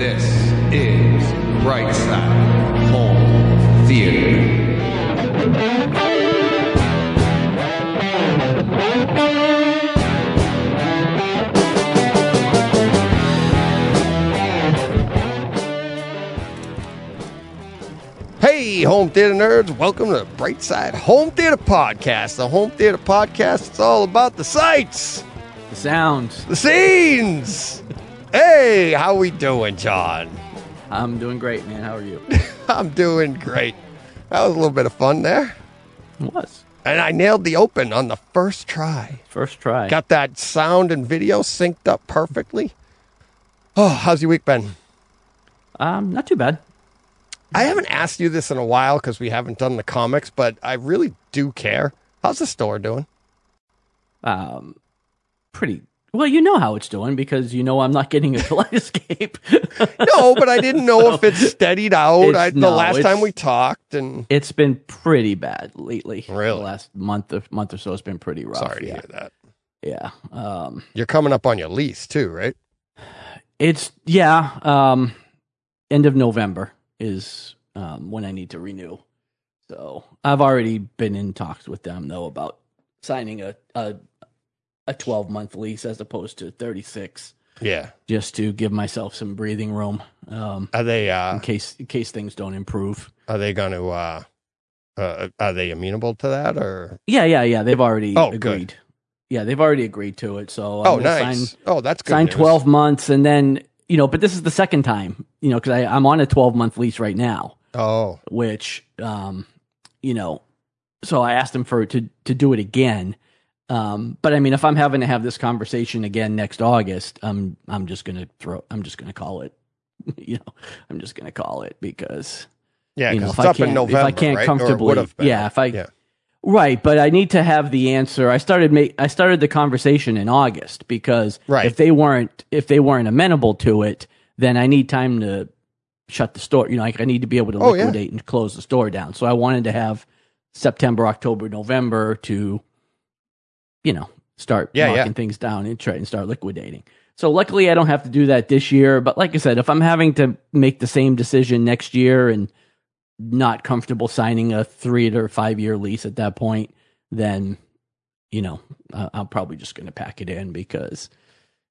This is Brightside Home Theater. Hey, home theater nerds, welcome to the Brightside Home Theater Podcast. The Home Theater Podcast, it's all about the sights, The sounds. the scenes. Hey, how we doing, John? I'm doing great, man. How are you? I'm doing great. That was a little bit of fun there. It was. And I nailed the open on the first try. First try. Got that sound and video synced up perfectly. Oh, how's your week been? um, not too bad. I haven't asked you this in a while because we haven't done the comics, but I really do care. How's the store doing? Um, pretty well. You know how it's doing because you know I'm not getting a Kaleidescape. No, but I didn't know if it steadied out. I, the no, last time we talked, and it's been pretty bad lately. Really? the last month or month or so has been pretty rough. sorry to hear that. yeah. Um, You're coming up on your lease too, right? it's yeah. Um, end of November is um when I need to renew. So I've already been in talks with them though about signing a a a 12 month lease as opposed to 36. Yeah. just to give myself some breathing room um, Are they? Uh, in case in case things don't improve. are they going to? Uh, uh, are they amenable to that, or? Yeah, yeah, yeah. They've already Oh, good. agreed. Yeah, they've already agreed to it. So I'm oh, nice. Sign, oh, that's good. sign news. twelve months, and then you know. But this is the second time, you know, because I'm on a twelve month lease right now, Oh, which, um, you know, so I asked him for to to do it again. Um, but I mean, if I'm having to have this conversation again next August, I'm I'm just gonna throw. I'm just gonna call it. you know, I'm just gonna call it because. yeah. you know, if it's I up in can't, November, if I can't right? Or comfortably, yeah, if I, Yeah. right, but I need to have the answer. I started make, I started the conversation in August because Right. if they weren't, if they weren't amenable to it, then I need time to shut the store. You know, like I need to be able to Oh, yeah. liquidate and close the store down. So I wanted to have September, October, November to, you know, start Yeah, knocking yeah. things down and try and start liquidating. So luckily, I don't have to do that this year. But like I said, if I'm having to make the same decision next year and not comfortable signing a three or five year lease at that point, then you know uh, I'm probably just going to pack it in because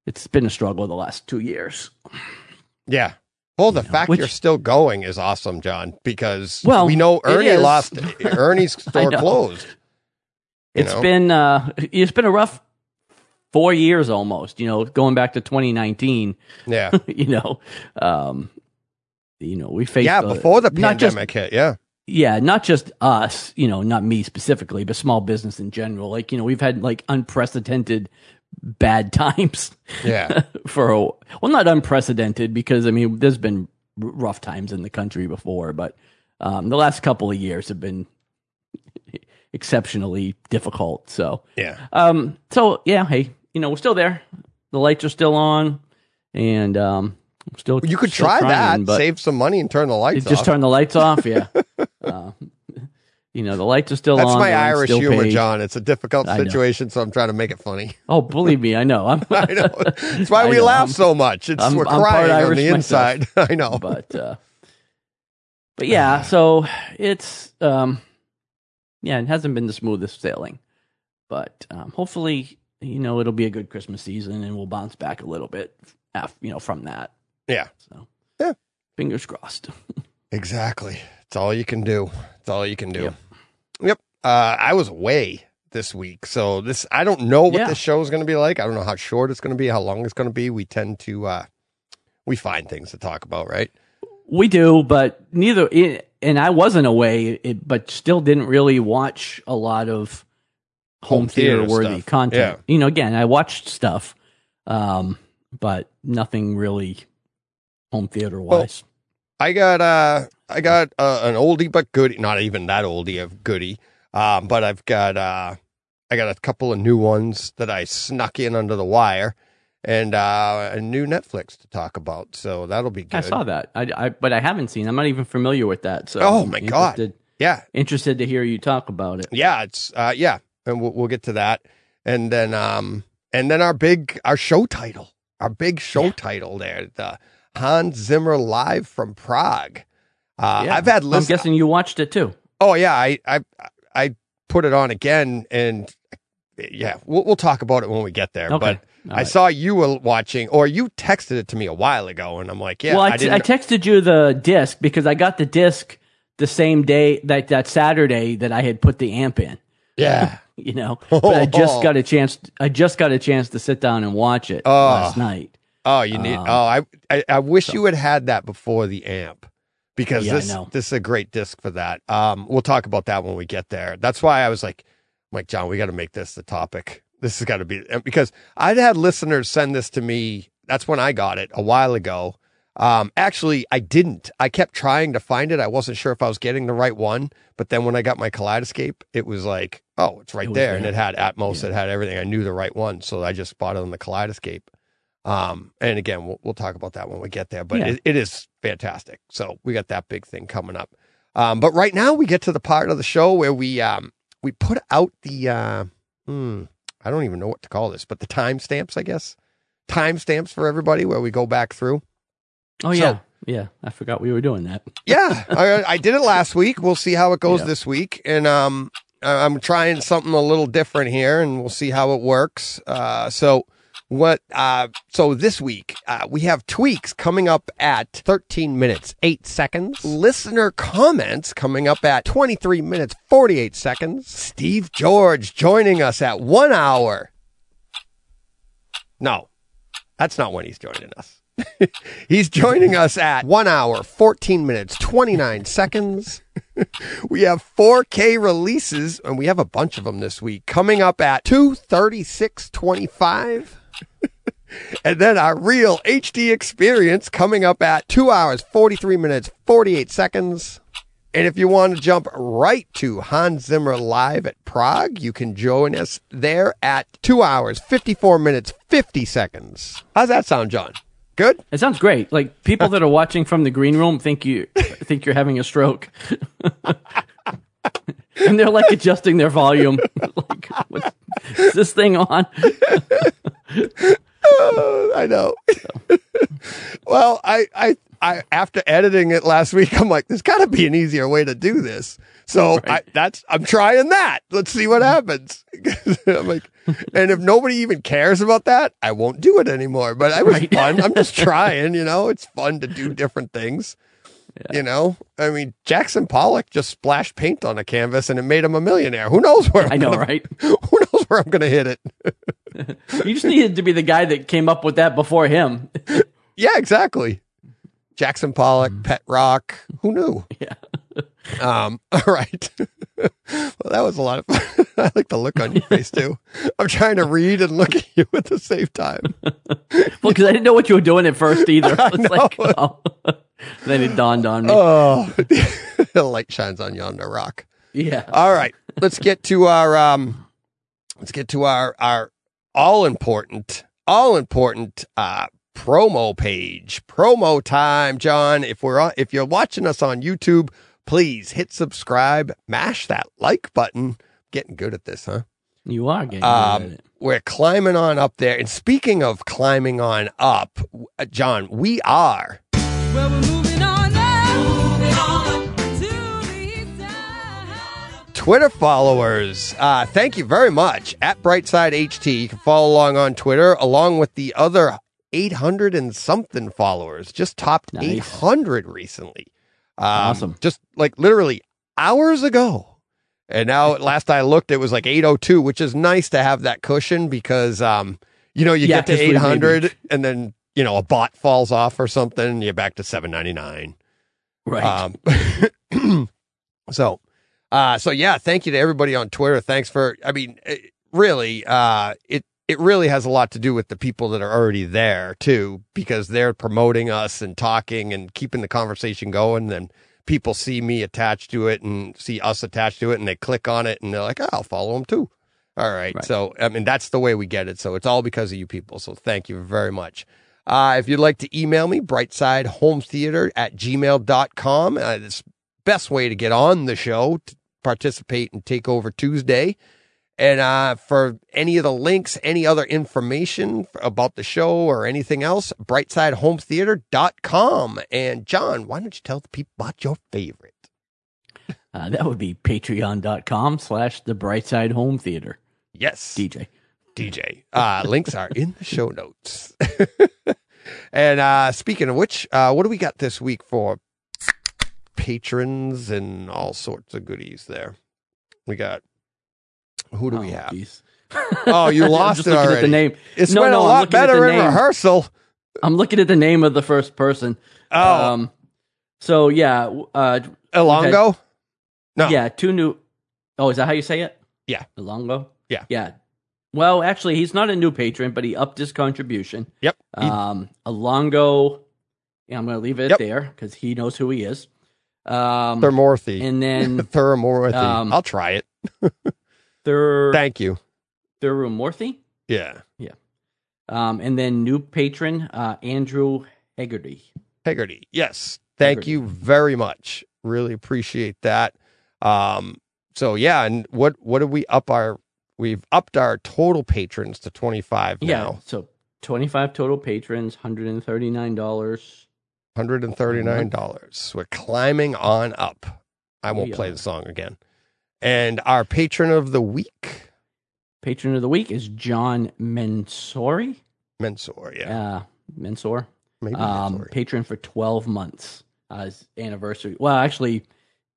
it's been a struggle the last two years. Yeah. Well, the You know, fact which- you're still going is awesome, John, because Well, we know Ernie lost Ernie's store closed. It's know? been uh, it's been a rough four years almost. You know, going back to 2019. Yeah. You know, um, you know we faced Yeah, before the not just pandemic hit. Yeah. yeah, not just us, you know, not me specifically, but small business in general. Like, you know, we've had like unprecedented bad times Yeah. for a, well, not unprecedented because I mean, there's been rough times in the country before, but um, the last couple of years have been exceptionally difficult. So, Yeah. um, so yeah, hey, you know, we're still there. The lights are still on, and um, we're still You could still try trying, that, save some money, and turn the lights off. just off. turn the lights off. Yeah. uh, you know, the lights are still That's on. my the Irish humor, paid. John. It's a difficult situation, so I'm trying to make it funny. Oh, believe me, I know. I'm, I know. That's why I we know. laugh I'm- so much. It's I'm- we're I'm crying on the myself. inside. I know. but uh, but yeah, so it's um, yeah, it hasn't been the smoothest sailing, but um, hopefully, you know, it'll be a good Christmas season, and we'll bounce back a little bit, af- you know, from that. Yeah. So Yeah. fingers crossed. Exactly. It's all you can do. It's all you can do. Yep. Yep. Uh, I was away this week, so this I don't know what Yeah. this show is going to be like. I don't know how short it's going to be, how long it's going to be. We tend to uh, we find things to talk about, right? We do, but neither. And I wasn't away, it, but still didn't really watch a lot of home, Home theater theater worthy stuff. content. You know, again, I watched stuff, um, but nothing really home theater wise. I got uh I got uh, an oldie but goodie, not even that oldie of goodie. Um, but I've got uh I got a couple of new ones that I snuck in under the wire and uh a new Netflix to talk about. So that'll be good. I saw that, I, I, but I haven't seen. I'm not even familiar with that. So, Oh, my God. Yeah. interested to hear you talk about it. Yeah, it's uh yeah, and we'll, we'll get to that. And then um and then our big our show title. our big show title there, the Hans Zimmer live from Prague. Uh, Yeah. I've had I'm guessing you watched it too. Oh yeah, I I I put it on again, and yeah, we'll we'll talk about it when we get there. Okay. But All I right. saw you were watching, or you texted it to me a while ago, and I'm like, yeah, well, I, I t- didn't. I texted you the disc because I got the disc the same day that that Saturday that I had put the amp in. yeah, You know, but I just got a chance. I just got a chance to sit down and watch it Oh. last night. Oh, you need. Um, oh, I, I I wish you had had that before the amp, because Yeah, this this is a great disc for that. Um, we'll talk about that when we get there. That's why I was like, I'm like John, we got to make this the topic. This has got to be because I'd had listeners send this to me. That's when I got it a while ago. Um, actually, I didn't. I kept trying to find it. I wasn't sure if I was getting the right one. But then when I got my Kaleidescape, it was like, oh, it's right It there, and it had Atmos. Yeah. It had everything. I knew the right one, so I just bought it on the Kaleidescape. Um, and again, we'll, we'll talk about that when we get there, but Yeah. it, it is fantastic. So we got that big thing coming up. Um, but right now we get to the part of the show where we, um, we put out the, uh, hmm, I don't even know what to call this, but the timestamps, I guess, timestamps for everybody where we go back through. Oh So- yeah, yeah. I forgot we were doing that. Yeah, I, I did it last week. We'll see how it goes Yeah. this week, and um, I'm trying something a little different here, and we'll see how it works. Uh, so what? Uh, so this week uh, we have tweaks coming up at 13 minutes 8 seconds. Listener comments coming up at 23 minutes 48 seconds. Steve George joining us at one hour. No, that's not when he's joining us. He's joining us at one hour, 14 minutes, 29 seconds. we have 4K releases, and we have a bunch of them this week coming up at 236.25. and then our real HD experience coming up at two hours, 43 minutes, 48 seconds. And if you want to jump right to Hans Zimmer live at Prague, you can join us there at two hours, 54 minutes, 50 seconds. How's that sound, John? Good? It sounds great. Like people that are watching from the green room think you think you're having a stroke, and they're like adjusting their volume. like, what's, is this thing on? Oh, I know. well, I, I, I, after editing it last week, I'm like, there's got to be an easier way to do this. So I, that's, I'm trying that. Let's see what happens. I'm like, and if nobody even cares about that, I won't do it anymore. But it was Right. fun. I'm just trying, you know, it's fun to do different things. You know, I mean, Jackson Pollock just splashed paint on a canvas and it made him a millionaire. Who knows where I know, gonna, right? Who knows where I'm going to hit it? You just needed to be the guy that came up with that before him. Yeah, exactly. Jackson Pollock, Pet Rock. Who knew? Yeah. Um, all right. well, that was a lot of fun. I like the look on your face too. I'm trying to read and look at you at the same time. Well, because I didn't know what you were doing at first either. I It's like, oh. then it dawned on me. Oh, the light shines on yonder rock. yeah. All right, let's get to our um, let's get to our our all important, all important uh promo page. Promo time, John. If we're on, if you're watching us on YouTube, please hit subscribe, mash that like button. Getting good at this, huh? You are getting good Um, at it. we're climbing on up there. And speaking of climbing on up, uh, John, we are Well, Twitter followers. Uh, thank you very much at Brightside HT. You can follow along on Twitter along with the other 800 and something followers. Just topped Nice. 800 recently. Um, Awesome. Just like literally hours ago. And now, last I looked, it was like 802, which is nice to have that cushion because, um, you know, you Yeah, get to 800 and then, you know, a bot falls off or something, you're back to 799. Right. Um, so, uh, so yeah, thank you to everybody on Twitter. Thanks for, I mean, it, really, uh, it, it really has a lot to do with the people that are already there too, because they're promoting us and talking and keeping the conversation going. Then people see me attached to it and see us attached to it and they click on it and they're like, oh, I'll follow them too. All right. Right. So, I mean, that's the way we get it. So it's all because of you people. So thank you very much. Uh, if you'd like to email me, brightsidehometheater at gmail.com. Uh, it's best way to get on the show to participate and take over Tuesday. And uh, for any of the links, any other information about the show or anything else, brightsidehometheater.com. And John, why don't you tell the people about your favorite? Uh, that would be patreon.com slash the brightside home theater. Yes. DJ. DJ. Uh, links are in the show notes. and uh, speaking of which, uh, what do we got this week for patrons and all sorts of goodies there? We got, who do we Oh, have? geez. Oh, you lost it already. The name. It's No, went no, a I'm lot looking at better the in name. rehearsal. I'm looking at the name of the first person. Oh, Um, so yeah, uh, Elongo? No. yeah, two new. Oh, is that how you say it? Yeah. Elongo. Yeah. yeah. Well, actually, he's not a new patron, but he upped his contribution. Yep. Um, Alongo. Yeah, I'm going to leave it Yep. there because he knows who he is. Um, Thermorthy. and then Thermorthy. um, I'll try it. Thur Thank you. Thurumorthy. Yeah. Yeah. Um, and then new patron uh, Andrew Hegarty. Hegarty. Yes. Thank Hegarty. you very much. Really appreciate that. Um, so yeah, and what what did we up our we've upped our total patrons to 25 Yeah. now. So 25 total patrons, $139. $139. We're climbing on up. I won't play the song again. And our patron of the week, Patron of the week is John Mensori. Mensor. Yeah. Uh, Mensor. Maybe Um, Mensor. patron for 12 months. Uh, his anniversary. Well, actually,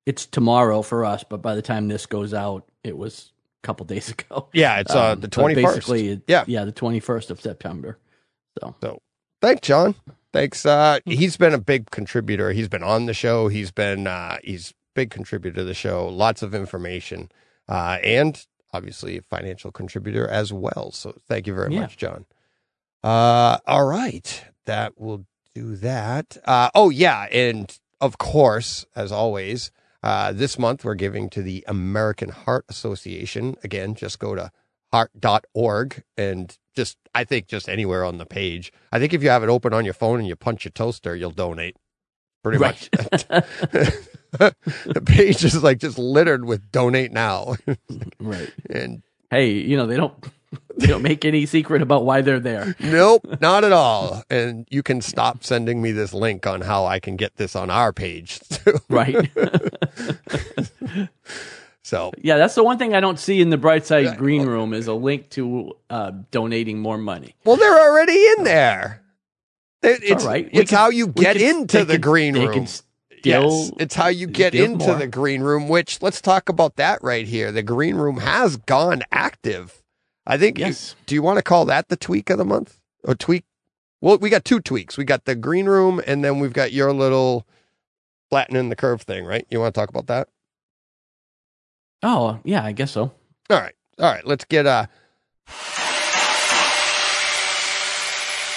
it's tomorrow for us, but by the time this goes out, it was a couple days ago. Yeah, it's uh, Um, the but 21st. Basically, it- Yeah. yeah, the 21st of September. so So, Thanks, John. Thanks. Uh, Hmm. he's been a big contributor. He's been on the show. He's been uh, he's big contributor to the show. Lots of information, uh, and obviously a financial contributor as well. So thank you very Yeah. much, John. Uh, all right, that will do that. Uh, oh yeah, and of course, as always, uh, this month we're giving to the American Heart Association. Again, just go to heart.org and just I think just anywhere on the page. I think if you have it open on your phone and you punch your toaster, you'll donate. Pretty right. much. the page is like just littered with donate now. right. and Hey, you know, they don't they don't make any secret about why they're there. nope, not at all. And you can stop sending me this link on how I can get this on our page. too. Right. So yeah, that's the one thing I don't see in the bright Brightside Green Room is a link to uh, donating more money. well they're already in there. It- It's, all right. We it's can- how you get can- into the can- green room. yes, it's how you get into more. the green room, which let's talk about that right here. The green room has gone active. I think. Yes. do you want to call that the tweak of the month or tweak? Well, we got two tweaks. We got the green room, and then we've got your little flattening the curve thing, right? You want to talk about that? Oh, yeah, I guess so. All right, all right. Let's get uh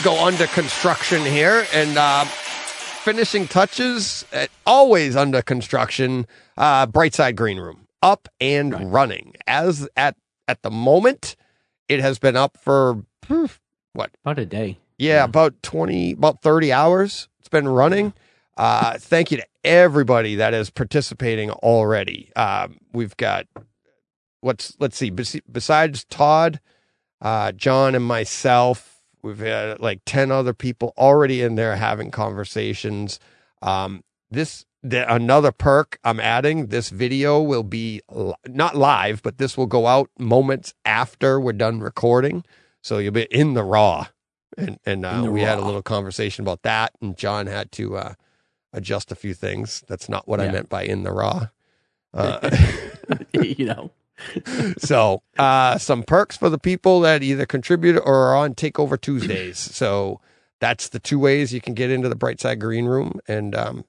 go under construction here and uh, finishing touches. At, always under construction. Uh, Brightside Green Room up and Right. running as at at the moment. It has been up for what About a day. Yeah, Yeah. about 20, about 30 hours it's been running. Uh, thank you to everybody that is participating already. Um, we've got what's, let's see, besides Todd, uh, John, and myself, we've had like 10 other people already in there having conversations. Um, this, the, another perk I'm adding this video will be li- not live, but this will go out moments after we're done recording. So you'll be in the raw and and uh, the we had a little conversation about that, and John had to uh, adjust a few things. That's not what I meant by in the raw. Uh, you know. so uh, some perks for the people that either contribute or are on Takeover Tuesdays. So that's the two ways you can get into the Brightside Green Room and um,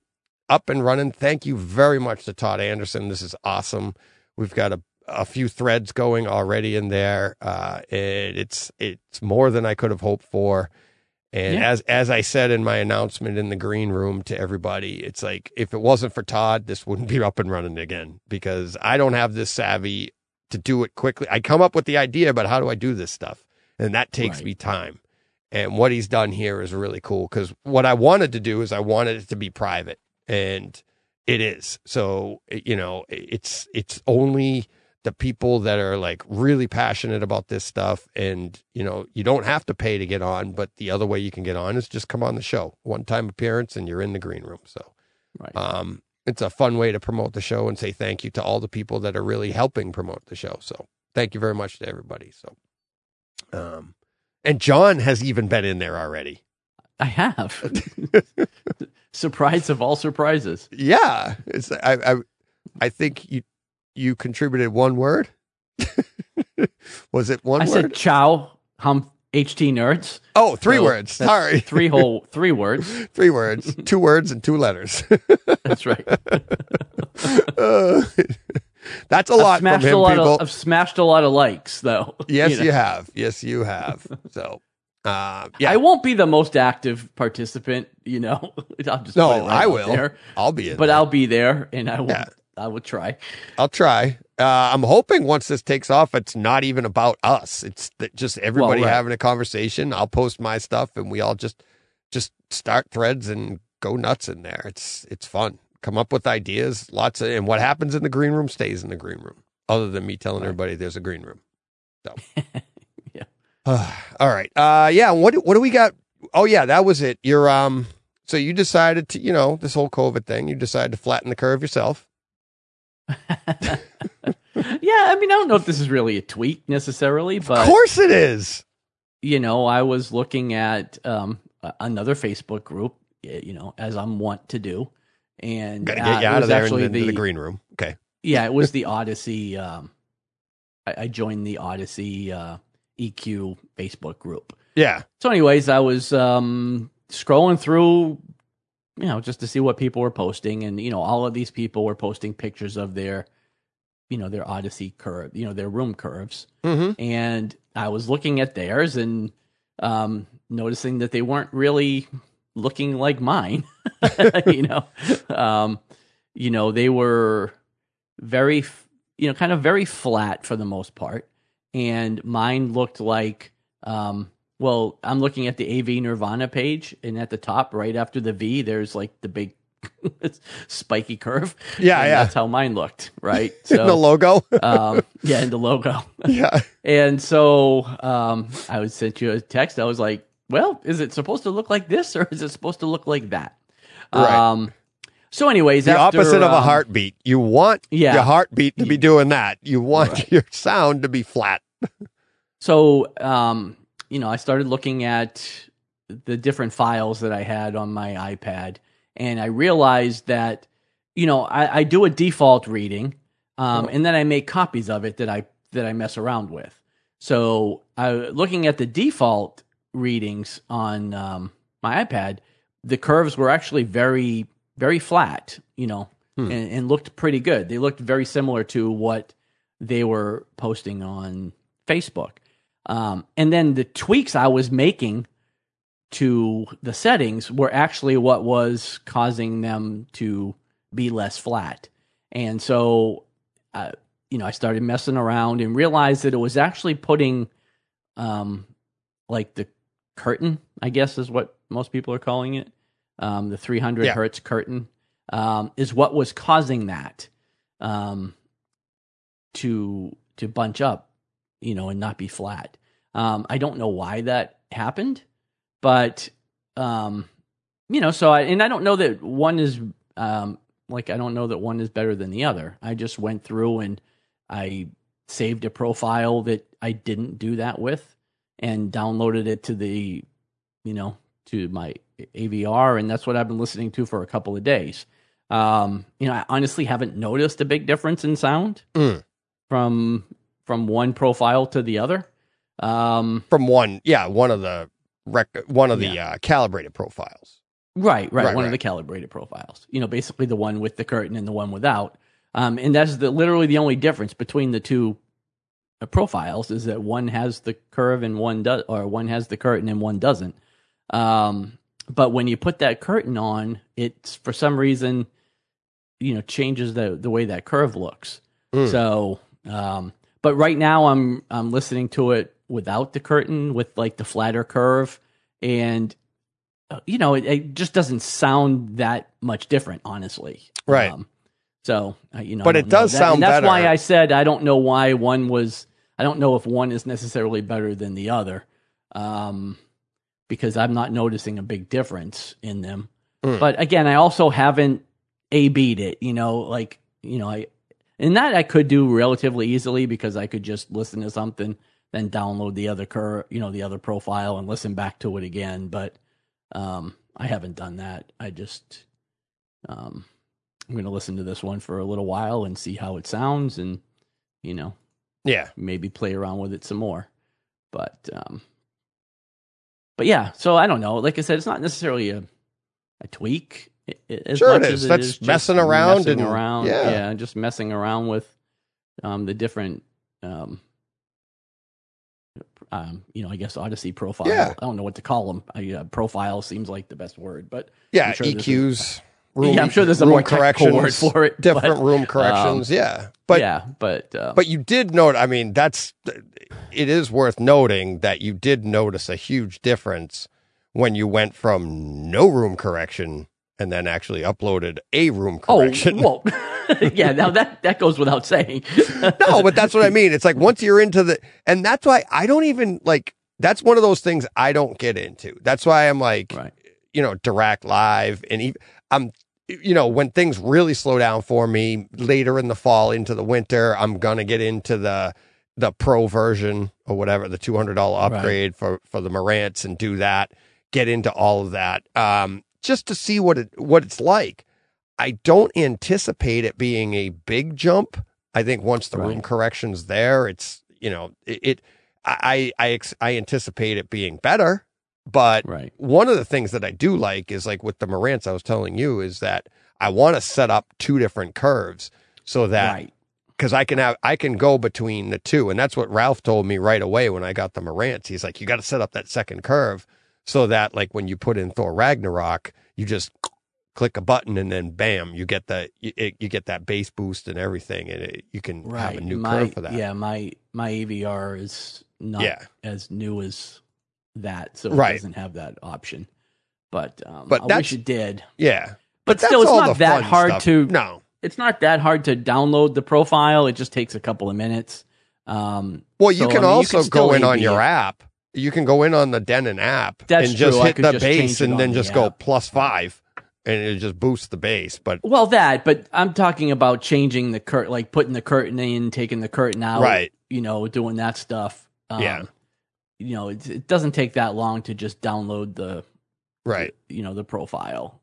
up and running. Thank you very much to Todd Anderson. This is awesome. We've got a a few threads going already in there. Uh, and it's it's more than I could have hoped for. And Yeah. as as I said in my announcement in the green room to everybody, it's like if it wasn't for Todd, this wouldn't be up and running again because I don't have this savvy to do it quickly. I come up with the idea, but how do I do this stuff? And that takes Right. me time. And what he's done here is really cool because what I wanted to do is I wanted it to be private, and it is. So you know, it's it's only the people that are like really passionate about this stuff and you know you don't have to pay to get on but the other way you can get on is just come on the show one time appearance and you're in the green room so Right. um it's a fun way to promote the show and say thank you to all the people that are really helping promote the show so thank you very much to everybody so um and john has even been in there already I have. Surprise of all surprises. yeah it's i i, I think you you contributed one word was it one I word said ciao, hum, HT nerds. Oh, three So words. Sorry. Three whole, three words. Three words. Two words and two letters. That's right. Uh, that's a I've lot smashed him, a lot people. of, I've smashed a lot of likes though. yes, You you, have. Yes, you have. So, uh, yeah. I won't be the most active participant, you know. I'll just no, right I will. there. I'll be but there. I'll be there and I will Yeah. I will try. I'll try. Uh, I'm hoping once this takes off, it's not even about us. It's that just everybody right. having a conversation. I'll post my stuff, and we all just just start threads and go nuts in there. It's it's fun. Come up with ideas, lots of, and what happens in the green room stays in the green room. Other than me telling Right. everybody there's a green room. So, Yeah. all right. Uh, yeah. What what do we got? Oh yeah, that was it. You're um. So you decided to, you know, this whole COVID thing. You decided to flatten the curve yourself. yeah, I mean I don't know if this is really a tweak necessarily, but of course it is. you know, I was looking at um, another Facebook group, you know, as I'm wont to do, and Got to uh, get you it out of there actually into the, green room. Okay. Yeah, it was the Audyssey. Um, I, I joined the Audyssey uh, EQ Facebook group. Yeah. So, anyways, I was um, scrolling through, you know, just to see what people were posting, and you know, all of these people were posting pictures of their, you know, their Audyssey curve, you know, their room curves Mm-hmm. and I was looking at theirs and um, noticing that they weren't really looking like mine. you know, um, you know, they were very, you know, kind of very flat for the most part, and mine looked like. Um, well, I'm looking at the AV Nirvana page, and at the top, right after the V, there's like the big spiky curve. Yeah, yeah. That's how mine looked, right? So the logo. um, yeah, and the logo. yeah. And so um, I would send you a text. I was like, well, is it supposed to look like this or is it supposed to look like that? Right. Um, so, anyways, The after, opposite of a um, heartbeat. You want yeah. your heartbeat to be doing that. You want your sound to be flat. So, um, you know, I started looking at the different files that I had on my iPad, and I realized that, you know, I, I do a default reading, um, Oh. and then I make copies of it that I that I mess around with. So, I, looking at the default readings on um, my iPad, the curves were actually very very flat, you know, Hmm. and, and looked pretty good. They looked very similar to what they were posting on Facebook. Um, and then the tweaks I was making to the settings were actually what was causing them to be less flat. And so, uh, you know, I started messing around and realized that it was actually putting, um, like the curtain, I guess is what most people are calling it. Um, the 300 Yeah. hertz curtain um, is what was causing that um, to to bunch up, you know, and not be flat. Um, I don't know why that happened, but um, you know, so I and I don't know that one is um, like I don't know that one is better than the other. I just went through and I saved a profile that I didn't do that with and downloaded it to the you know to my AVR and that's what I've been listening to for a couple of days. Um, you know, I honestly haven't noticed a big difference in sound Mm. from from one profile to the other. Um, From one, yeah, one of the rec- one of the uh, calibrated profiles. Right, right, Right, One right. of the calibrated profiles. You know, basically the one with the curtain and the one without. Um, and that's the literally the only difference between the two uh, profiles is that one has the curve and one does, or one has the curtain and one doesn't. Um, but when you put that curtain on, it's for some reason, you know, changes the the way that curve looks. Mm. So, um, but right now I'm I'm listening to it without the curtain with like the flatter curve, and uh, you know, it, it just doesn't sound that much different, honestly. Right. Um, So uh, you know, But it does that- sound and that's why. I said I don't know why one was. I don't know if one is necessarily better than the other, um, because I'm not noticing a big difference in them. Mm. But again, I also haven't a beat it. You know, like you know, I and that I could do relatively easily because I could just listen to something, then download the other cur, you know, the other profile and listen back to it again. But um, I haven't done that. I just um, I'm going to listen to this one for a little while and see how it sounds, and you know, Yeah. maybe play around with it some more. But um, but yeah, so I don't know. Like I said, it's not necessarily a a tweak. As Sure it is. as That's just messing around messing and- around. yeah. yeah, just messing around with um, the different, um, um, you know, I guess Audyssey profile. Yeah. I don't know what to call them. I, uh, profile seems like the best word, but Yeah. I'm sure EQs. Room, yeah, I'm sure there's a more technical word corrections, for it. Different but, room corrections. yeah. But yeah, but uh, But you did note, I mean, that's, it is worth noting that you did notice a huge difference when you went from no room correction and then actually uploaded a room correction. Oh, well, yeah. Now that that goes without saying. no, but that's what I mean. It's like once you're into the, and that's why I don't even like, that's one of those things I don't get into. That's why I'm like, right. you know, direct live and even, I'm, you know, when things really slow down for me later in the fall into the winter, I'm going to get into the, the pro version or whatever, the $200 upgrade for, for the Marantz and do that, get into all of that. Um, just to see what it, what it's like. I don't anticipate it being a big jump. I think once the room correction's there, it's, you know, it, it I, I, I anticipate it being better, but Right. one of the things that I do like is like with the Marantz I was telling you is that I want to set up two different curves so that right. because I can have I can go between the two, and that's what Ralph told me right away when I got the Marantz. He's like, you got to set up that second curve so that like when you put in Thor Ragnarok, you just click a button and then bam, you get the you, you get that bass boost and everything, and it, you can Right. have a new my, curve for that. Yeah, my my AVR is not Yeah. as new as that, so Right. it doesn't have that option. But um, But I wish it did. yeah. But, that's still, it's not that hard stuff. to. No. It's not that hard to download the profile. It just takes a couple of minutes. Um, Well, you so, can I mean, also still go in on your app. You can go in on the Denon app That's and just true. Hit the just bass and then just the go plus five, and it just boosts the bass. But Well, that, but I'm talking about changing the curtain, like putting the curtain in, taking the curtain out, Right. You know, doing that stuff. Um, Yeah. You know, it, it doesn't take that long to just download the, right, you know, the profile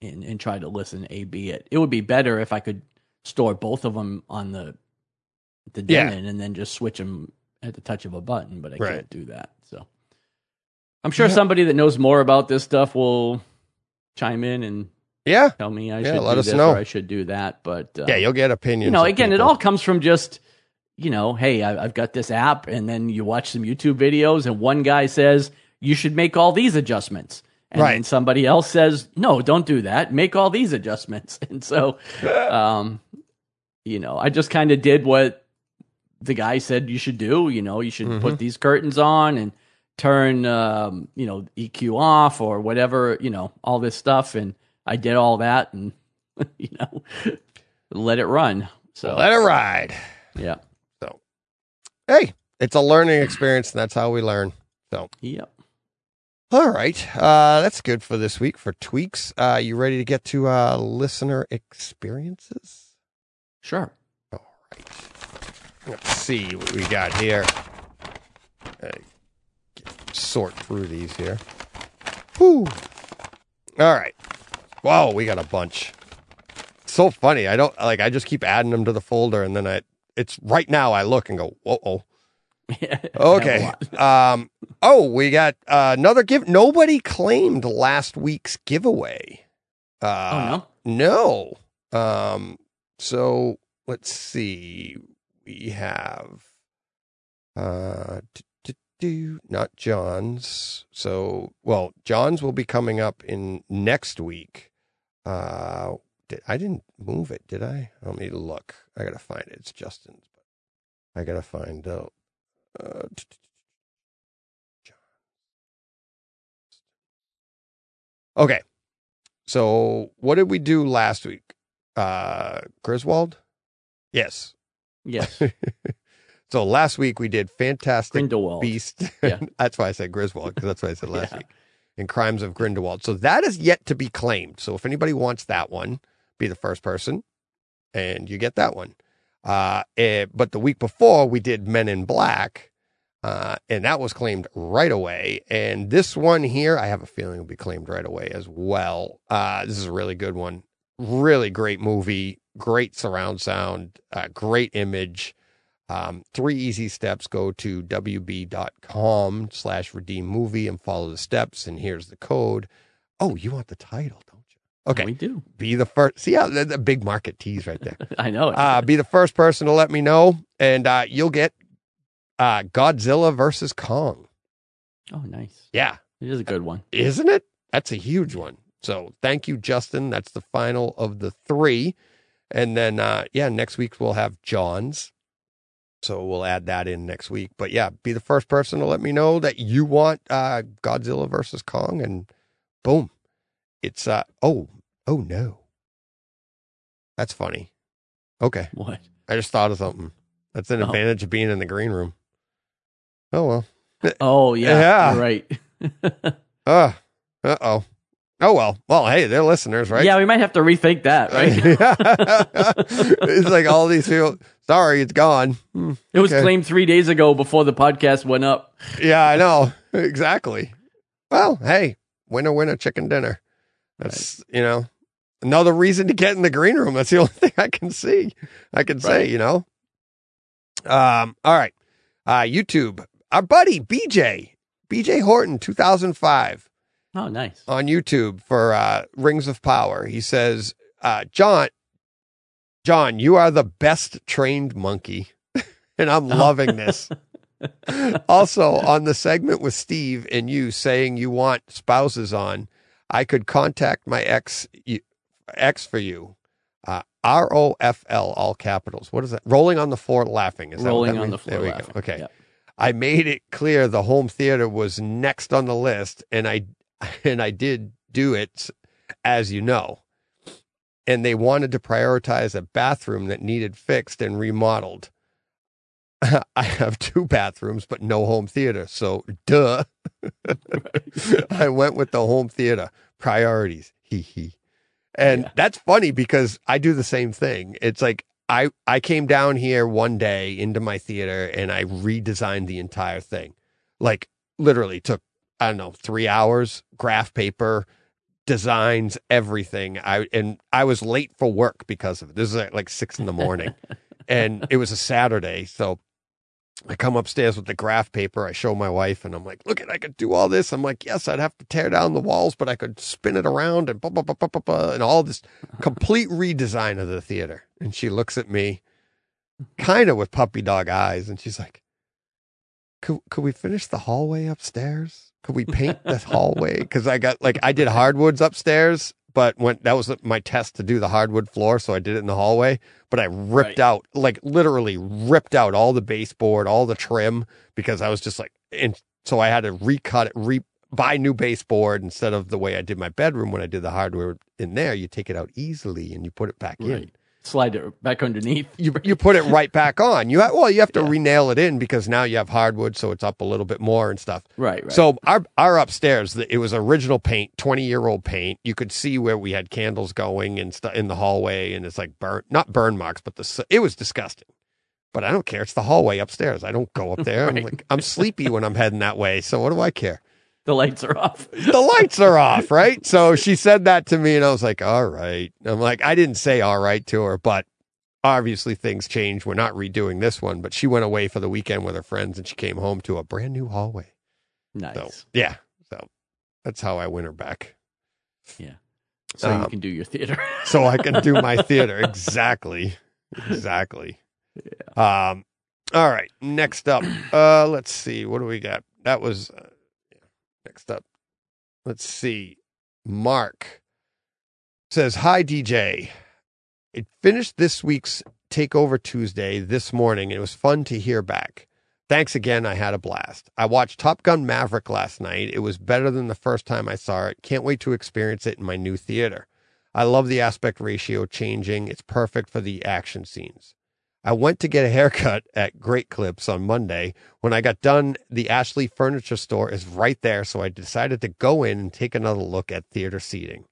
and and try to listen A B it. It would be better if I could store both of them on the the Yeah. Denon and then just switch them at the touch of a button, but I Right. can't do that. I'm sure Yeah. somebody that knows more about this stuff will chime in and yeah, tell me I Yeah, should let do us this know. or I should do that. But uh, yeah. You'll get opinions. you know, again, it all comes from just you know, hey, I, I've got this app, and then you watch some YouTube videos, and one guy says you should make all these adjustments. And then somebody else says, no, don't do that. Make all these adjustments. And so, um, you know, I just kind of did what the guy said you should do. You know, you should Mhm. put these curtains on and turn, um, you know, EQ off or whatever, you know, all this stuff. And I did all that and, you know, let it run. So, let it ride. yeah. So hey, it's a learning experience, and that's how we learn. So, Yep. all right, uh, that's good for this week for tweaks. Uh, you ready to get to uh, listener experiences? Sure. All right. Let's see what we got here. Uh, sort through these here. Whew. All right. Wow, we got a bunch. So funny. I don't like. I just keep adding them to the folder, and then I. It's right now. I look and go, whoa, oh. Okay. Um. Oh, we got uh, another give. Nobody claimed last week's giveaway. Uh, oh, no. no. Um, so let's see. We have uh do not John's. So well, John's will be coming up in next week. Uh did, I didn't move it, did I? Let me look. I gotta find it. It's Justin's, but I gotta find out. Uh, t- t- John. Okay. So what did we do last week? uh, Griswold. Yes. Yes, So last week we did Fantastic Grindelwald. Beast. Yeah. that's why I said Griswold because that's what I said last Yeah. week. And Crimes of Grindelwald. So that is yet to be claimed. So if anybody wants that one, be the first person, and you get that one. Uh, eh, but the week before we did Men in Black, uh, and that was claimed right away. And this one here, I have a feeling will be claimed right away as well. Uh, this is a really good one. Really great movie, great surround sound, uh, great image. Um, three easy steps. Go to wb.com slash redeem movie and follow the steps. And here's the code. Oh, you want the title, don't you? Okay. we do. Be the first. See how the, the big market tease right there. I know it. Uh, be the first person to let me know, and uh, you'll get uh, Godzilla versus Kong. oh, nice. Yeah, It is a good one. isn't it? That's a huge one. So thank you, Justin. That's the final of the three. And then, uh, yeah, next week we'll have John's. So we'll add that in next week. But yeah, be the first person to let me know that you want uh, Godzilla versus Kong. And boom, it's, uh, oh, oh no. That's funny. Okay. What? I just thought of something. That's an Oh. advantage of being in the green room. Oh, well. Oh, yeah. Yeah. Right. Uh, uh oh. Oh, well. Well, hey, they're listeners, right? Yeah, we might have to rethink that, right? it's like all these people. Sorry, it's gone. Hmm. it was Okay. claimed three days ago before the podcast went up. Yeah, I know. Exactly. Well, hey, winner, winner, chicken dinner. That's, you know, another reason to get in the green room. That's the only thing I can see. I can say, you know. Um, all right. Uh, YouTube. Our buddy BJ, BJ Horton, 2005. Oh, nice. on YouTube for uh, Rings of Power. He says, uh, "John, John, you are the best trained monkey," and I'm loving this. also, on the segment with Steve and you saying you want spouses on, I could contact my ex ex for you. Uh, R O F L, all capitals. What is that? Rolling on the floor, laughing. Is that what Rolling that on means? the floor. There we laughing. go. Okay. Yep. I made it clear the home theater was next on the list, and I and I did do it, as you know. And they wanted to prioritize a bathroom that needed fixed and remodeled. I have two bathrooms, but no home theater, so duh. I went with the home theater priorities. Hee hee. And Yeah. that's funny because I do the same thing. It's like I I came down here one day into my theater and I redesigned the entire thing. Like literally took I don't know, 3 hours, graph paper, designs, everything. I and I was late for work because of it. This is at like 6 in the morning. and it was a Saturday, so I come upstairs with the graph paper. I show my wife, and I'm like, "Look at, I could do all this." I'm like, "Yes, I'd have to tear down the walls, but I could spin it around and blah, blah, blah, blah, blah, blah, and all this complete redesign of the theater." And she looks at me, kind of with puppy dog eyes, and she's like, "Could could we finish the hallway upstairs? Could we paint this hallway? Because I got like I did hardwoods upstairs." But when that was my test to do the hardwood floor, so I did it in the hallway. But I ripped Right. out, like literally ripped out all the baseboard, all the trim, because I was just like, and so I had to recut it, re buy new baseboard instead of the way I did my bedroom when I did the hardwood in there. You take it out easily and you put it back in. Right. Slide it back underneath. You you put it right back on. You ha- well, you have to re-nail it in because now you have hardwood, so it's up a little bit more and stuff. Right, right. So our our upstairs, the- it was original paint, twenty year old paint. You could see where we had candles going and stuff in the hallway, and it's like burn, not burn marks, but the it was disgusting. But I don't care. It's the hallway upstairs. I don't go up there. I'm like I'm sleepy when I'm heading that way. So what do I care? The lights are off. The lights are off, right? So she said that to me, and I was like, all right. I'm like, I didn't say all right to her, but obviously things change. We're not redoing this one, but she went away for the weekend with her friends, and she came home to a brand new hallway. Nice. So yeah, so that's how I win her back. Yeah. So you um, can do your theater. so I can do my theater. Exactly. Exactly. Yeah. Um, all right. Next up, uh, let's see. What do we got? That was. Next up. Let's see. Mark says, Hi, DJ. It finished this week's Takeover Tuesday this morning. It was fun to hear back. Thanks again. I had a blast. I watched Top Gun Maverick last night. It was better than the first time I saw it. Can't wait to experience it in my new theater. I love the aspect ratio changing. It's perfect for the action scenes. I went to get a haircut at Great Clips on Monday. When I got done, the Ashley Furniture Store is right there, so I decided to go in and take another look at theater seating.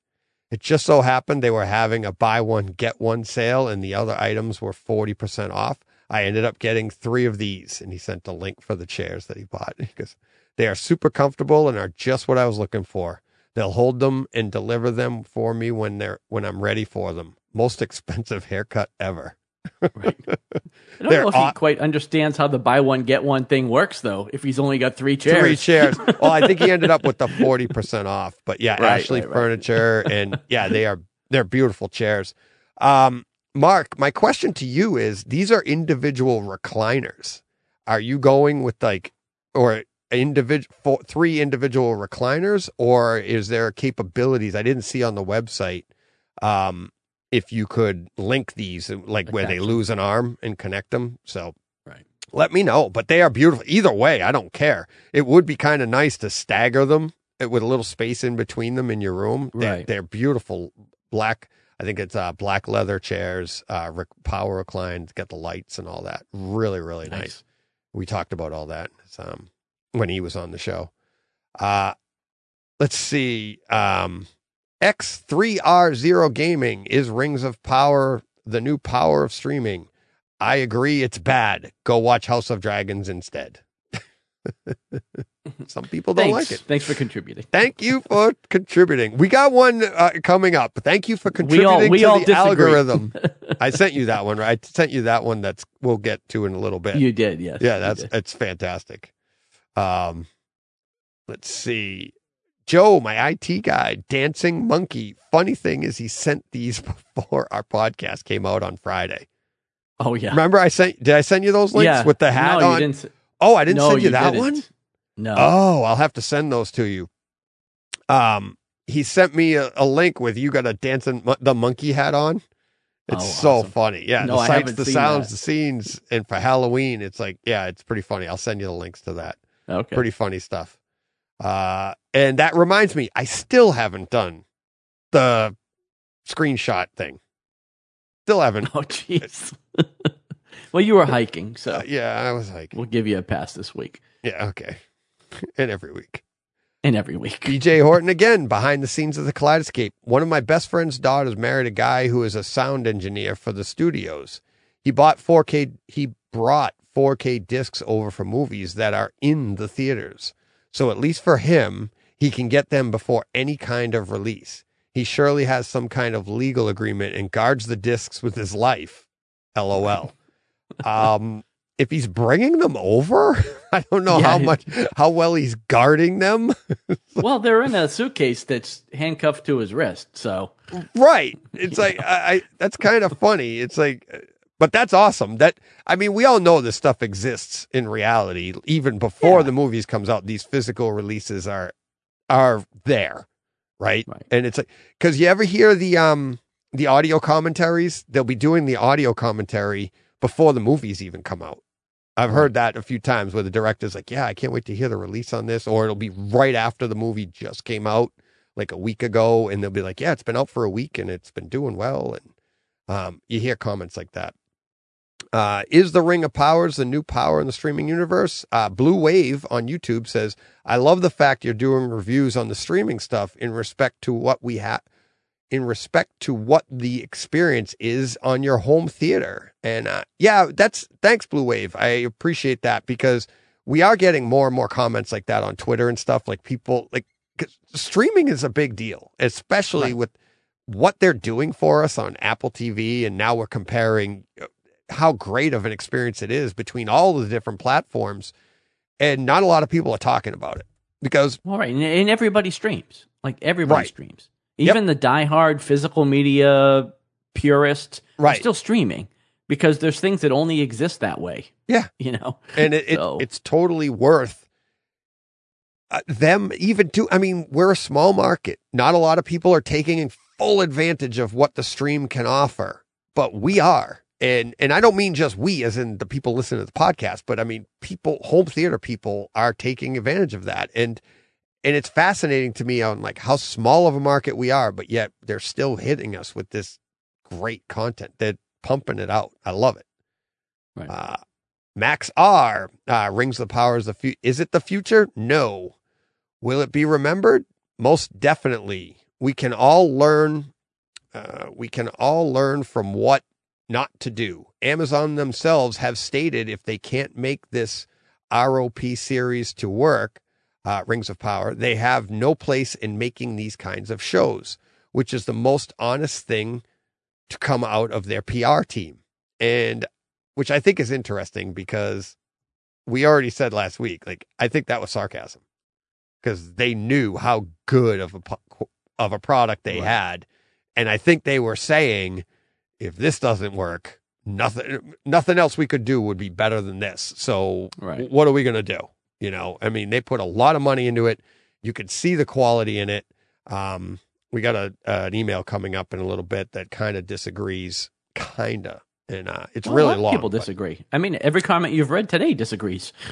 It just so happened they were having a buy one, get one sale, and the other items were 40% off. I ended up getting three of these, and he sent a link for the chairs that he bought because they are super comfortable and are just what I was looking for. They'll hold them and deliver them for me when they're when I'm ready for them. Most expensive haircut ever. Right. I don't They're know if aw- he quite understands how the buy one get one thing works, though. If he's only got three chairs, Three chairs. Well, I think he ended up with the forty percent off. But yeah, Right, Ashley right. Furniture, and yeah, they are they're beautiful chairs. Um, Mark, my question to you is: These are individual recliners. Are you going with like or individual three individual recliners, or is there capabilities I didn't see on the website? Um, if you could link these, like where they lose an arm and connect them, so Right. let me know. But they are beautiful. Either way, I don't care. It would be kind of nice to stagger them uh, with a little space in between them in your room. They're, Right. they're beautiful black. I think it's uh, black leather chairs, uh, rec- power reclined, got the lights and all that. Really, really nice. Nice. We talked about all that um, when he was on the show. Uh, let's see. Um, X3R0 Gaming is Rings of Power, the new power of streaming. I agree it's bad. Go watch House of Dragons instead. Some people don't Thanks. like it. Thanks for contributing. Thank you for contributing. We got one uh, coming up. Thank you for contributing We all- we to all the disagree. algorithm. I sent you that one, right? I sent you that one that's we'll get to in a little bit. You did, yes. Yeah, that's it's fantastic. Um, let's see, Joe, my IT guy, dancing monkey. Funny thing is, he sent these before our podcast came out on Friday. Oh yeah. Remember, I sent. Did I send you those links yeah. with the hat no, on? You didn't, Oh, I didn't no, send you, that didn't. one. No. Oh, I'll have to send those to you. Um, he sent me a, a link with you got a dancing mon- the monkey hat on. It's Oh, so awesome. funny. Yeah, No, the sights, the sounds, that. the scenes, and for Halloween, it's like yeah, it's pretty funny. I'll send you the links to that. okay. Pretty funny stuff. Uh, and that reminds me, I still haven't done the screenshot thing. Still haven't. Oh jeez. well, you were hiking, so Uh, yeah, I was like, we'll give you a pass this week yeah, okay. and every week. and every week. BJ Horton again, behind the scenes of the Kaleidescape. One of my best friend's daughters married a guy who is a sound engineer for the studios. He bought 4K, he brought 4K discs over for movies that are in the theaters. So at least for him, he can get them before any kind of release. He surely has some kind of legal agreement and guards the discs with his life. LOL. um, if he's bringing them over, I don't know Yeah. how much, how well he's guarding them. well, they're in a suitcase that's handcuffed to his wrist, so Right. It's like I, I that's kind of funny. It's like but that's awesome. That I mean, we all know this stuff exists in reality. Even before Yeah. the movies comes out, these physical releases are are there, right? Right. And it's like cuz you ever hear the um the audio commentaries? They'll be doing the audio commentary before the movies even come out. I've heard that a few times where the director's like, "Yeah, I can't wait to hear the release on this," or it'll be right after the movie just came out, like a week ago, and they'll be like, "Yeah, it's been out for a week and it's been doing well," and um, you hear comments like that. Uh, is the Ring of Powers the new power in the streaming universe? Uh, Blue Wave on YouTube says, "I love the fact you're doing reviews on the streaming stuff in respect to what we have." in respect to what the experience is on your home theater. And uh, yeah, that's thanks, Blue Wave. I appreciate that because we are getting more and more comments like that on Twitter and stuff. Like people, like 'cause streaming is a big deal, especially Right. with what they're doing for us on Apple TV. And now we're comparing uh, how great of an experience it is between all the different platforms. And not a lot of people are talking about it because all right, and, and everybody streams. Like everybody Right. streams. Even the diehard physical media purists are still streaming because there's things that only exist that way. Yeah. You know? and it, it it's totally worth uh, them even to i mean we're a small market not a lot of people are taking full advantage of what the stream can offer but we are and and i don't mean just we as in the people listening to the podcast but i mean people home theater people are taking advantage of that and and it's fascinating to me on like how small of a market we are, but yet they're still hitting us with this great content. They're pumping it out. I love it. Right. Uh, Max R uh, rings the powers of the fu- Is it the future? No. Will it be remembered? Most definitely. We can all learn. Uh, we can all learn from what not to do. Amazon themselves have stated if they can't make this ROP series to work, uh, Rings of Power, they have no place in making these kinds of shows, which is the most honest thing to come out of their PR team. And which I think is interesting because we already said last week, like, I think that was sarcasm because they knew how good of a, of a product they Right. had. And I think they were saying, if this doesn't work, nothing, nothing else we could do would be better than this. So Right. what are we going to do? You know, I mean, they put a lot of money into it. You could see the quality in it. Um, we got a, uh, an email coming up in a little bit that kind of disagrees, kind of. And uh, it's Well, really long. People but- disagree. I mean, every comment you've read today disagrees.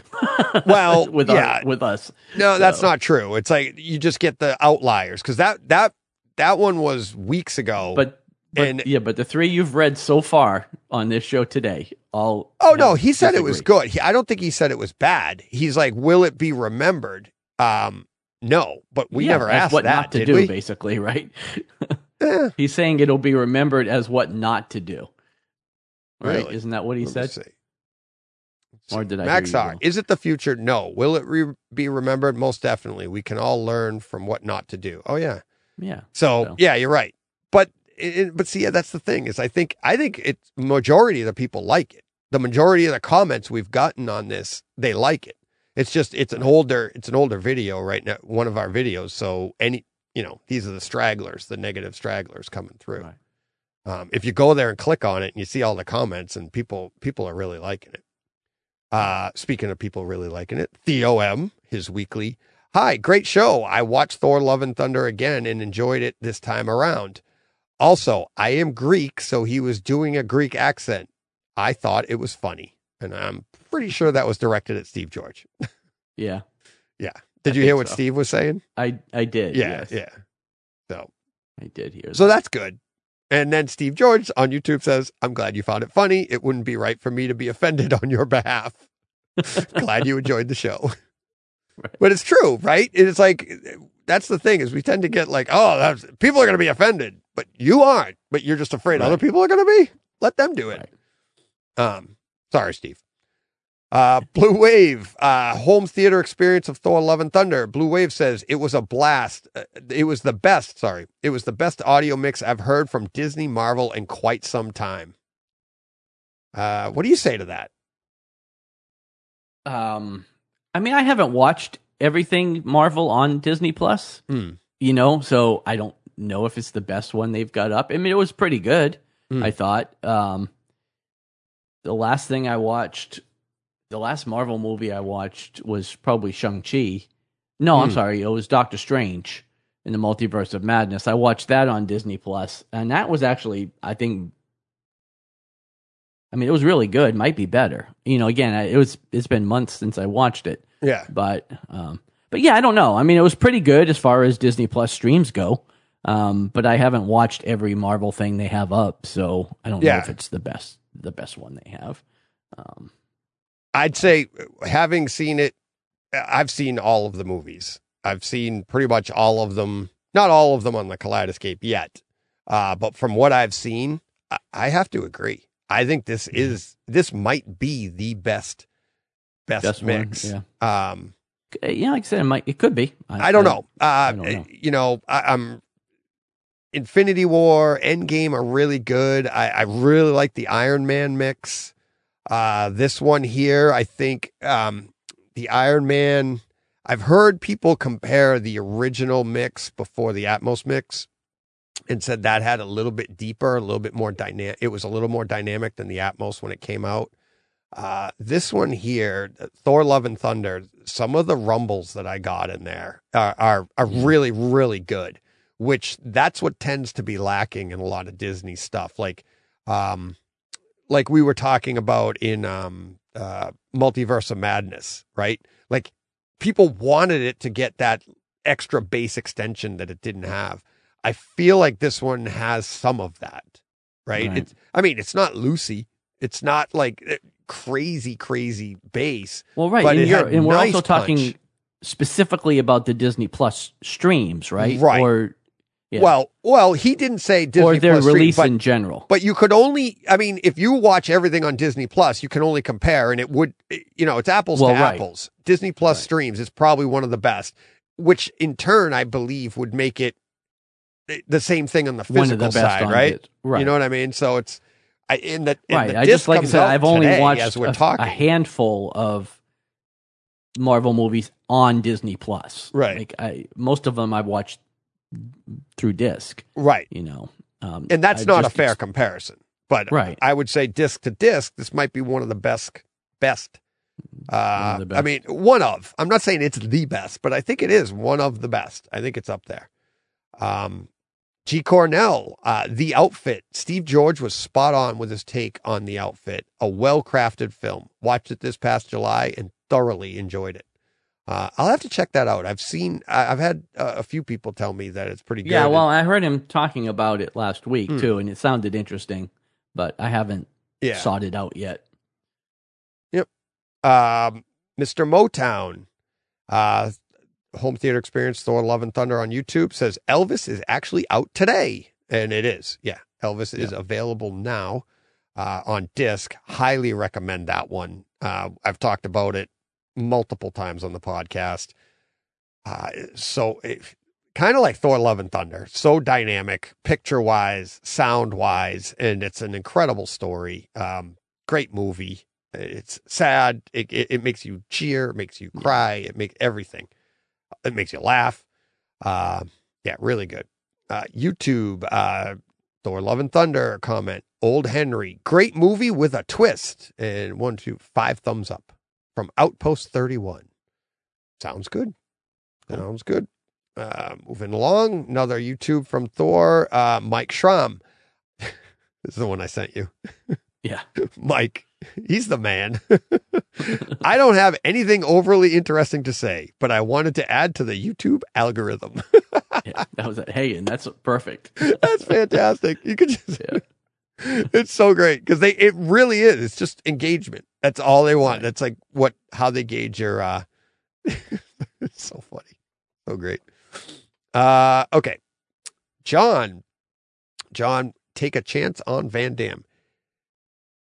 Well, with yeah. us, with us. No, that's not true. It's like you just get the outliers because that that that one was weeks ago. But, but And- yeah, but the three you've read so far on this show today, all oh no, he said it was good. He, I don't think he said it was bad. He's like, will it be remembered? Um, no, but we Yeah, never as asked what that, not to do, we? basically, right? Eh, He's saying it'll be remembered as what not to do. Right? Really? Isn't that what he let said? see. Or did I Max hear you Is it the future? No. Will it re- be remembered? Most definitely. We can all learn from what not to do. Oh yeah. Yeah. So, So- yeah, you're right. But it, but see, yeah, that's the thing is I think I think it's majority of the people like it. The majority of the comments we've gotten on this, they like it. It's just it's an older it's an older video right now, one of our videos. So any you know these are the stragglers, the negative stragglers coming through. Right. Um, if you go there and click on it and you see all the comments and people people are really liking it. Uh, speaking of people really liking it, Theo M, his weekly. Hi, great show. I watched Thor Love and Thunder again and enjoyed it this time around. Also, I am Greek, so he was doing a Greek accent. I thought it was funny. And I'm pretty sure that was directed at Steve George. Yeah. Yeah. Did I you hear what so. Steve was saying? I I did. Yeah, yes. yeah. So I did hear So that's good. And then Steve George on YouTube says, I'm glad you found it funny. It wouldn't be right for me to be offended on your behalf. glad you enjoyed the show. Right. But it's true, right? It's like, that's the thing is we tend to get like, oh, that's, people are going to be offended, but you aren't, but you're just afraid Right. other people are going to be. Let them do it. Right. Um, sorry, Steve. Uh, Blue Wave, uh, home theater experience of Thor: Love and Thunder. Blue Wave says it was a blast. Uh, it was the best. Sorry, it was the best audio mix I've heard from Disney Marvel in quite some time. Uh, what do you say to that? Um, I mean, I haven't watched everything Marvel on Disney Plus. Hmm. You know, so I don't know if it's the best one they've got up. I mean, it was pretty good. Hmm. I thought. Um, the last thing I watched, the last Marvel movie I watched was probably Shang Chi. No, I'm Hmm. sorry, it was Doctor Strange in the Multiverse of Madness. I watched that on Disney Plus, and that was actually, I think. I mean, it was really good. Might be better. You know, again, it was. It's been months since I watched it, Yeah, but um, but yeah, I don't know. I mean, it was pretty good as far as Disney Plus streams go. Um, but I haven't watched every Marvel thing they have up, so I don't Yeah. know if it's the best the best one they have. Um, I'd say having seen it, I've seen all of the movies. I've seen pretty much all of them. Not all of them on the Kaleidescape yet, uh, but from what I've seen, I, I have to agree. I think this Mm-hmm. is this might be the best best, best one, mix. yeah. Um, yeah, like I said, it might it could be. I don't know. Uh, don't know. You know, I, I'm Infinity War, Endgame are really good. I, I really like the Iron Man mix. Uh, this one here, I think um, the Iron Man. I've heard people compare the original mix before the Atmos mix, and said that had a little bit deeper, a little bit more dynamic. It was a little more dynamic than the Atmos when it came out. Uh, this one here, Thor: Love and Thunder. Some of the rumbles that I got in there are are, are really really good. Which that's what tends to be lacking in a lot of Disney stuff. Like, um, like we were talking about in um, uh, Multiverse of Madness, right? Like people wanted it to get that extra bass extension that it didn't have. I feel like this one has some of that, right? Right. It's, I mean, it's not Lucy. It's not like eh, crazy, crazy bass. Well, right, But and, and we're nice also talking punch. specifically about the Disney Plus streams, right? Right. Or Yeah. Well, well, he didn't say Disney or their Plus stream, release but, in general. but you could only, I mean, if you watch everything on Disney Plus, you can only compare, and it would, you know, it's apples Well, to right. apples. Disney Plus Right. streams is probably one of the best, which in turn I believe would make it eh, the same thing on the physical the side, right? Right. You know what I mean? So it's I, in the in right. the I just like I said, I've only watched as we're a, talking. a handful of Marvel movies on Disney Plus. Right. Like I, most of them I've watched through disc. right, You know, um, and that's I not just a fair comparison. But Right. I would say disc to disc, this might be one of the best best. Uh, I mean, one of. I'm not saying it's the best, but I think it is one of the best. I think it's up there. Um, G. Cornell, uh, the outfit. Steve George was spot on with his take on the outfit. A well crafted film. Watched it this past July and thoroughly enjoyed it. Uh, I'll have to check that out. I've seen, I've had uh, a few people tell me that it's pretty good. Yeah, well, I heard him talking about it last week Hmm. too, and it sounded interesting, but I haven't yeah. sought it out yet. Yep. Um, Mr. Motown, uh, Home Theater Experience, Thor Love and Thunder on YouTube says Elvis is actually out today. And it is. Yeah. Elvis is available now uh, on disc. Highly recommend that one. Uh, I've talked about it multiple times on the podcast. Uh, so kind of like Thor Love and Thunder, so dynamic, picture wise, sound wise, and it's an incredible story. Um, great movie. It's sad. It, it, it makes you cheer. It makes you cry. It makes everything. It makes you laugh. Uh, yeah, really good. Uh, YouTube, uh, Thor Love and Thunder comment. Old Henry, great movie with a twist. And one, two, five thumbs up from Outpost 31. Sounds good. Sounds good. Uh, moving along, another YouTube from Thor, uh, Mike Schramm. this is the one I sent you. Yeah. Mike, he's the man. I don't have anything overly interesting to say, but I wanted to add to the YouTube algorithm. yeah, that was it. Hey, and that's perfect. That's fantastic. You could just Yeah. It's so great because they it really is. It's just engagement. That's all they want. Right. That's like what how they gauge your uh it's so funny. So great. Uh okay. John. John, take a chance on Van Damme.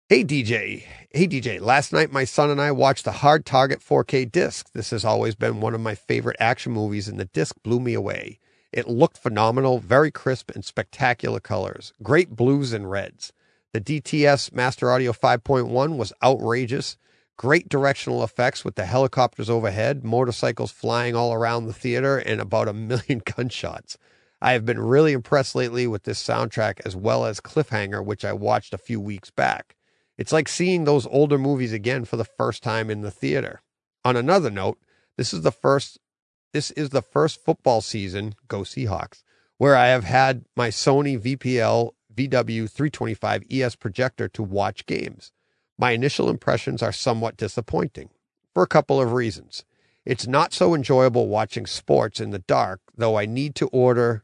Hey DJ. Hey DJ. Last night my son and I watched the Hard Target 4K disc. This has always been one of my favorite action movies and the disc blew me away. It looked phenomenal, very crisp and spectacular colors. Great blues and reds. The DTS Master Audio 5.1 was outrageous. Great directional effects with the helicopters overhead, motorcycles flying all around the theater, and about a million gunshots. I have been really impressed lately with this soundtrack as well as Cliffhanger, which I watched a few weeks back. It's like seeing those older movies again for the first time in the theater. On another note, this is the first this is the first football season, go Seahawks, where I have had my Sony VPL VW325 ES projector to watch games. My initial impressions are somewhat disappointing for a couple of reasons. It's not so enjoyable watching sports in the dark, though I need to order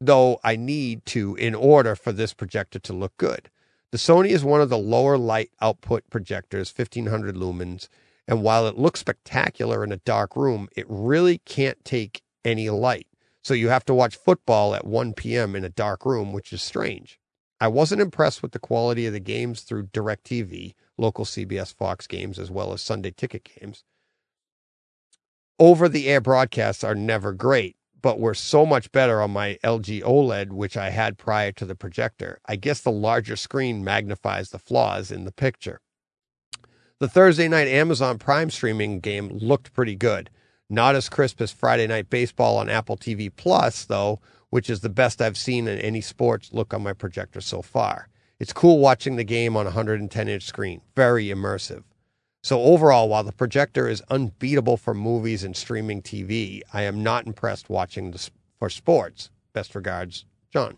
though I need to in order for this projector to look good. The Sony is one of the lower light output projectors, 1500 lumens, and while it looks spectacular in a dark room, it really can't take any light. So you have to watch football at 1 p.m. in a dark room, which is strange. I wasn't impressed with the quality of the games through DirecTV, local CBS Fox games, as well as Sunday ticket games. Over the air broadcasts are never great, but were so much better on my LG OLED, which I had prior to the projector. I guess the larger screen magnifies the flaws in the picture. The Thursday night Amazon Prime streaming game looked pretty good. Not as crisp as Friday Night Baseball on Apple TV Plus, though, which is the best I've seen in any sports look on my projector so far. It's cool watching the game on a 110 inch screen, very immersive. So, overall, while the projector is unbeatable for movies and streaming TV, I am not impressed watching this for sports. Best regards, John.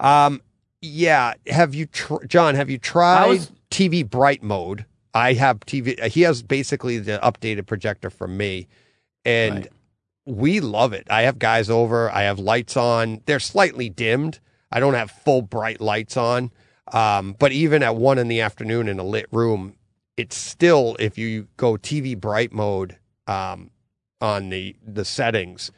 Um, yeah, have you, tr- John? Have you tried was- TV bright mode? I have TV. He has basically the updated projector from me, and Right. we love it. I have guys over. I have lights on. They're slightly dimmed. I don't have full bright lights on. Um, but even at one in the afternoon in a lit room, it's still if you go TV bright mode um, on the the settings,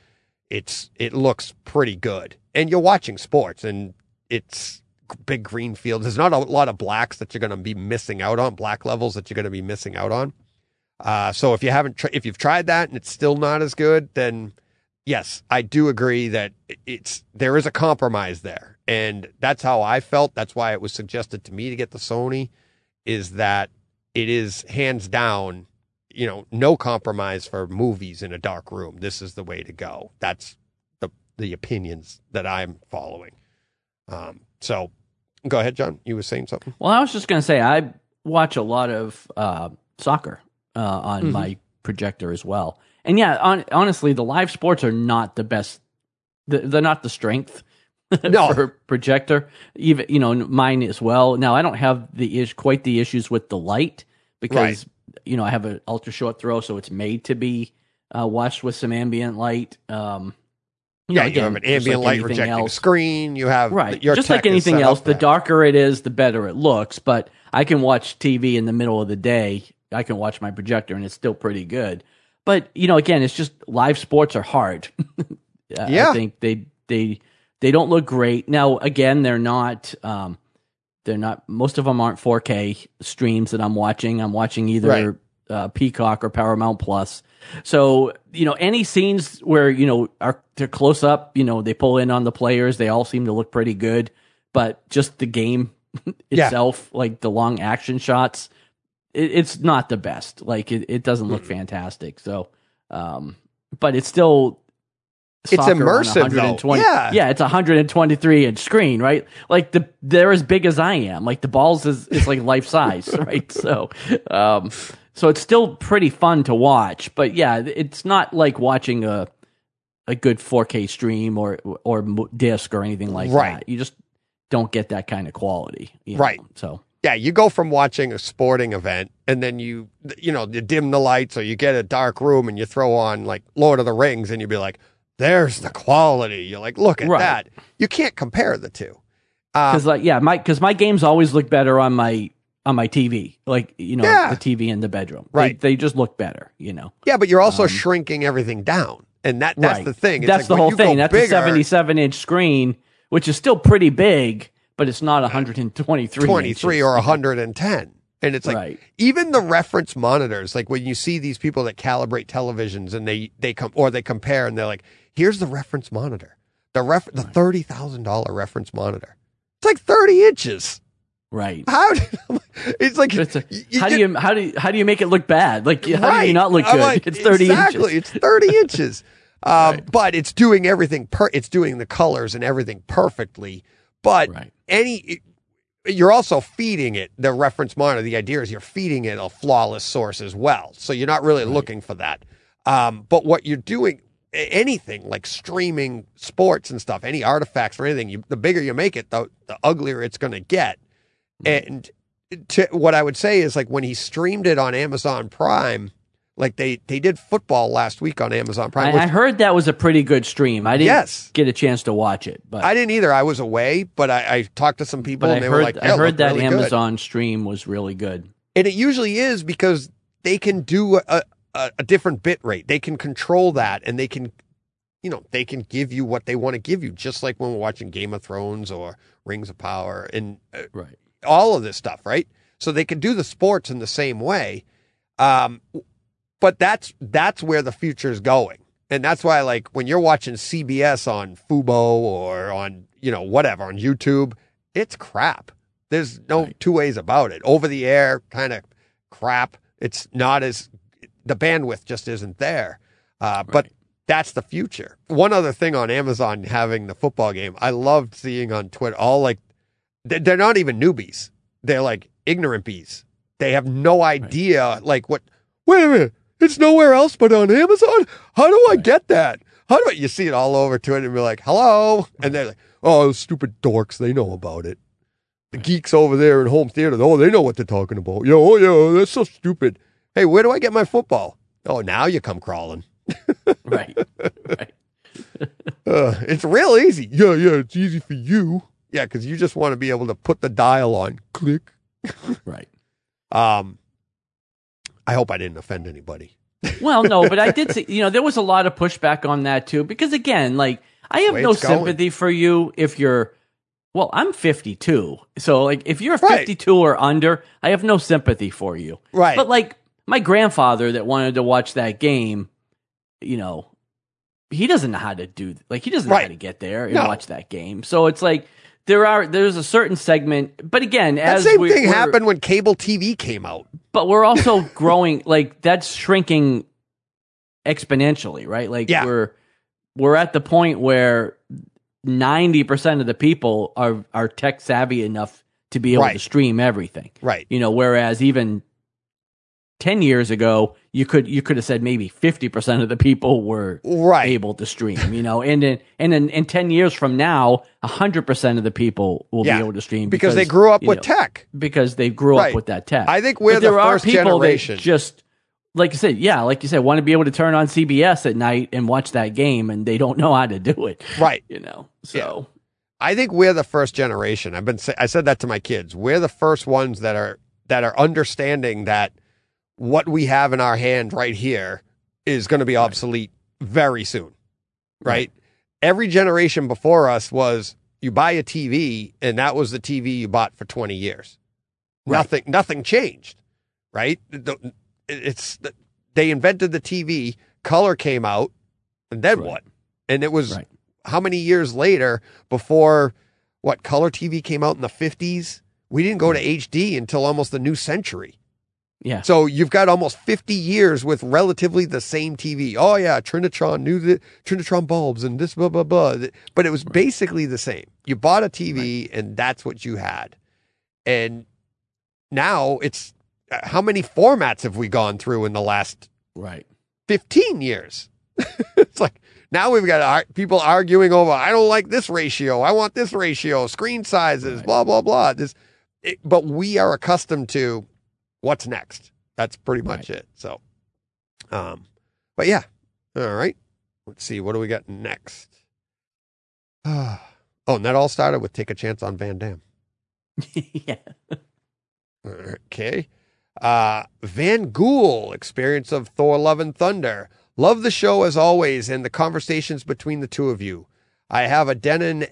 it's it looks pretty good. And you're watching sports, and it's big green fields. There's not a lot of blacks that you're going to be missing out on, black levels that you're going to be missing out on. Uh, so if you haven't, tr- if you've tried that and it's still not as good, then yes, I do agree that it's there is a compromise there, and that's how I felt. That's why it was suggested to me to get the Sony, is that it is hands down, you know, no compromise for movies in a dark room. This is the way to go. That's the the opinions that I'm following. Um, so go ahead, John. You were saying something. Well, I was just going to say I watch a lot of uh, soccer uh, on Mhm. my projector as well, and yeah, on, honestly, the live sports are not the best. th- They're not the strength No. projector. Even you know mine as well. Now I don't have the is quite the issues with the light because you know I have an ultra short throw, so it's made to be uh, watched with some ambient light. Um, you know, Yeah, you have an ambient like light projecting else. screen. You have Right. Your Just like anything else, the darker it is, the better it looks. But I can watch TV in the middle of the day. I can watch my projector and it's still pretty good. But, you know, again, it's just live sports are hard. Yeah. I think they, they, they don't look great. Now, again, they're not, um, they're not, most of them aren't 4K streams that I'm watching. I'm watching either Right. uh, Peacock or Paramount Plus. So, you know, any scenes where, you know, are they're close up, you know, they pull in on the players, they all seem to look pretty good, but just the game Yeah. itself, like the long action shots, it, it's not the best. Like it, it doesn't look fantastic. So, um, but it's still It's soccer on immersive, though. Yeah. yeah, it's a 123 inch screen, right? Like the they're as big as I am. Like the balls is is like life size, right? So, um, so it's still pretty fun to watch. But yeah, it's not like watching a a good 4K stream or or disc or anything like Right. that. You just don't get that kind of quality, you know? Right. So yeah, you go from watching a sporting event and then you, you know, you dim the lights or you get a dark room and you throw on like Lord of the Rings and you'd be like, there's the quality. You're like, look at Right. that. You can't compare the two. Um, because like yeah, my because my games always look better on my on my TV, like you know Yeah. the TV in the bedroom. Right. They, they just look better, you know. yeah, but you're also shrinking everything down. And that that's Right. the thing. It's That's like the whole thing. That's bigger, a 77 inch screen, which is still pretty big, but it's not 123. 23 inches. or 110. And it's like Right. even the reference monitors, like when you see these people that calibrate televisions and they they come or they compare and they're like, here's the reference monitor, the ref the thirty thousand dollar reference monitor. It's like 30 inches. right. How? did- it's like It's a- you how do you how do you, how do you make it look bad? Like how do you not look good? like, it's 30 exactly. inches. It's 30 inches. Um, But it's doing everything. Per- it's doing the colors and everything perfectly. But Right. any, you're also feeding it the reference monitor. The idea is you're feeding it a flawless source as well. So you're not really looking for that. Um, but what you're doing, anything like streaming sports and stuff, any artifacts or anything, you, the bigger you make it, the, the uglier it's going to get. Mm-hmm. And to, what I would say is like when he streamed it on Amazon Prime, like they they did football last week on Amazon Prime. I, which I heard that was a pretty good stream. I didn't Yes. get a chance to watch it, but I didn't either. I was away, but I, I talked to some people but I and they heard were like, I "Yeah, it heard that really good." Amazon stream was really good. and it usually is because they can do a, a, a different bit rate. They can control that, and they can, you know, they can give you what they want to give you. Just like when we're watching Game of Thrones or Rings of Power and uh, Right. all of this stuff, right? So they can do the sports in the same way. Um, but that's that's where the future is going, and that's why, like, when you're watching CBS on Fubo or on you know whatever on YouTube, it's crap. There's no two ways about it. Over the air, kind of crap. It's not as the bandwidth just isn't there. Uh, But that's the future. One other thing on Amazon having the football game, I loved seeing on Twitter all like they- they're not even newbies. They're like ignorant bees. They have no idea like what. Wait a minute, it's nowhere else but on Amazon. How do I get that? How do I? You see it all over Twitter and be like, "Hello," and they're like, "Oh, those stupid dorks, they know about it." The geeks over there in home theater, oh, they know what they're talking about. Yo, oh yeah, that's so stupid. Hey, where do I get my football? Oh, now you come crawling. Right. Uh, it's real easy. Yeah, yeah, it's easy for you. Yeah, because you just want to be able to put the dial on, click. Right. Um, I hope I didn't offend anybody. Well, no, but I did see, you know, there was a lot of pushback on that too, because again, like, I have no it's going. sympathy for you if you're, well, I'm 52. So, like, if you're Right. 52 or under, I have no sympathy for you. Right. But, like, my grandfather that wanted to watch that game, you know, he doesn't know how to do, like, he doesn't know how to get there and No. watch that game. So, it's like, there are, there's a certain segment, but again, That as same we, thing we're- happened when cable TV came out. but we're also growing like that's shrinking exponentially right like Yeah. we're we're at the point where 90% of the people are are tech savvy enough to be able to stream everything Right. you know whereas even 10 years ago you could you could have said maybe 50% of the people were Right. able to stream you know and in and in, in 10 years from now 100% of the people will Yeah. be able to stream because, they grew up with know, tech. because they grew Right. up with that tech. I think we're But the there are first people generation. that just like you said, yeah, like you said, want to be able to turn on CBS at night and watch that game, and they don't know how to do it. Right. You know, so I think we're the first generation. I've been say, I said that to my kids. We're the first ones that are that are understanding that what we have in our hand right here is going to be obsolete very soon. Right? Every generation before us was you buy a TV and that was the TV you bought for 20 years. Right. Nothing nothing changed. Right? It's they invented the TV, color came out, and then Right. what? And it was Right. how many years later before what color TV came out in the 50s? We didn't go to HD until almost the new century. Yeah, So you've got almost 50 years with relatively the same TV. Oh yeah, Trinitron knew the Trinitron bulbs and this blah blah blah. But it was basically the same. You bought a TV and that's what you had. And now it's uh, how many formats have we gone through in the last right, 15 years. it's like now we've got ar- people arguing over, I don't like this ratio. I want this ratio, screen sizes, Right. blah, blah, blah. This, it, but we are accustomed to what's next. That's pretty much it. So, um, but yeah. All right. Let's see. What do we got next? oh, and that all started with Take a Chance on Van Damme. yeah, Okay. Uh, Van Gool, experience of Thor Love and Thunder. Love the show as always and the conversations between the two of you. I have a Denon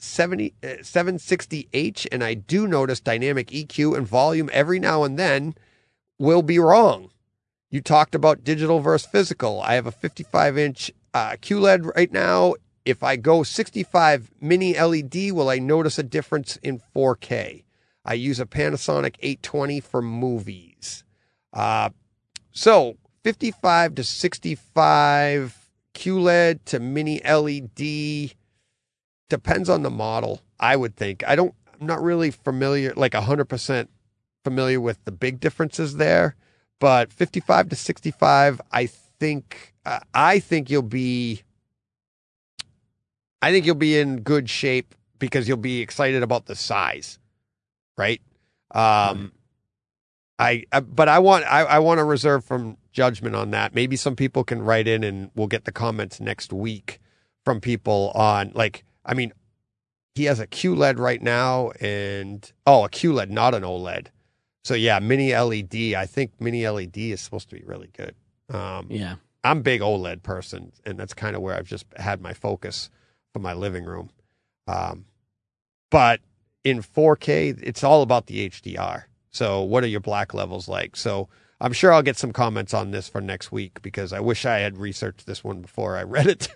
S70, uh, 760H and I do notice dynamic EQ and volume every now and then will be wrong. You talked about digital versus physical. I have a 55 inch uh, QLED right now. If I go 65 mini LED, will I notice a difference in 4K? I use a Panasonic 820 for movies. Uh, so 55 to 65 QLED to mini LED depends on the model. I would think. I don't. I'm not really familiar, like 100 percent familiar with the big differences there. But 55 to 65, I think. Uh, I think you'll be. I think you'll be in good shape because you'll be excited about the size, right? Um, I, I but I want I, I want to reserve from judgment on that. Maybe some people can write in and we'll get the comments next week from people on like I mean he has a QLED right now and oh a QLED not an OLED. So yeah, mini LED. I think mini LED is supposed to be really good. Um, yeah, I'm a big OLED person, and that's kind of where I've just had my focus for my living room. Um, but in 4K, it's all about the HDR. So, what are your black levels like? So, I'm sure I'll get some comments on this for next week because I wish I had researched this one before I read it.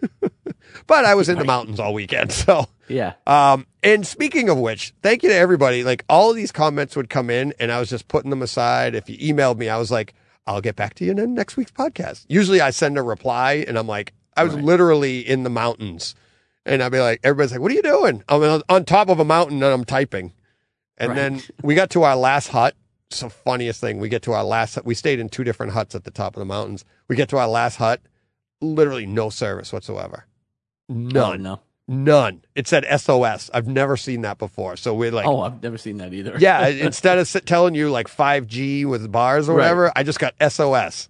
but I was in the mountains all weekend, so yeah, um, and speaking of which, thank you to everybody. Like all of these comments would come in and I was just putting them aside. If you emailed me, I was like, I'll get back to you in next week's podcast. Usually I send a reply and I'm like, I was Right. literally in the mountains and I'd be like, everybody's like, what are you doing? I'm on, top of a mountain and I'm typing. And Right. then we got to our last hut. It's the funniest thing. We get to our last hut. We stayed in two different huts at the top of the mountains. We get to our last hut. Literally no service whatsoever. Oh, None. Oh, no. None. It said SOS. I've never seen that before. So we're like, oh, I've never seen that either. yeah, instead of telling you like 5G with bars or Right. whatever, I just got SOS.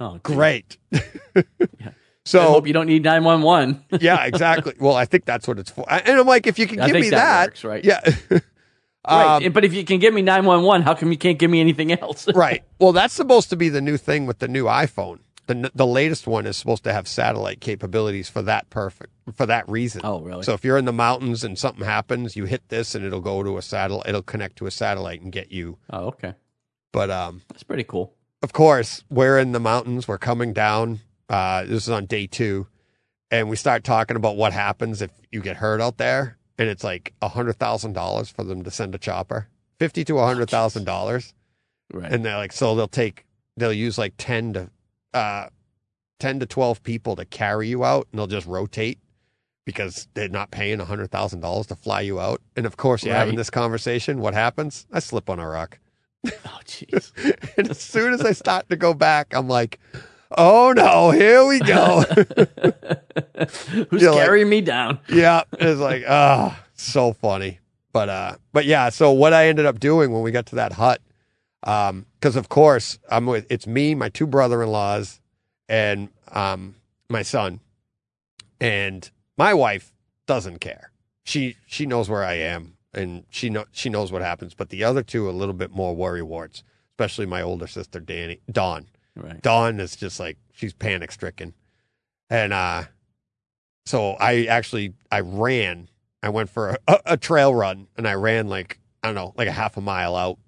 oh. Great. I So hope you don't need nine one one. yeah, exactly. Well, I think that's what it's for. And I'm like, if you can I give me that that, works, right. Yeah. Right, Um, but if you can give me nine one one, how come you can't give me anything else? right. Well, that's supposed to be the new thing with the new iPhone. The the latest one is supposed to have satellite capabilities for that perfect for that reason. Oh, really? So if you're in the mountains and something happens, you hit this and it'll go to a satellite. It'll connect to a satellite and get you. Oh, okay, But um, that's pretty cool. of course, we're in the mountains. We're coming down. Uh, this is on day two, and we start talking about what happens if you get hurt out there, and it's like a hundred thousand dollars for them to send a chopper, fifty to a hundred thousand dollars, Right. and they're like, so they'll take, they'll use like ten to, uh, ten to twelve people to carry you out, and they'll just rotate because they're not paying a hundred thousand dollars to fly you out. And of course, you're having this conversation. What happens? I slip on a rock. oh, jeez. And as soon as I start to go back, I'm like, oh no, here we go. Who's You're like- me down? yeah. It's like, ah, so funny. But uh but yeah, so what I ended up doing when we got to that hut, um, because of course I'm with it's me, my two brother in laws, and um my son. And my wife doesn't care. She she knows where I am and she know she knows what happens. But the other two are a little bit more worry warts, especially my older sister Danny Dawn. Right. Dawn is just like she's panic stricken. And uh so I actually I ran. I went for a, a trail run and I ran like I don't know, like a half a mile out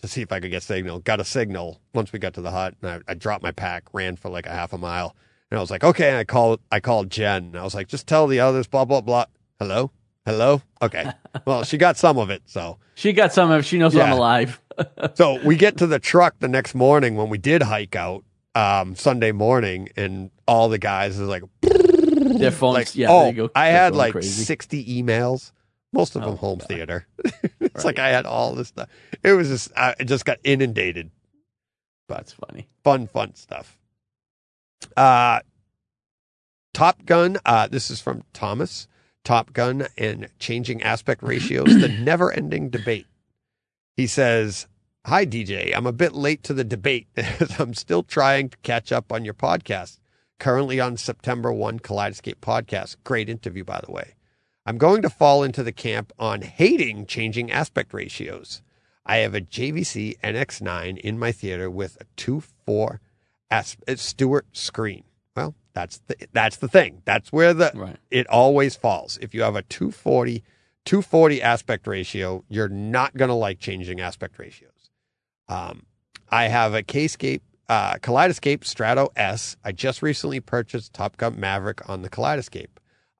to see if I could get signal. Got a signal once we got to the hut and I, I dropped my pack, ran for like a half a mile. And I was like, okay, and I called I called Jen and I was like, just tell the others, blah, blah, blah. Hello? Hello? Okay. well, she got some of it, so She got some of. it. She knows I'm alive. so we get to the truck the next morning when we did hike out um, Sunday morning, and all the guys is like, Their phones. like yeah. oh, there you go. I had like crazy. 60 emails, most of Oh, them home God. theater. it's like I had all this stuff. It was just, I it just got inundated. That's funny. Fun, fun stuff. Uh, Top Gun, uh, this is from Thomas. Top Gun and changing aspect ratios, the never ending debate. He says, Hi, DJ. I'm a bit late to the debate as I'm still trying to catch up on your podcast. Currently on September 1 Kaleidescape podcast. Great interview, by the way. I'm going to fall into the camp on hating changing aspect ratios. I have a JVC NX9 in my theater with a 2 4 as- uh, Stewart screen. Well, that's the, that's the thing. That's where the Right. it always falls. If you have a 240 240 aspect ratio, you're not going to like changing aspect ratios. Um, I have a K-scape, uh, Kaleidescape Strato S. I just recently purchased Top Gun Maverick on the Kaleidescape.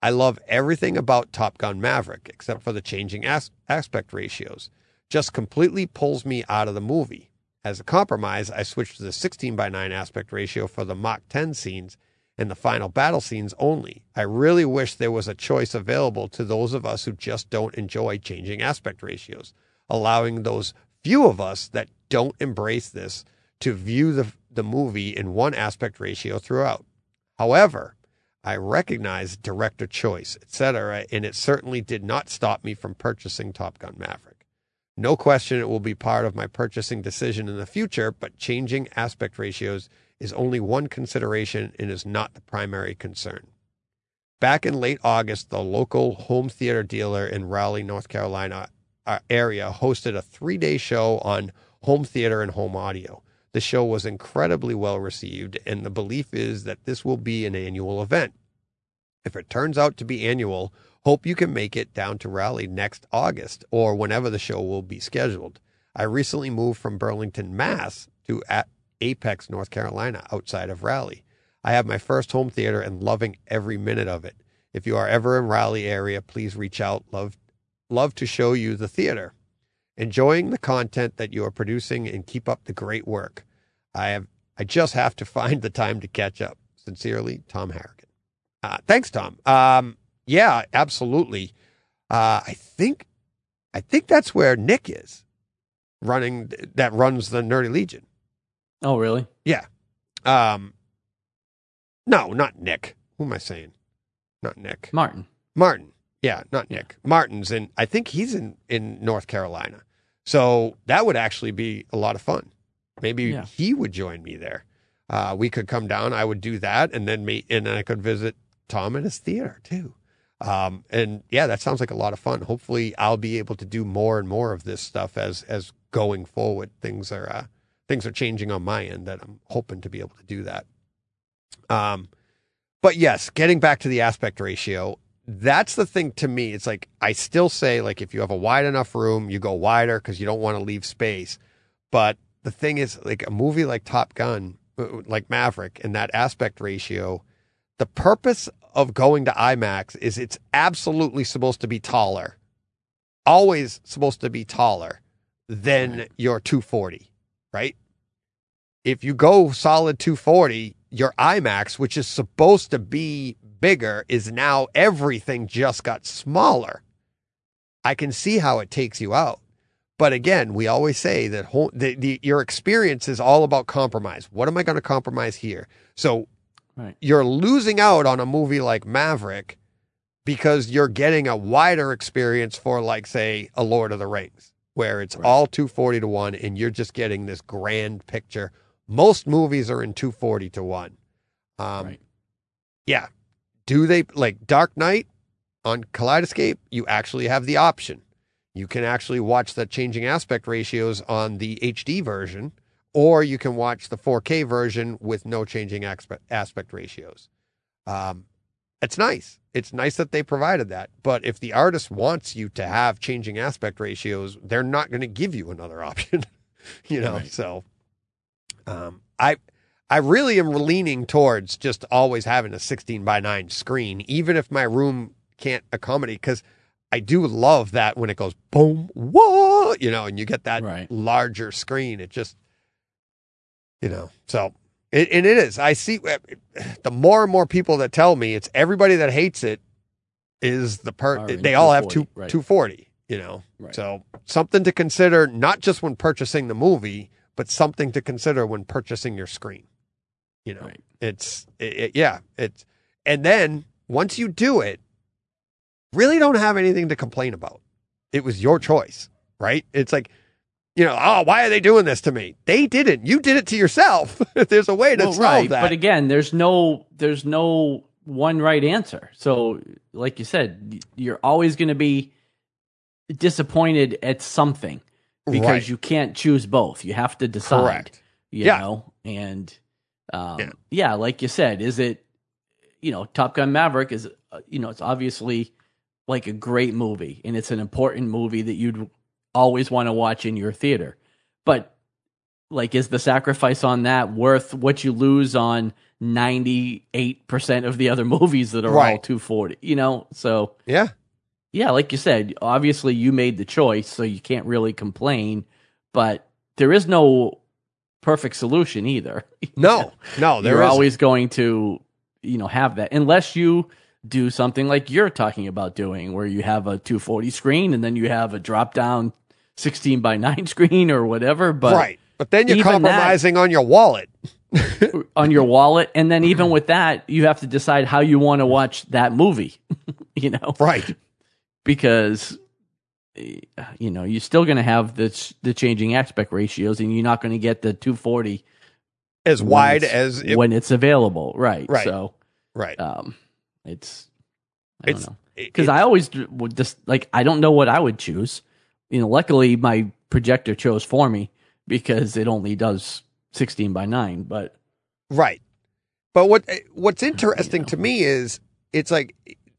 I love everything about Top Gun Maverick except for the changing as- aspect ratios. Just completely pulls me out of the movie. As a compromise, I switched to the 16 by 9 aspect ratio for the Mach 10 scenes and the final battle scenes only. I really wish there was a choice available to those of us who just don't enjoy changing aspect ratios, allowing those few of us that don't embrace this to view the, the movie in one aspect ratio throughout. However, I recognize director choice, etc., and it certainly did not stop me from purchasing Top Gun Maverick. No question it will be part of my purchasing decision in the future, but changing aspect ratios is only one consideration and is not the primary concern. Back in late August, the local home theater dealer in Raleigh, North Carolina uh, area hosted a three day show on home theater and home audio. The show was incredibly well received, and the belief is that this will be an annual event. If it turns out to be annual, hope you can make it down to Raleigh next August or whenever the show will be scheduled. I recently moved from Burlington, Mass to at Apex, North Carolina, outside of Raleigh. I have my first home theater and loving every minute of it. If you are ever in Raleigh area, please reach out. Love love to show you the theater. Enjoying the content that you are producing and keep up the great work. I have I just have to find the time to catch up. Sincerely, Tom Harrigan. Uh, thanks, Tom. Um, yeah, absolutely. Uh, I think I think that's where Nick is running that runs the Nerdy Legion. Oh, really? Yeah. Um, no, not Nick. Who am I saying? Not Nick. Martin. Martin. Yeah, not Nick. Martin's in. I think he's in in North Carolina. So that would actually be a lot of fun. Maybe Yeah. he would join me there. uh, we could come down. I would do that, and then meet, and then I could visit Tom in his theater too. Um, and yeah, that sounds like a lot of fun. Hopefully, I'll be able to do more and more of this stuff as as going forward. Things are uh, things are changing on my end that I'm hoping to be able to do that. Um, but yes, getting back to the aspect ratio, that's the thing to me. It's like I still say like if you have a wide enough room, you go wider because you don't want to leave space. But the thing is, like a movie like Top Gun, uh, like Maverick, and that aspect ratio, the purpose of going to IMAX is it's absolutely supposed to be taller, always supposed to be taller than your 240, right? If you go solid 240, your IMAX, which is supposed to be bigger, is now everything just got smaller. I can see how it takes you out. But again, we always say that whole, the, the, your experience is all about compromise. What am I going to compromise here? So Right. you're losing out on a movie like Maverick because you're getting a wider experience for, like, say, a Lord of the Rings, where it's Right. all 240 to 1 and you're just getting this grand picture. Most movies are in 240 to 1. Um, Right. Yeah. Do they, like Dark Knight on Kaleidescape, you actually have the option. You can actually watch the changing aspect ratios on the HD version, or you can watch the 4K version with no changing aspect, aspect ratios. Um, it's nice. It's nice that they provided that. But if the artist wants you to have changing aspect ratios, they're not going to give you another option. you know, Right. so um, I I really am leaning towards just always having a 16 by 9 screen, even if my room can't accommodate, because I do love that when it goes boom, whoa, you know, and you get that Right. larger screen. It just, you know, so it, and it is. I see uh, the more and more people that tell me it's everybody that hates it is the part they all have two 240, right. 240, you know. Right. So something to consider, not just when purchasing the movie, but something to consider when purchasing your screen. You know, Right. it's it, it- yeah, it's and then once you do it, really don't have anything to complain about. It was your choice, right? It's like, you know, oh, why are they doing this to me? They didn't. You did it to yourself. There's a way to Well, solve right. that. But again, there's no there's no one right answer. So, like you said, you're always going to be disappointed at something because Right. you can't choose both. You have to decide. Correct. You Yeah. know, and um, Yeah. yeah. like you said, is it you know Top Gun Maverick is uh, you know it's obviously like a great movie and it's an important movie that you'd always want to watch in your theater, but like is the sacrifice on that worth what you lose on 98% of the other movies that are all 240 you know so Yeah. yeah like you said obviously you made the choice so you can't really complain but there is no perfect solution either No, no, there you're isn't. always going to you know have that unless you do something like you're talking about doing where you have a 240 screen and then you have a drop down 16 by 9 screen or whatever but right. But then you're even that- compromising on your wallet. on your wallet and then even with that you have to decide how you want to watch that movie you know Right. because eh, you know you're still going to have the the changing aspect ratios and you're not going to get the 240 As wide as it, when it's available right Right. so right. um it's i don't It's- because I always would just like I don't know what I would choose. You know, luckily my projector chose for me because it only does sixteen by nine. But Right. But what eh, what's interesting know. to me is it's like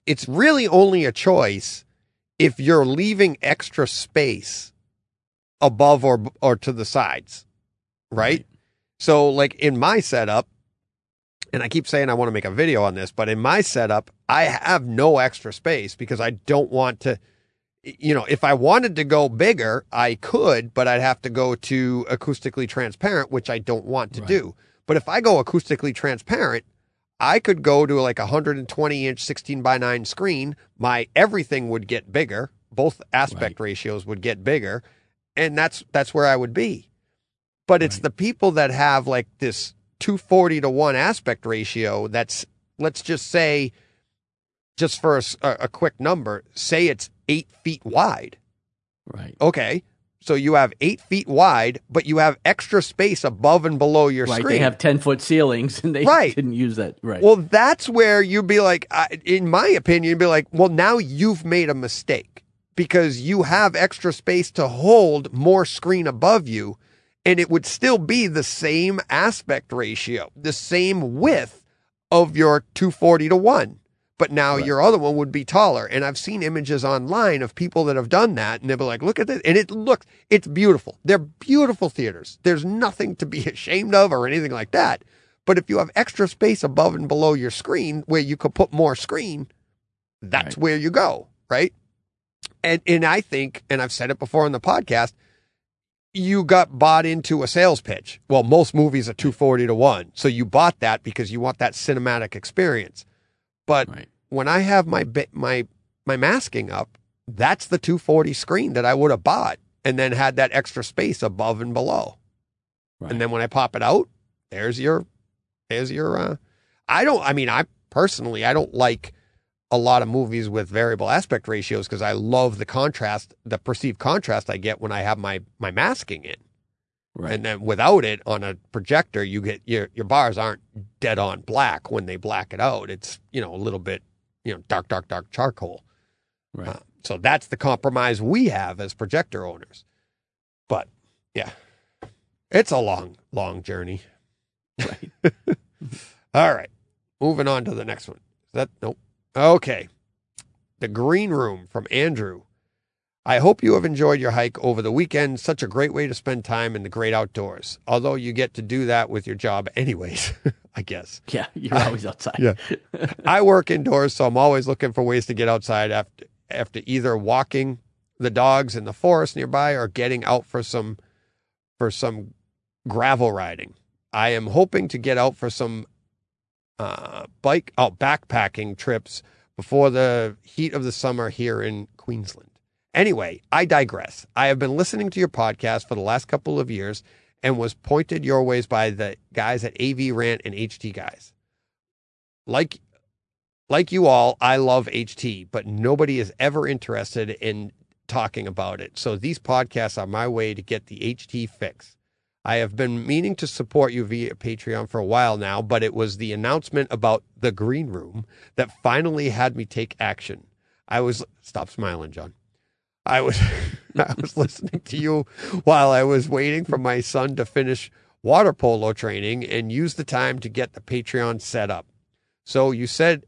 it's really only a choice if you're leaving extra space above or or to the sides. Right? So like in my setup and I keep saying I want to make a video on this, but in my setup I have no extra space because I don't want to you know, if I wanted to go bigger, I could, but I'd have to go to acoustically transparent, which I don't want to Right. do. But if I go acoustically transparent, I could go to like a 120 inch 16 by 9 screen. My everything would get bigger. Both aspect ratios would get bigger. And that's that's where I would be. But it's the people that have like this 240 to 1 aspect ratio that's let's just say just for a quick number, say it's eight feet wide. right, Okay. So you have eight feet wide, but you have extra space above and below your Right. screen. They have 10 foot ceilings and they Right. didn't use that. Right. Well, that's where you'd be like, I- in my opinion, you'd be like, well, now you've made a mistake because you have extra space to hold more screen above you, and it would still be the same aspect ratio, the same width of your 240 to 1. But now your other one would be taller. And I've seen images online of people that have done that, and they'll be like, look at this. And it looks, it's beautiful. They're beautiful theaters. There's nothing to be ashamed of or anything like that. But if you have extra space above and below your screen where you could put more screen, that's Right. where you go, right? And and I think, and I've said it before on the podcast, you got bought into a sales pitch. Well, most movies are 240 to 1. So you bought that because you want that cinematic experience. But Right. when I have my my my masking up, that's the 240 screen that I would have bought and then had that extra space above and below. Right. And then when I pop it out, there's your there's your uh I don't I mean I personally I don't like a lot of movies with variable aspect ratios because I love the contrast, the perceived contrast I get when I have my my masking in. Right. And then without it on a projector, you get your your bars aren't dead on black when they black it out. It's you know a little bit you know dark, dark, dark charcoal. right. Uh, so that's the compromise we have as projector owners. But yeah, it's a long, long journey. right. All right, moving on to the next one. Is that nope. Okay, the green room from Andrew. I hope you have enjoyed your hike over the weekend. Such a great way to spend time in the great outdoors. Although you get to do that with your job anyways, I guess. Yeah. You're always outside. Yeah. I work indoors, so I'm always looking for ways to get outside after after either walking the dogs in the forest nearby or getting out for some for some gravel riding. I am hoping to get out for some uh, bike out backpacking trips before the heat of the summer here in Queensland. Anyway, I digress. I have been listening to your podcast for the last couple of years and was pointed your ways by the guys at AV Rant and HT Guys like like you all, I love HT, but nobody is ever interested in talking about it. So these podcasts are my way to get the HT fix. I have been meaning to support you via Patreon for a while now, but it was the announcement about the green room that finally had me take action. I was stop smiling, John. I was I was listening to you while I was waiting for my son to finish water polo training and use the time to get the Patreon set up. So you said,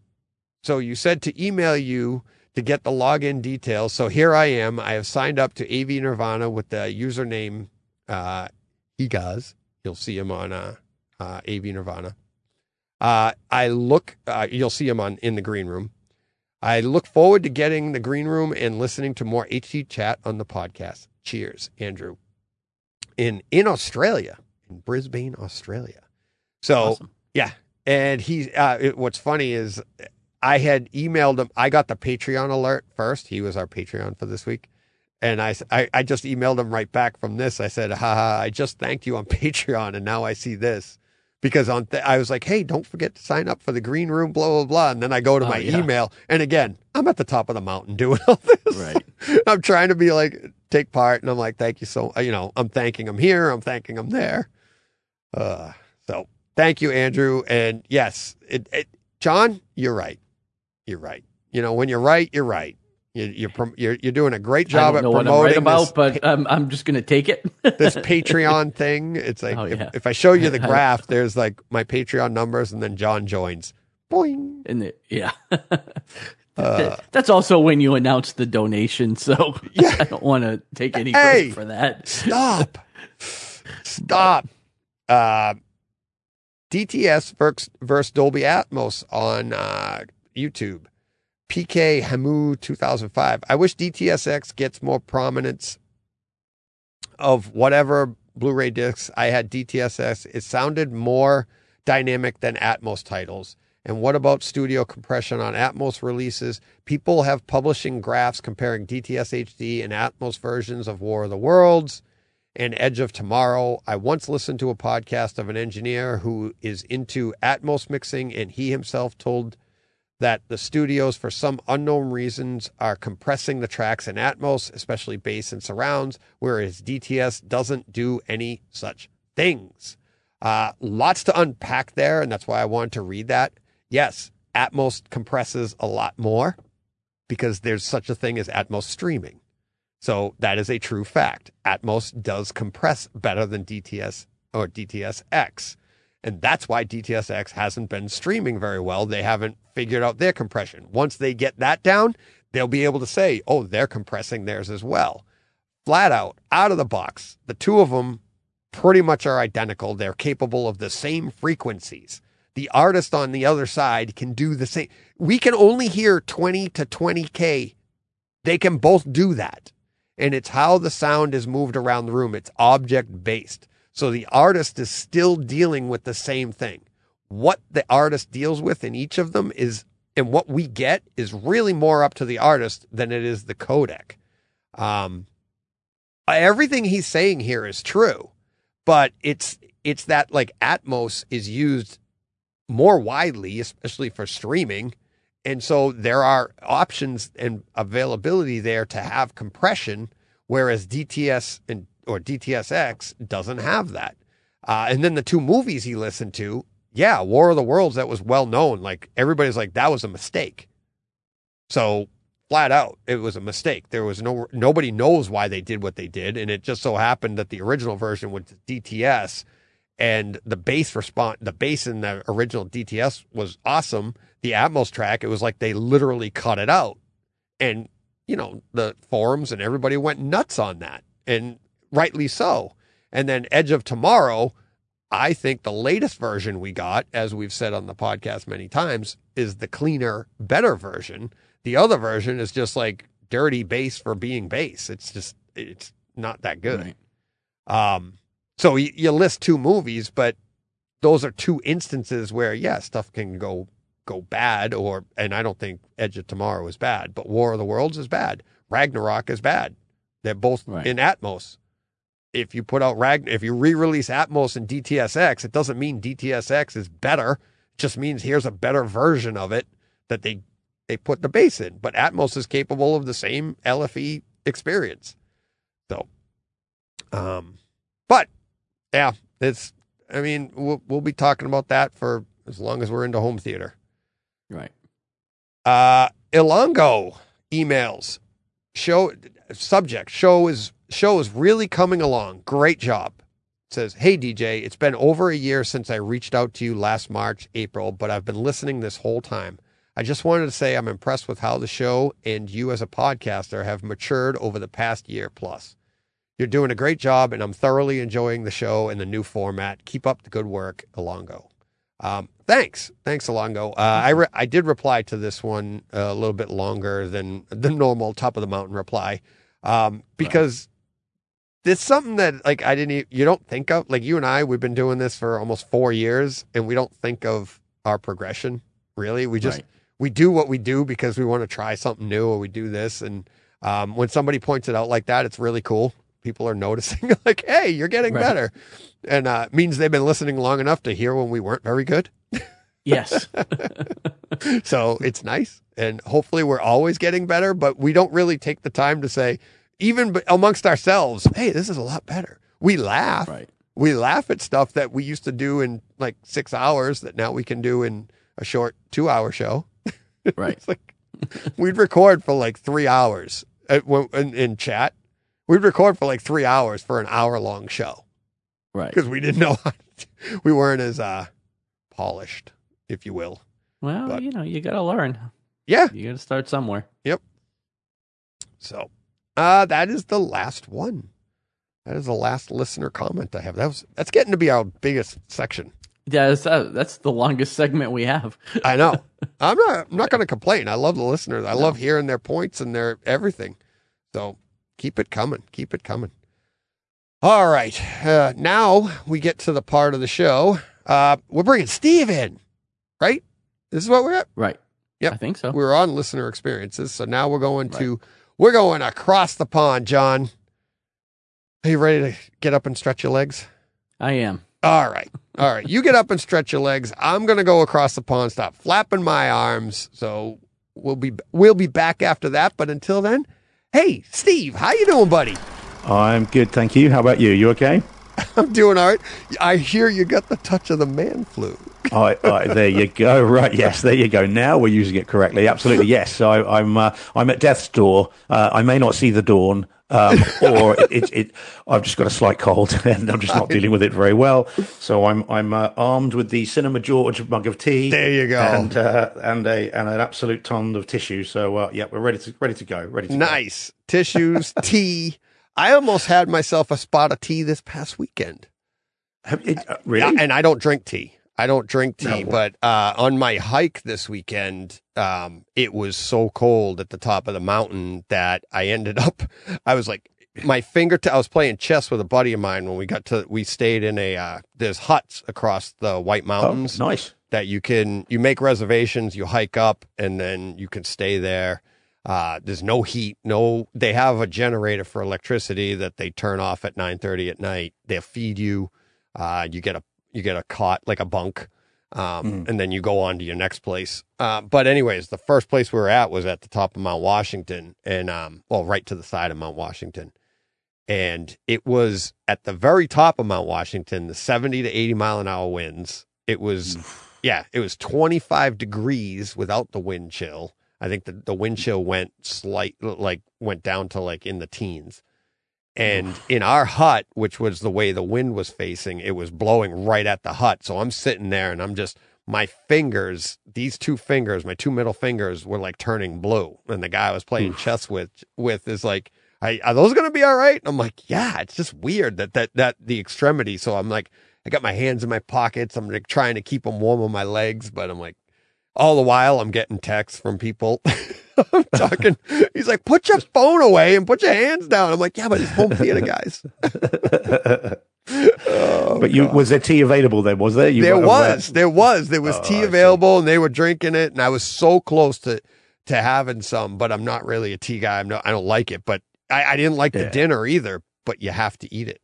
so you said to email you to get the login details. So here I am. I have signed up to AV Nirvana with the username uh, Egaz. You'll see him on uh, uh, AV Nirvana. Uh, I look. Uh, you'll see him on in the green room. I look forward to getting the green room and listening to more HT chat on the podcast. Cheers, Andrew. In in Australia, in Brisbane, Australia. So Awesome. yeah, and he. Uh, it, what's funny is, I had emailed him. I got the Patreon alert first. He was our Patreon for this week, and I I just emailed him right back from this. I said, haha, I just thanked you on Patreon, and now I see this because on th- I was like, hey, don't forget to sign up for the green room, blah blah blah. And then I go to Oh, my yeah. email, and again, I'm at the top of the mountain doing all this. Right. I'm trying to be like take part, and I'm like, thank you so. You know, I'm thanking him here, I'm thanking him there. Uh, so thank you, Andrew, and yes, it, it, John, you're right. You're right. You know, when you're right, you're right. You, you're you're you're doing a great I job at know what I'm promoting right about, this, but um, I'm just going to take it. this Patreon thing. It's like Oh, if, yeah. if I show you the graph, there's like my Patreon numbers, and then John joins. Boing. And the, yeah. Uh, That's also when you announce the donation, so Yeah. I don't want to take any Hey! credit for that. Stop. Stop. Uh, DTS versus, versus Dolby Atmos on uh, YouTube. PK Hamu 2005. I wish DTSX gets more prominence of whatever Blu-ray discs I had DTSX. It sounded more dynamic than Atmos titles. And what about studio compression on Atmos releases? People have publishing graphs comparing DTS HD and Atmos versions of War of the Worlds and Edge of Tomorrow. I once listened to a podcast of an engineer who is into Atmos mixing, and he himself told that the studios, for some unknown reasons, are compressing the tracks in Atmos, especially bass and surrounds, whereas DTS doesn't do any such things. Uh, lots to unpack there, and that's why I wanted to read that. Yes, Atmos compresses a lot more because there's such a thing as Atmos streaming. So that is a true fact. Atmos does compress better than DTS or DTSX. And that's why DTSX hasn't been streaming very well. They haven't figured out their compression. Once they get that down, they'll be able to say, oh, they're compressing theirs as well. Flat out, out of the box, the two of them pretty much are identical. They're capable of the same frequencies. The artist on the other side can do the same. We can only hear 20 to 20K. They can both do that. And it's how the sound is moved around the room. It's object based. So the artist is still dealing with the same thing. What the artist deals with in each of them is, and what we get is really more up to the artist than it is the codec. Um, everything he's saying here is true, but it's it's that like Atmos is used more widely, especially for streaming, and so there are options and availability there to have compression, whereas DTS and or DTSX doesn't have that. Uh, and then the two movies he listened to, yeah, War of the Worlds, that was well known. Like everybody's like, that was a mistake. So flat out, it was a mistake. There was no nobody knows why they did what they did, and it just so happened that the original version went to DTS, and the bass response, the bass in the original DTS was awesome. The Atmos track, it was like they literally cut it out, and you know the forums and everybody went nuts on that, and rightly so. And then Edge of Tomorrow, I think the latest version we got, as we've said on the podcast many times, is the cleaner, better version. The other version is just like dirty bass for being bass. It's just it's not that good. Right. Um, so you, you list two movies, but those are two instances where yeah, stuff can go go bad, or and I don't think Edge of Tomorrow is bad, but War of the Worlds is bad. Ragnarok is bad. They're both Right. in Atmos. If you put out Ragn, if you re-release Atmos and DTSX, it doesn't mean DTSX is better. It just means here's a better version of it that they they put the bass in. But Atmos is capable of the same LFE experience. So, um, but yeah, it's. I mean, we'll we'll be talking about that for as long as we're into home theater. Right. Uh, Ilongo emails show subject show is show is really coming along. Great job. says, "Hey DJ, it's been over a year since I reached out to you last March, April, but I've been listening this whole time. I just wanted to say I'm impressed with how the show and you as a podcaster have matured over the past year plus. You're doing a great job, and I'm thoroughly enjoying the show and the new format. Keep up the good work, Alongo. Um, thanks, thanks, Alongo. Uh, I re- I did reply to this one uh, a little bit longer than the normal top of the mountain reply, um, because it's something that like I didn't you don't think of like you and I we've been doing this for almost four years and we don't think of our progression really. We just Right. we do what we do because we want to try something new or we do this and um, when somebody points it out like that, it's really cool. People are noticing like, hey, you're getting Right. better, and uh, means they've been listening long enough to hear when we weren't very good. Yes. so it's nice and hopefully we're always getting better but we don't really take the time to say even amongst ourselves hey this is a lot better we laugh right. we laugh at stuff that we used to do in like six hours that now we can do in a short two hour show Right. it's like we'd record for like three hours when- in, in chat we'd record for like three hours for an hour long show Right. because we didn't know how to, we weren't as uh polished if you will Well, but- you know, you got to learn. yeah You got to start somewhere. Yep. So, uh, that is the last one. That is the last listener comment I have. That was that's getting to be our biggest section. Yeah, that's, uh, that's the longest segment we have. I know. I'm not. I'm not going to complain. I love the listeners. I love hearing their points and their everything. So keep it coming. Keep it coming. All right. Uh, now we get to the part of the show. Uh, we're bringing Steve in, right? This is what we're at. Right. Yep. I think so. We're on listener experiences. So now we're going to we're going across the pond, John. Are you ready to get up and stretch your legs? I am. All right. All right. You get up and stretch your legs. I'm going to go across the pond, stop flapping my arms. So we'll be we'll be back after that, but until then, hey, Steve, how you doing, buddy? I'm good, thank you. How about you? You okay? I'm doing all right. I hear you got the touch of the man flu. I, I, there you go. Right, yes, there you go. Now we're using it correctly. Absolutely, yes. So I, I'm uh, I'm at death's door. Uh, I may not see the dawn, um, or it, it, it. I've just got a slight cold, and I'm just not dealing with it very well. So I'm I'm uh, armed with the Cinema George mug of tea. There you go. And uh, and a and an absolute ton of tissue. So uh, yeah, we're ready to ready to go. Ready to go. Nice. Tissues, tea. I almost had myself a spot of tea this past weekend. It, uh, really? And I don't drink tea. I don't drink tea, No. but uh, on my hike this weekend, um, it was so cold at the top of the mountain that I ended up. I was like, my fingertip. I was playing chess with a buddy of mine when we got to. We stayed in a. Uh, there's huts across the White oh, Mountains nice. that you can. You make reservations. You hike up, and then you can stay there. Uh, there's no heat. No, they have a generator for electricity that they turn off at 9:30 at night. They'll feed you. Uh, you get a you get a cot like a bunk, um, and then you go on to your next place. Uh, but anyways, the first place we were at was at the top of Mount Washington, and um, well, right to the side of Mount Washington, and it was at the very top of Mount Washington, the 70 to 80 mile an hour winds. It was, yeah, it was 25 degrees without the wind chill. I think the, the wind chill went slight, like went down to like in the teens. And in our hut, which was the way the wind was facing, it was blowing right at the hut. So I'm sitting there and I'm just, my fingers, these two fingers, my two middle fingers were like turning blue. And the guy I was playing chess with, with is like, I, are those going to be all right? And I'm like, yeah, it's just weird that, that, that the extremity. So I'm like, I got my hands in my pockets. I'm like trying to keep them warm on my legs, but I'm like, all the while I'm getting texts from people. I'm talking. He's like, put your phone away and put your hands down. I'm like, yeah, but it's home theater, guys. Oh, but you God. was there tea available then? Was there? You there was, there was, there was Oh, tea available, and they were drinking it, and I was so close to to having some, but I'm not really a tea guy. I'm not, I don't like it, but I, I didn't like the Yeah. dinner either. But you have to eat it.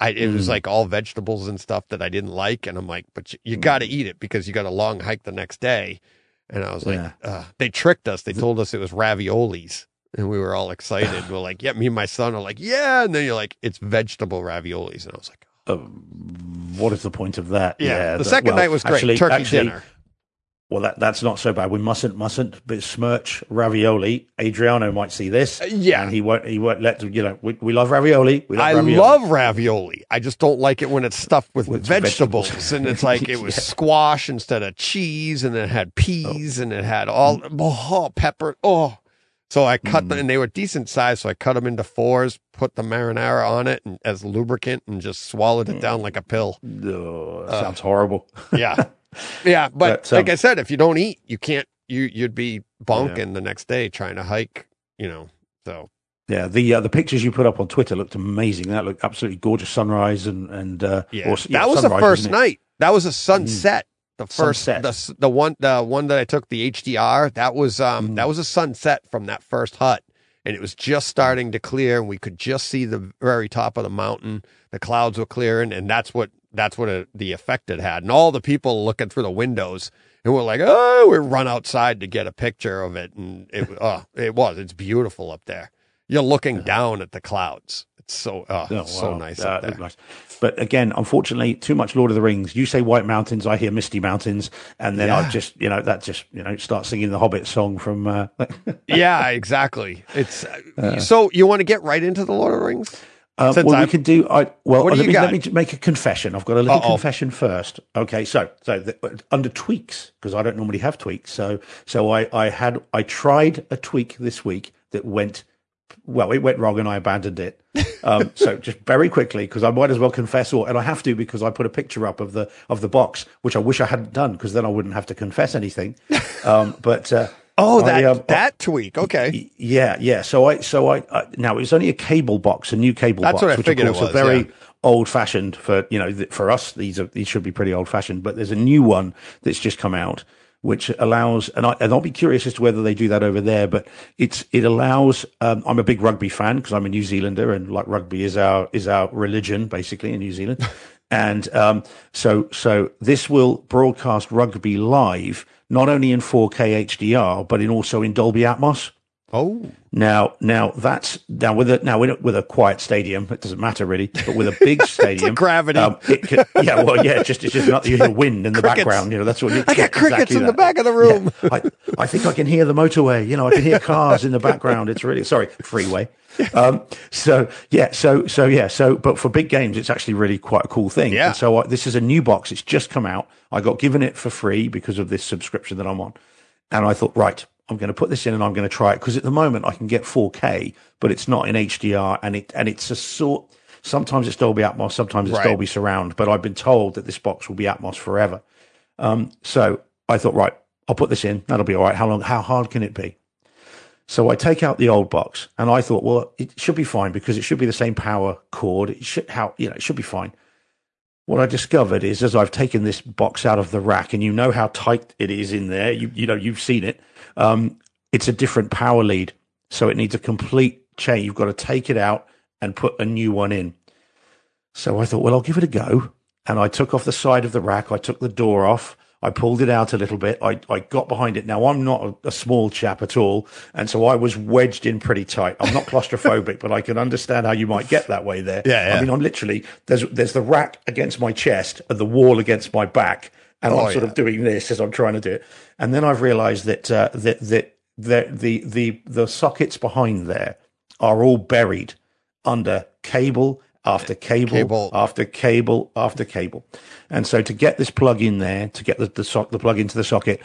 I, it was Mm. like all vegetables and stuff that I didn't like, and I'm like, but you, you got to eat it because you got a long hike the next day. And I was like, Yeah. uh, they tricked us. They told us it was raviolis. And we were all excited. we're like, yeah, me and my son are like, yeah. And then you're like, it's vegetable raviolis. And I was like, Uh, what is the point of that? yeah. the that- second well, night was great. actually- Turkey actually, dinner. Well, that, that's not so bad. We mustn't mustn't besmirch ravioli. Adriano might see this. Uh, yeah. and he won't. He won't let you know. We, we love ravioli. We love I ravioli. love ravioli. I just don't like it when it's stuffed with, With vegetables. vegetables. and it's like it was squash instead of cheese, and it had peas, and it had all oh, pepper. Oh, so I cut Mm. them, and they were decent size. So I cut them into fours, put the marinara on it and, as lubricant, and just swallowed it down like a pill. Oh, sounds horrible. Yeah, yeah. But, But, um, like I said, if you don't eat, you can't. You you'd be bonking the next day trying to hike. You know, so Yeah, the uh, the pictures you put up on Twitter looked amazing. That looked absolutely gorgeous sunrise and and uh, Yeah, or- that was the first night. That was a sunset. The first, Sunset. the the one, the one that I took the HDR. That was um, Mm. that was a sunset from that first hut, and it was just starting to clear, and we could just see the very top of the mountain. The clouds were clearing, and that's what that's what it, the effect it had. And all the people looking through the windows, and we're like, oh, we run outside to get a picture of it, and it, oh, it was. It's beautiful up there. You're looking down at the clouds. It's so, oh, Oh, so wow. nice Uh, up there. nice. But again, unfortunately, too much Lord of the Rings. You say White Mountains, I hear Misty Mountains, and then Yeah. I just, you know, that just, you know, start singing the Hobbit song from. Uh, yeah, exactly. It's so you want to get right into the Lord of the Rings? Um, well, I'm- we can do. I well, let me, let me make a confession. I've got a little Uh-oh. confession first. Okay, so so the, under tweaks because I don't normally have tweaks. So so I I had I tried a tweak this week that went well. It went wrong and I abandoned it. Um, so just very quickly because I might as well confess, or and I have to because I put a picture up of the of the box, which I wish I hadn't done because then I wouldn't have to confess anything. Um, but uh, Oh, I, that um, that tweak. Okay. Yeah, yeah. So I, so I, uh, now it was only a cable box, a new cable That's box, what I which figured of it course was, are very yeah. old fashioned for you know th- for us. These are these should be pretty old fashioned, but there's a new one that's just come out which allows, and, I, and I'll be curious as to whether they do that over there. But it's it allows. Um, I'm a big rugby fan because I'm a New Zealander, and like rugby is our is our religion basically in New Zealand. And um, so, so this will broadcast rugby live, not only in 4K HDR, but in also in Dolby Atmos. Oh, Now, now that's now with a now with a, with a quiet stadium, it doesn't matter really. But with a big stadium, gravity. um, it can, yeah, well, yeah, just it's just not you hear wind in the Crickets. background. You know, that's what you, I got crickets in the back of the room. Yeah. I, I think I can hear the motorway. You know, I can hear cars in the background. It's really sorry, freeway. Um, so yeah, so so yeah, so but for big games, it's actually really quite a cool thing. Yeah. And so I, this is a new box. It's just come out. I got given it for free because of this subscription that I'm on, and I thought, right, I'm going to put this in and I'm going to try it because at the moment I can get 4K, but it's not in HDR, and it and it's a sort. Sometimes it's Dolby Atmos, sometimes it's Right. Dolby Surround, but I've been told that this box will be Atmos forever. Um, so I thought, right, I'll put this in. That'll be all right. How long? How hard can it be? So I take out the old box, and I thought, well, it should be fine because it should be the same power cord. It should how you know it should be fine. What I discovered is as I've taken this box out of the rack, and you know how tight it is in there. You you know you've seen it. Um, it's a different power lead, so it needs a complete change. You've got to take it out and put a new one in. So I thought, well, I'll give it a go. And I took off the side of the rack. I took the door off. I pulled it out a little bit. I, I got behind it. Now I'm not a, a small chap at all. And so I was wedged in pretty tight. I'm not claustrophobic, but I can understand how you might get that way there. Yeah, yeah. I mean, I'm literally, there's, there's the rack against my chest and the wall against my back. And Oh, I'm sort yeah. of doing this as I'm trying to do it. And then I've realized that, uh, that, that, that the, the, the sockets behind there are all buried under cable after cable, Cable. after cable after cable. And so to get this plug in there, to get the the, sock, the plug into the socket,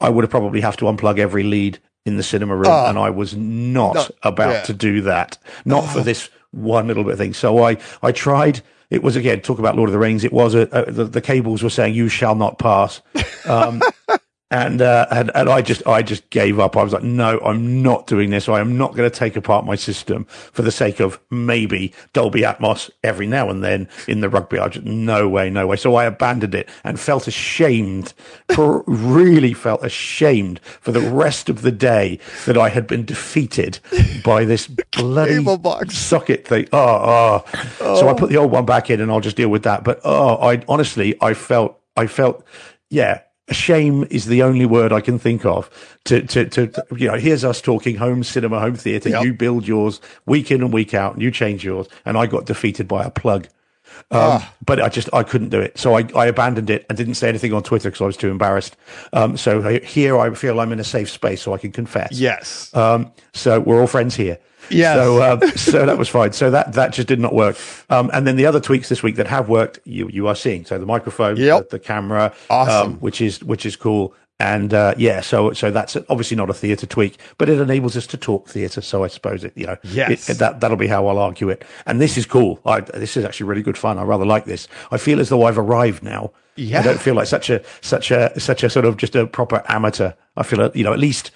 I would have probably have to unplug every lead in the cinema room, and I was not No, about yeah. to do that. Not for this one little bit of thing. So I I tried. It was again talk about Lord of the Rings. It was a, a the, the cables were saying you shall not pass. Um, and uh, and and I just I just gave up. I was like, no, I'm not doing this. I am not going to take apart my system for the sake of maybe Dolby Atmos every now and then in the rugby. I just no way, no way. So I abandoned it and felt ashamed. Really felt ashamed for the rest of the day that I had been defeated by this bloody socket thing. Oh, oh. So I put the old one back in, and I'll just deal with that. But oh, I honestly, I felt, I felt, yeah. Shame is the only word I can think of to, to, to, to- you know, here's us talking home cinema, home theatre. Yep. You build yours week in and week out and you change yours. And I got defeated by a plug. Um, but I just, I couldn't do it. So I, I abandoned it and didn't say anything on Twitter because I was too embarrassed. Um, so I- here I feel I'm in a safe space so I can confess. yes. Um, so we're all friends here. Yes. So, um, so that was fine. So that, that just did not work. Um, and then the other tweaks this week that have worked, you, you are seeing. So the microphone, Yep. the, the camera, Awesome. um, which is, which is cool. And, uh, yeah, so, so that's obviously not a theatre tweak, but it enables us to talk theatre. So I suppose it, you know, Yes. it, that, that'll be how I'll argue it. And this is cool. I, this is actually really good fun. I rather like this. I feel as though I've arrived now. Yeah. I don't feel like such a, such a, such a sort of just a proper amateur. I feel, uh, you know, at least,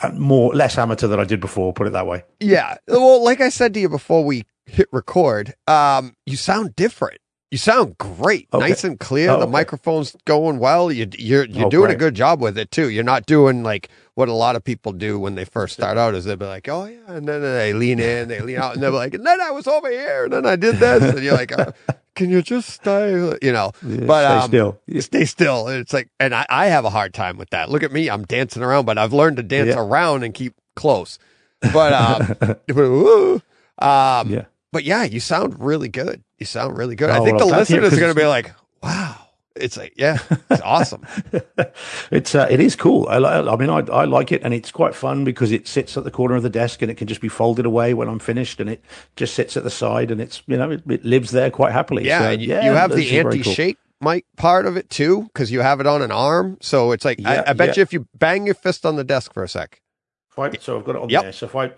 uh, more less amateur than I did before. Put it that way. Yeah. Well, like I said to you before we hit record, um, you sound different. You sound great, Okay. nice and clear. Oh, the okay. microphone's going well. You, you're you're Oh, doing a good job with it too. You're not doing like what a lot of people do when they first start out. Is they'll be like, "Oh yeah," and then they lean in, they lean out, and they're like, "And then I was over here, and then I did this," and you're like, uh, "Can you just stay?" You know, but stay um, still. stay still. It's like, and I, I have a hard time with that. Look at me, I'm dancing around, but I've learned to dance Yeah. around and keep close. But um, um, Yeah. but yeah, you sound really good. You sound really good. I Oh, think well, the I'm glad to hear it listeners are going to be like, "Wow." It's like, yeah, it's awesome. It's uh, it is cool. I, I mean, I, I like it, and it's quite fun because it sits at the corner of the desk, and it can just be folded away when I'm finished, and it just sits at the side, and it's you know it, it lives there quite happily. Yeah, So, you, you have the is very cool. mic part of it too, because you have it on an arm. So it's like, Yeah, I, I bet yeah. you if you bang your fist on the desk for a sec. I- so I've got it on Yep. there. So if I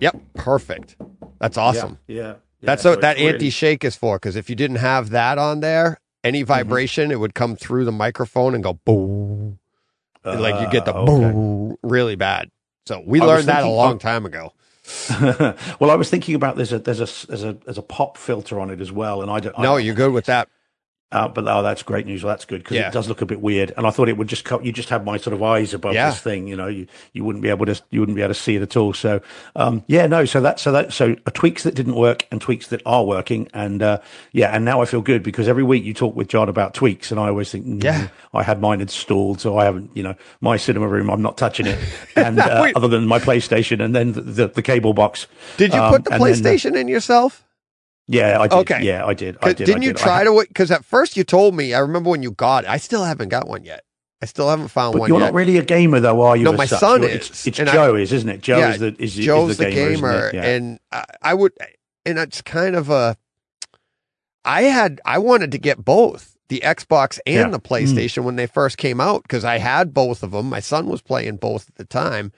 Yep, perfect. That's awesome. yeah, yeah, That's so what that anti-shake is for. Because if you didn't have that on there, any Mm-hmm. vibration, it would come through the microphone and go boom. And, like you get the Ah, okay. boom really bad. So we I learned that a long time ago. well, I was thinking about there's a there's a there's a there's a pop filter on it as well, and I don't. No, don't you're good with that. Uh, but oh, that's great news. Well, that's good because Yeah. it does look a bit weird. And I thought it would just cut. You just have my sort of eyes above Yeah. this thing. You know, you, you wouldn't be able to you wouldn't be able to see it at all. So um, yeah, no. So that so that so tweaks that didn't work and tweaks that are working. And uh, yeah, and now I feel good because every week you talk with John about tweaks, and I always think, mm, Yeah. I had mine installed, so I haven't. You know, my cinema room, I'm not touching it. And uh, other than my PlayStation and then the the, the cable box. Did you Um, put the and then, PlayStation in yourself? Yeah, I did. Okay. Yeah, I did. I did. Didn't I you did. I try to? Because at first you told me. I remember when you got it. I still haven't got one yet. I still haven't found But one you're yet. not really a gamer, though, are you? No, my such? son You're- is, It's, it's and I- Joe, is isn't it? Joe Yeah, is the is, Joe's is the, gamer, isn't gamer, it? Yeah. and I, I would, and it's kind of a. I had I wanted to get both the Xbox and Yeah. Mm. the PlayStation when they first came out because I had both of them. My son was playing both at the time,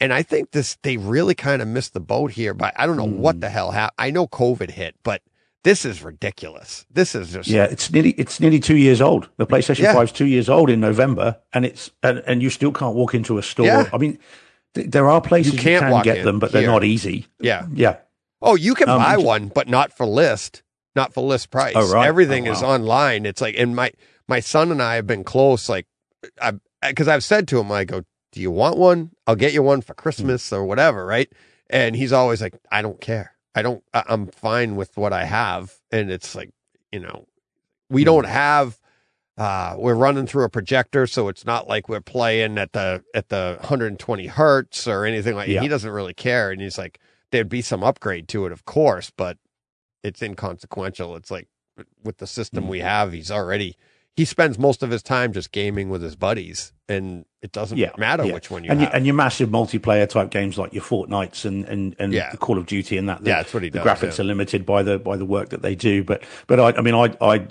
and I think this they really kind of missed the boat here. But I don't know Mm. what the hell happened. I know COVID hit, but this is ridiculous. This is just yeah, it's nearly it's nearly two years old. The PlayStation Yeah. 5's two years old in November, and it's and, and you still can't walk into a store. Yeah. I mean, th- there are places You you, can't can get them, but they're not easy. yeah. Yeah, Oh, you can Um, buy one, but not for list, not for list price. Oh, right. Everything Oh, is online. It's like, and my my son and I have been close. Like, I because I've said to him, I go, "Do you want one? I'll get you one for hmm. Christmas or whatever." Right? And he's always like, "I don't care. I don't. I, I'm fine with what I have." And it's like, you know, we don't hmm. have. Uh, we're running through a projector, so it's not like we're playing at the at the 120 hertz or anything like. Yeah. He doesn't really care, and he's like, there'd be some upgrade to it, of course, but it's inconsequential. It's like with the system we hmm. have, he's already he spends most of his time just gaming with his buddies, and it doesn't yeah, matter yeah. which one you and and your massive multiplayer type games like your Fortnites and and and Yeah. the Call of Duty and that. The, Yeah, that's what he the does, graphics yeah. are limited by the by the work that they do. But but I I mean I I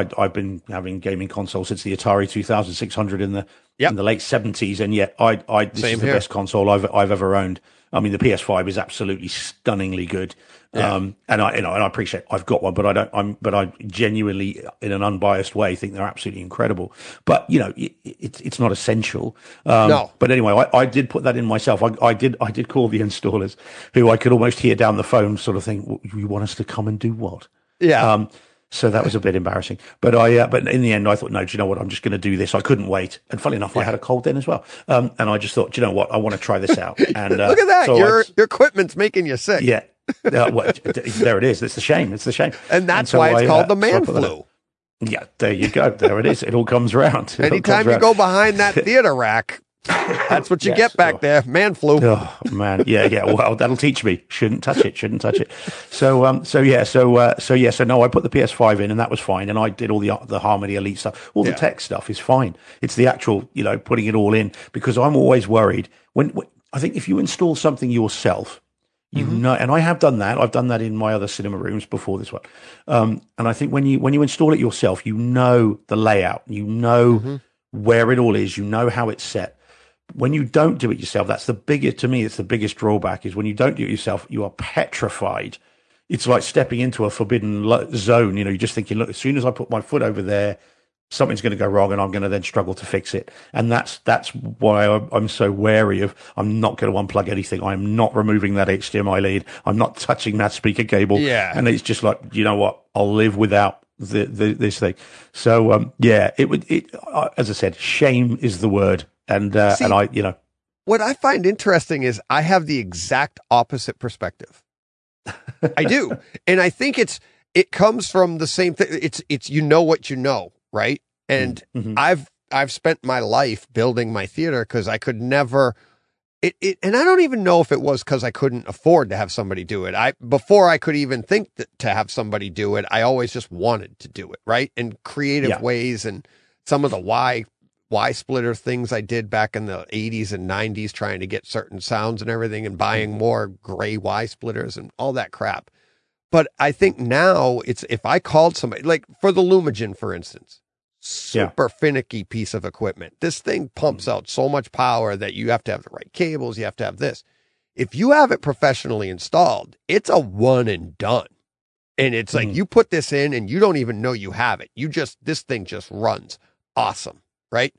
I I've been having gaming consoles since the Atari 2600 in the Yep. in the late 70s, and yet I I this Same is the here. best console I've I've ever owned. I mean, the PS5 is absolutely stunningly good. Yeah. Um, and I, you know, and I appreciate I've got one, but I don't, I'm, but I genuinely, in an unbiased way, think they're absolutely incredible. But, you know, it, it's, it's not essential. Um, No. But anyway, I, I did put that in myself. I, I did, I did call the installers who I could almost hear down the phone sort of thing, you want us to come and do what? yeah, Um, so that was a bit embarrassing, but I, uh, but in the end, I thought, no, do you know what? I'm just going to do this. I couldn't wait. And funny enough, I had a cold then as well. Um, and I just thought, do you know what? I want to try this out. And uh, look at that. so I- your your equipment's making you sick, yeah. Uh, well, there it is. It's the shame. It's the shame. and that's so why it's I, called uh, the man flu. Yeah, there you go. There it is. It all comes around. It Anytime comes you go behind that theater rack, that's what you Yes. get back there. Man flu. Oh man, yeah, yeah. Well, that'll teach me. Shouldn't touch it. Shouldn't touch it. So, um, so yeah, so, uh, so yeah, so no, I put the PS5 in, and that was fine, and I did all the the Harmony Elite stuff. All the Yeah. tech stuff is fine. It's the actual, you know, putting it all in because I'm always worried when, when I think if you install something yourself, you know, and I have done that. I've done that in my other cinema rooms before this one. Um, and I think when you when you install it yourself, you know the layout, you know where it all is, you know how it's set when you don't do it yourself, that's the biggest, to me, it's the biggest drawback is when you don't do it yourself, you are petrified. It's like stepping into a forbidden lo- zone. You know, you're just thinking, look, as soon as I put my foot over there, something's going to go wrong and I'm going to then struggle to fix it. And that's, that's why I'm, I'm so wary of, I'm not going to unplug anything. I'm not removing that HDMI lead. I'm not touching that speaker cable. Yeah. And it's just like, you know what? I'll live without the, the this thing. So, um, yeah, it would, it, uh, as I said, shame is the word. And, uh, See- and I, you know, What I find interesting is I have the exact opposite perspective. I do. And I think it's it comes from the same thing. It's it's you know what you know, right? And Mhm. I've I've spent my life building my theater because I could never it, it and I don't even know if it was because I couldn't afford to have somebody do it. I before I could even think that, to have somebody do it, I always just wanted to do it, right? In creative Yeah. ways and some of the Y Y splitter things I did back in the 80s and 90s trying to get certain sounds and everything and buying more gray Y splitters and all that crap. But I think now it's if I called somebody like for the Lumagen, for instance, Yeah. super finicky piece of equipment. This thing pumps out so much power that you have to have the right cables, you have to have this. If you have it professionally installed, it's a one and done. And it's like Mhm. you put this in and you don't even know you have it. You just this thing just runs awesome, right?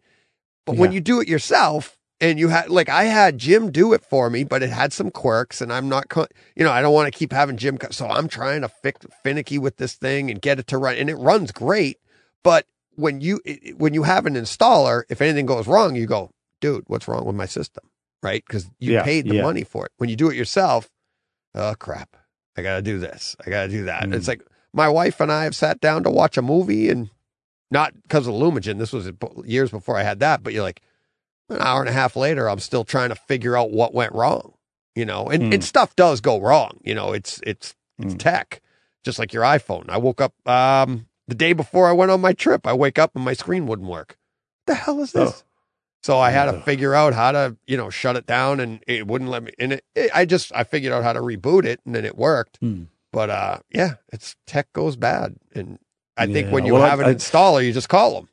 But when you do it yourself and you had like I had Jim do it for me, but it had some quirks and I'm not co- you know, I don't want to keep having Jim co- so I'm trying to fix finicky with this thing and get it to run and it runs great, But when you it- when you have an installer, if anything goes wrong, you go, dude, what's wrong with my system? Right? Because you Yeah, paid the yeah. money for it. When you do it yourself, oh crap, I gotta do this. I gotta do that. Mm. It's like my wife and I have sat down to watch a movie and not because of Lumagen. This was years before I had that, but you're like an hour and a half later, I'm still trying to figure out what went wrong. You know, and, Mm. and stuff does go wrong. You know, it's it's it's Mm. tech, just like your iPhone. I woke up um the day before I went on my trip. I wake up and my screen wouldn't work. What the hell is this? Oh. So I had to figure out how to, you know, shut it down, and it wouldn't let me. And it, it, I just I figured out how to reboot it, and then it worked. Hmm. But uh, yeah, it's tech goes bad, and I think when you well, I- have an I- installer, you just call them.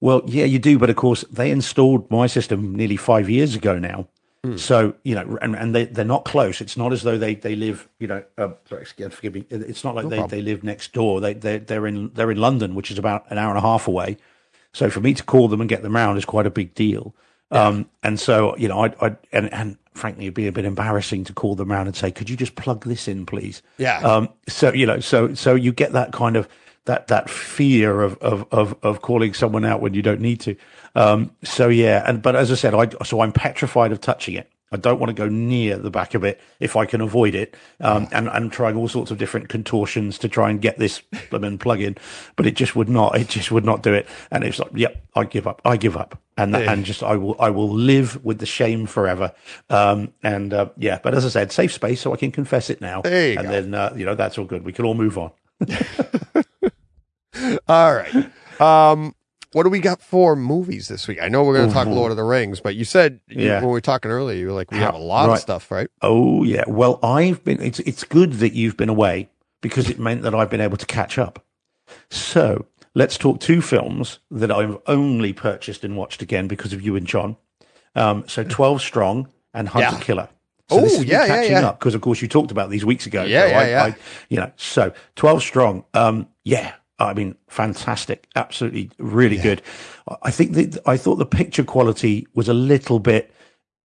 Well, yeah, you do, but of course they installed my system nearly five years ago now. Hmm. So you know, and, and they they're not close. It's not as though they they live. You know, uh, sorry, forgive me. It's not like No they, problem. they live next door. They they they're in they're in London, which is about an hour and a half away. So for me to call them and get them round is quite a big deal. Um, and so you know, I I and and frankly, it'd be a bit embarrassing to call them round and say, "Could you just plug this in, please?" Yeah. Um, so you know, so so you get that kind of that that fear of of of, of calling someone out when you don't need to. Um, so yeah, and but as I said, I so I'm petrified of touching it. I don't want to go near the back of it if I can avoid it. Um, and I'm trying all sorts of different contortions to try and get this plug in, but it just would not. It just would not do it. And it's like, yep, I give up. I give up. And that, Yeah. and just I will I will live with the shame forever. Um, and uh, yeah, but as I said, safe space, so I can confess it now. And go. then uh, you know that's all good. We can all move on. All right. Um, what do we got for movies this week? I know we're going to talk Ooh. Lord of the Rings, but you said you- Yeah. when we were talking earlier, you were like, we have a lot of stuff, right? Oh yeah. Well, I've been. It's it's good that you've been away because it meant that I've been able to catch up. So let's talk two films that I've only purchased and watched again because of you and John. Um, so Twelve Strong and Hunter Yeah. Killer. So Oh, this is me yeah, yeah, catching yeah. up because of course you talked about these weeks ago. Yeah, So yeah, I, yeah. I, you know, so Twelve Strong. Um, yeah. I mean, fantastic, absolutely, really good. I- think that I thought the picture quality was a little bit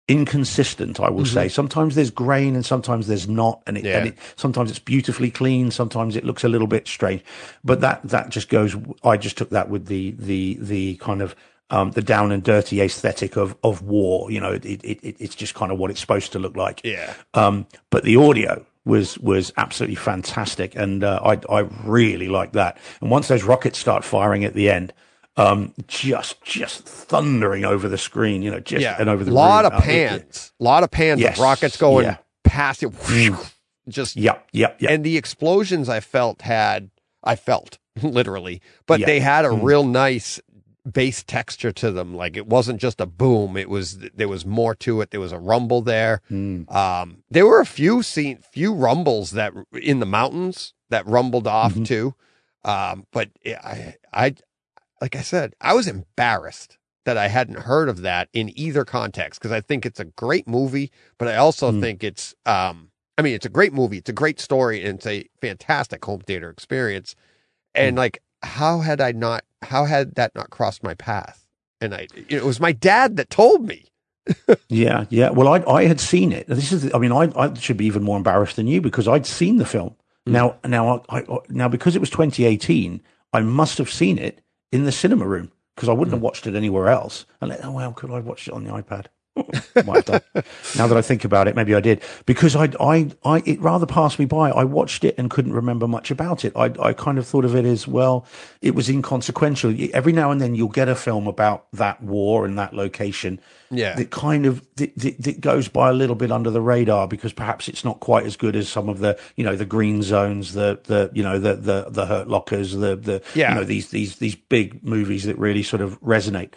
inconsistent. I will say sometimes there's grain and sometimes there's not, and it, Yeah. and it sometimes it's beautifully clean, sometimes it looks a little bit strange. But that that just goes. I just took that with the the the kind of um, the down and dirty aesthetic of of war. You know, it, it, it it's just kind of what it's supposed to look like. Yeah. Um, but the audio was was absolutely fantastic, and uh, I I really like that. And once those rockets start firing at the end, um, just just thundering over the screen, you know, just Yeah. and over the A lot room. of Uh, it- pans. A lot of pans Yes. of rockets going Yeah. past it. Just Yep, yep, yep. and the explosions I felt had I felt literally, but Yeah. they had a Mm. real nice bass texture to them. Like it wasn't just a boom; it was there was more to it. There was a rumble there. Mm. Um, there were a few scene, few rumbles that in the mountains that rumbled off Mhm. too. Um, but it- I, I, like I said, I was embarrassed that I hadn't heard of that in either context because I think it's a great movie, but I also Mm. think it's, um, I mean, it's a great movie. It's a great story and it's a fantastic home theater experience. And like, how had I not, how had that not crossed my path? And I, it was my dad that told me. Yeah, yeah. Well, I I had seen it. This is, I mean, I I should be even more embarrassed than you because I'd seen the film. Mm. Now, now, I, I now because it was 2018, I must have seen it in the cinema room because I wouldn't mm. have watched it anywhere else. And like, oh well, could I watch it on the iPad? Might have done. now that I think about it, maybe I did because I, I, I, it rather passed me by. I watched it and couldn't remember much about it. I, I kind of thought of it as well. It was inconsequential. Every now and then you'll get a film about that war and that location Yeah. that kind of that, that, that goes by a little bit under the radar because perhaps it's not quite as good as some of the you know the green zones the the you know the the the hurt lockers the the Yeah. you know these these these big movies that really sort of resonate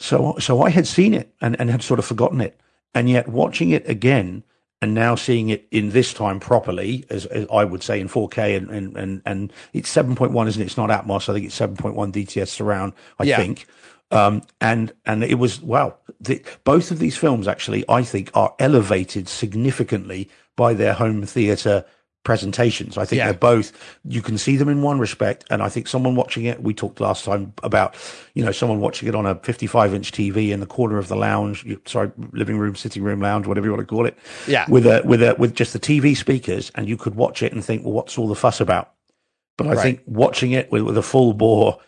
so so I had seen it and and had sort of forgotten it and yet watching it again and now seeing it in this time properly, as, as I would say in 4K, and and and, and it's 7.1, isn't it? It's not Atmos. I think it's 7.1 DTS surround. I Yeah. think. Um, and and it was wow. The, both of these films actually, I think, are elevated significantly by their home theater presentations. I think Yeah. they're both. You can see them in one respect, and I think someone watching it. We talked last time about you know someone watching it on a 55 inch TV in the corner of the lounge. Sorry, living room, sitting room, lounge, whatever you want to call it Yeah. with a with a with just the TV speakers, and you could watch it and think, well, what's all the fuss about? But I Right. think watching it with, with a full bore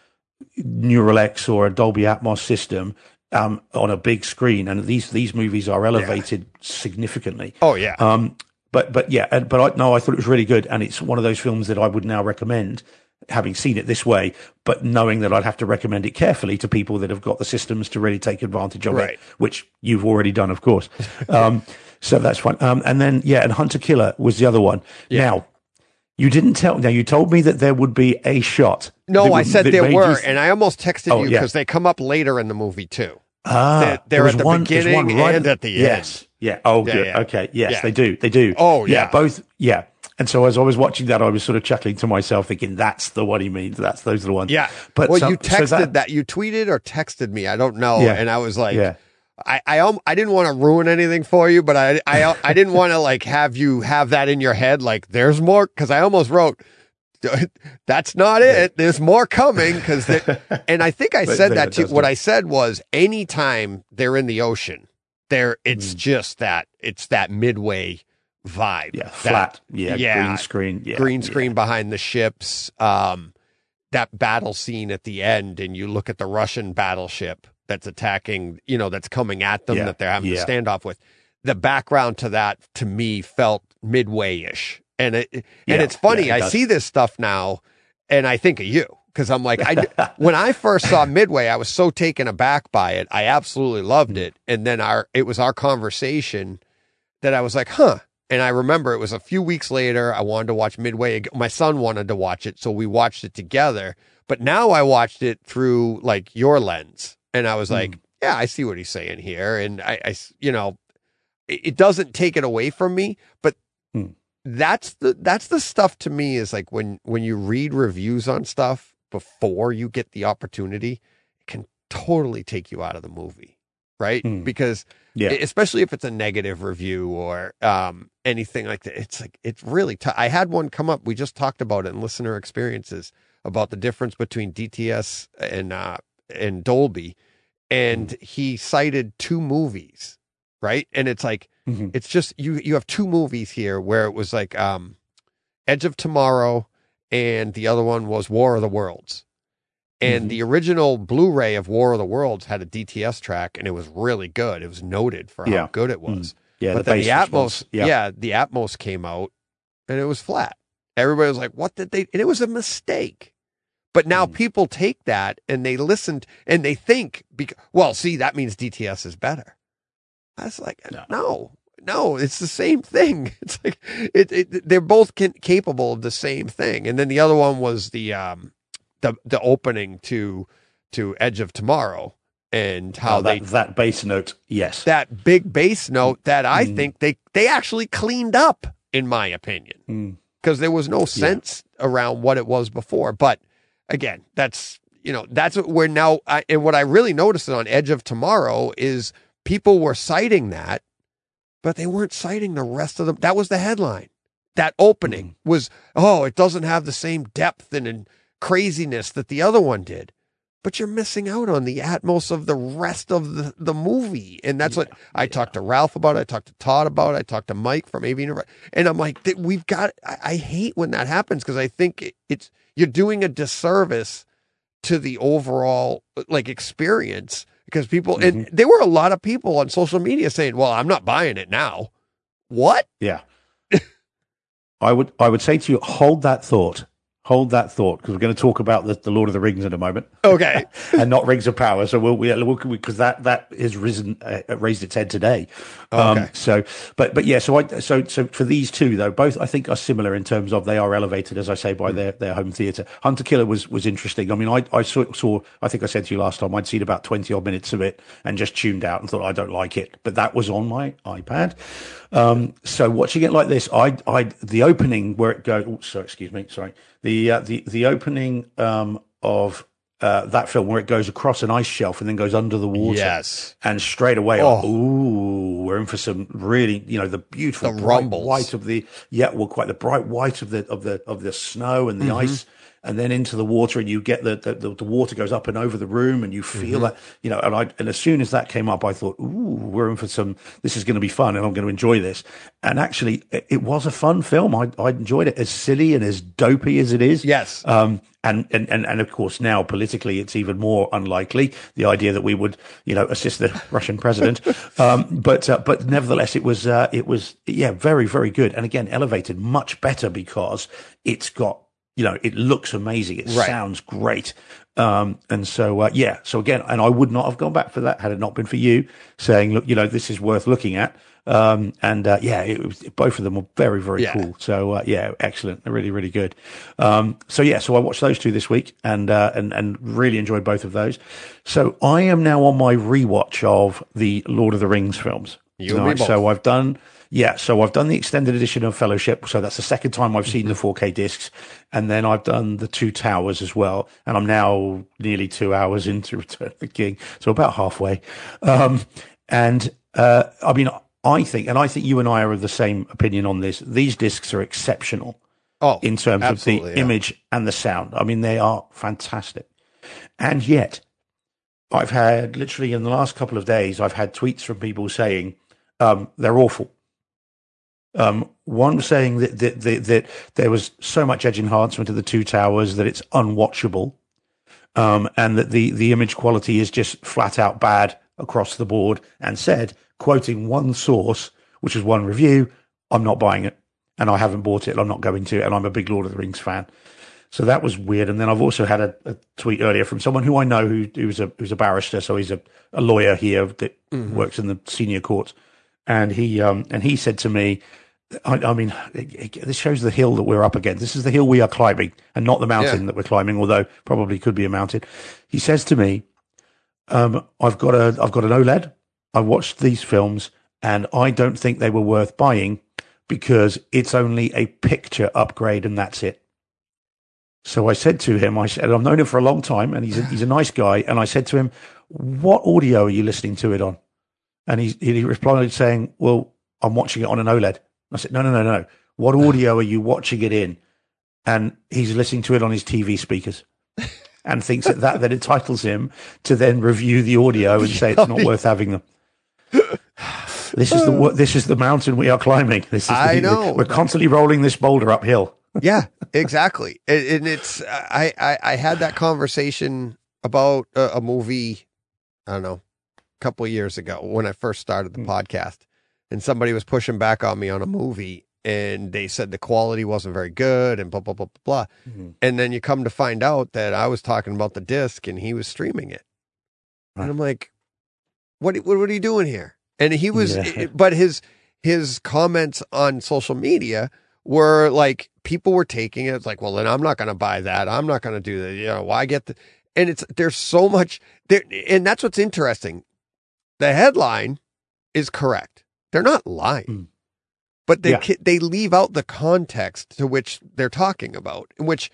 Neural X or a Dolby Atmos system um, on a big screen, and these these movies are elevated significantly. Oh yeah. Um, but but yeah, and, but I, no, I thought it was really good, and it's one of those films that I would now recommend, having seen it this way, but knowing that I'd have to recommend it carefully to people that have got the systems to really take advantage of Right. it, which you've already done, of course. Um, so that's fine. Um, and then yeah, and Hunter Killer was the other one. Now. You didn't tell. Now you told me that there would be a shot. no, that I said there were, th- and I almost texted Oh, you yeah. because they come up later in the movie too. Ah, They're- at the one- there's one beginning and at the yes. Yeah. Oh, Yeah, good. yeah. Okay. Yes, Yeah. they do. They do. Oh, yeah. Both. Yeah. And so as I was watching that, I was sort of chuckling to myself, thinking, "That's the one he means. That's those are the ones." Yeah. But well, you so texted that, You tweeted or texted me. I don't know. Yeah. And I was like, Yeah. I I, um, I didn't want to ruin anything for you, but I I I didn't want to like have you have that in your head. Like, there's more because I almost wrote. That's not it. There's more coming because, and I think I said that too. does What. I said was, anytime they're in the ocean, there it's just that it's that midway vibe. Yeah. That- Flat. Yeah. yeah, Green screen. Yeah. green yeah. screen behind the ships. Um, that battle scene at the end, and you look at the Russian battleship that's attacking, you know, that's coming at them Yeah, that they're having yeah. to stand off with. The background to that, to me, felt midway ish, and it, and it's funny. yeah, it I see this stuff now, and I think of you because I'm like, I when I first saw Midway, I was so taken aback by it. I absolutely loved it, and then our it was our conversation that I was like, huh. And I remember it was a few weeks later. I wanted to watch Midway. My son wanted to watch it, so we watched it together. But now I watched it through like your lens, and I was like, yeah, I see what he's saying here, and I, you know, it, it doesn't take it away from me, but Hmm. that's the that's the stuff to me is like when when you read reviews on stuff before you get the opportunity, can totally take you out of the movie, right? Hmm. Because Yeah. especially if it's a negative review or um, anything like that. It's like it's really tough. I had one come up. We just talked about it in listener experiences about the difference between DTS and uh, and Dolby, and he cited two movies, right? And it's like Mhm. it's just you you have two movies here where it was like um, Edge of Tomorrow, and the other one was War of the Worlds. And Mhm. the original Blu-ray of War of the Worlds had a DTS track, and it was really good. It was noted for Yeah. how good it was. Yeah. but the then the. Atmos, yeah. the Atmos came out, and it was flat. Everybody was like, "What did they?" And it was a mistake. But now Mm. people take that and they listened and they think, bec- "Well, see, that means DTS is better." I was like, No. "No, no, it's the same thing. It's like it, it they're both can, capable of the same thing." And then the other one was the um the the opening to to Edge of Tomorrow and how Oh, they that, that bass note. Yes. that big bass note that I Mm. think they they actually cleaned up, in my opinion, Mm. because there was no sense around what it was before. But again, that's you know that's what we're now. I, and what I really noticed on Edge of Tomorrow is people were citing that, but they weren't citing the rest of them. That was the headline. That opening mm-hmm. was oh, it doesn't have the same depth and, and craziness that the other one did. But you're missing out on the atmos of the rest of the, the movie. And that's what I talked to Ralph about. I talked to Todd about. I talked to Mike from AV Universe. And I'm like, we've got, I, I hate when that happens because I think it, it's, you're doing a disservice to the overall like experience because people, and mm-hmm. there were a lot of people on social media saying, well, I'm not buying it now. What? Yeah. I would I would say to you, hold that thought. Hold that thought because we're going to talk about the, the Lord of the Rings in a moment, Okay. and not Rings of Power. So we'll because we'll, because that that has risen uh, raised its head today. Um, Okay. So, but but yeah. So I so so for these two though, both I think are similar in terms of they are elevated, as I say, by their their home theatre. Hunter Killer was was interesting. I mean, I I saw, saw I think I said to you last time I'd seen about twenty odd minutes of it and just tuned out and thought I don't like it, but that was on my iPad. Um, so watching it like this, I, I, the opening where it goes. Oh, sorry, excuse me. Sorry. The, uh, the, the opening, um, of, uh, that film where it goes across an ice shelf and then goes under the water. Yes. And straight away, Oh. ooh, we're in for some really, you know, the beautiful The bright rumbles. white of the, yeah, well, quite the bright white of the, of the, of the snow and the Mm-hmm. ice. And then into the water, and you get the the, the, water goes up and over the room, and you feel Mm-hmm. that you know. And I and as soon as that came up, I thought, ooh, we're in for some. This is going to be fun, and I'm going to enjoy this. And actually, it, it was a fun film. I I enjoyed it as silly and as dopey as it is. Yes. Um, and, and, and, and of course now politically it's even more unlikely the idea that we would, you know, assist the Russian president. Um, but, uh, but nevertheless, it was, uh, it was, yeah, very, very good. And again, elevated much better because it's got, you know, it looks amazing. It Right. sounds great. Um, and so, uh, yeah, so again, and I would not have gone back for that had it not been for you saying, look, you know, this is worth looking at. Um, and, uh, yeah, it was, both of them were very, very Yeah. cool. So, uh, yeah, excellent. They're really, really good. Um, so yeah, so I watched those two this week and, uh, and, and really enjoyed both of those. So I am now on my rewatch of the Lord of the Rings films. You and so I've done, yeah, so I've done the extended edition of Fellowship. So that's the second time I've seen the 4K discs. And then I've done the Two Towers as well. And I'm now nearly two hours into Return of the King. So about halfway. Um, and, uh, I mean, I think, and I think you and I are of the same opinion on this. These discs are exceptional Oh, in terms of the yeah. image and the sound. I mean, they are fantastic. And yet, I've had literally in the last couple of days, I've had tweets from people saying um, they're awful. Um, one saying that, that, that, that there was so much edge enhancement of the two towers that it's unwatchable, um, and that the, the image quality is just flat out bad across the board, and said, quoting one source, which is one review, I'm not buying it, and I haven't bought it, and I'm not going to, and I'm a big Lord of the Rings fan. So that was weird. And then I've also had a, a tweet earlier from someone who I know who who's a who's a barrister, so he's a, a lawyer here that works in the senior courts, and he um and he said to me, I, I mean, it, it- this shows the hill that we're up against. This is the hill we are climbing, and not the mountain Yeah. that we're climbing, although probably could be a mountain. He says to me, um, "I've got a I've got an OLED. I watched these films, and I don't think they were worth buying because it's only a picture upgrade, and that's it." So I said to him, I said, I've known him for a long time and he's a, he's a nice guy. And I said to him, what audio are you listening to it on? And he, he replied saying, well, I'm watching it on an OLED. I said, no, no, no, no. What audio are you watching it in? And he's listening to it on his TV speakers and thinks that that then entitles him to then review the audio and say it's not worth having them. This is the this is the mountain we are climbing. This is the, I know. we're constantly rolling this boulder uphill. yeah, exactly. And, it's I, I I had that conversation about a, a movie. I don't know, a couple of years ago when I first started the hmm. podcast, and somebody was pushing back on me on a movie, and they said the quality wasn't very good, and blah blah blah blah blah. Mm-hmm. And then you come to find out that I was talking about the disc, and he was streaming it, and I'm like, what what what are you doing here? And he was, Yeah. Eh, eh, but his his comments on social media were like people were taking it it's like well then i'm not going to buy that. I'm not going to do that. You know why get the and it's there's so much there and that's what's interesting. The headline is correct they're not lying Mm. but they Yeah. they leave out the context to which they're talking about in which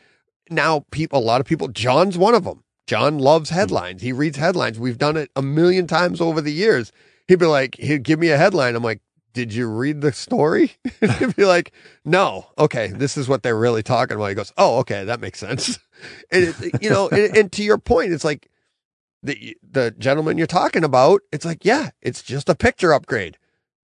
now people a lot of people john's one of them john loves headlines he reads headlines we've done it a million times over the years he'd be like he'd give me a headline i'm like did you read the story? He'd be like, no. Okay, this is what they're really talking about. He goes, oh, okay, that makes sense. And it, you know, and, and to your point, it's like the the gentleman you're talking about. It's like, yeah, it's just a picture upgrade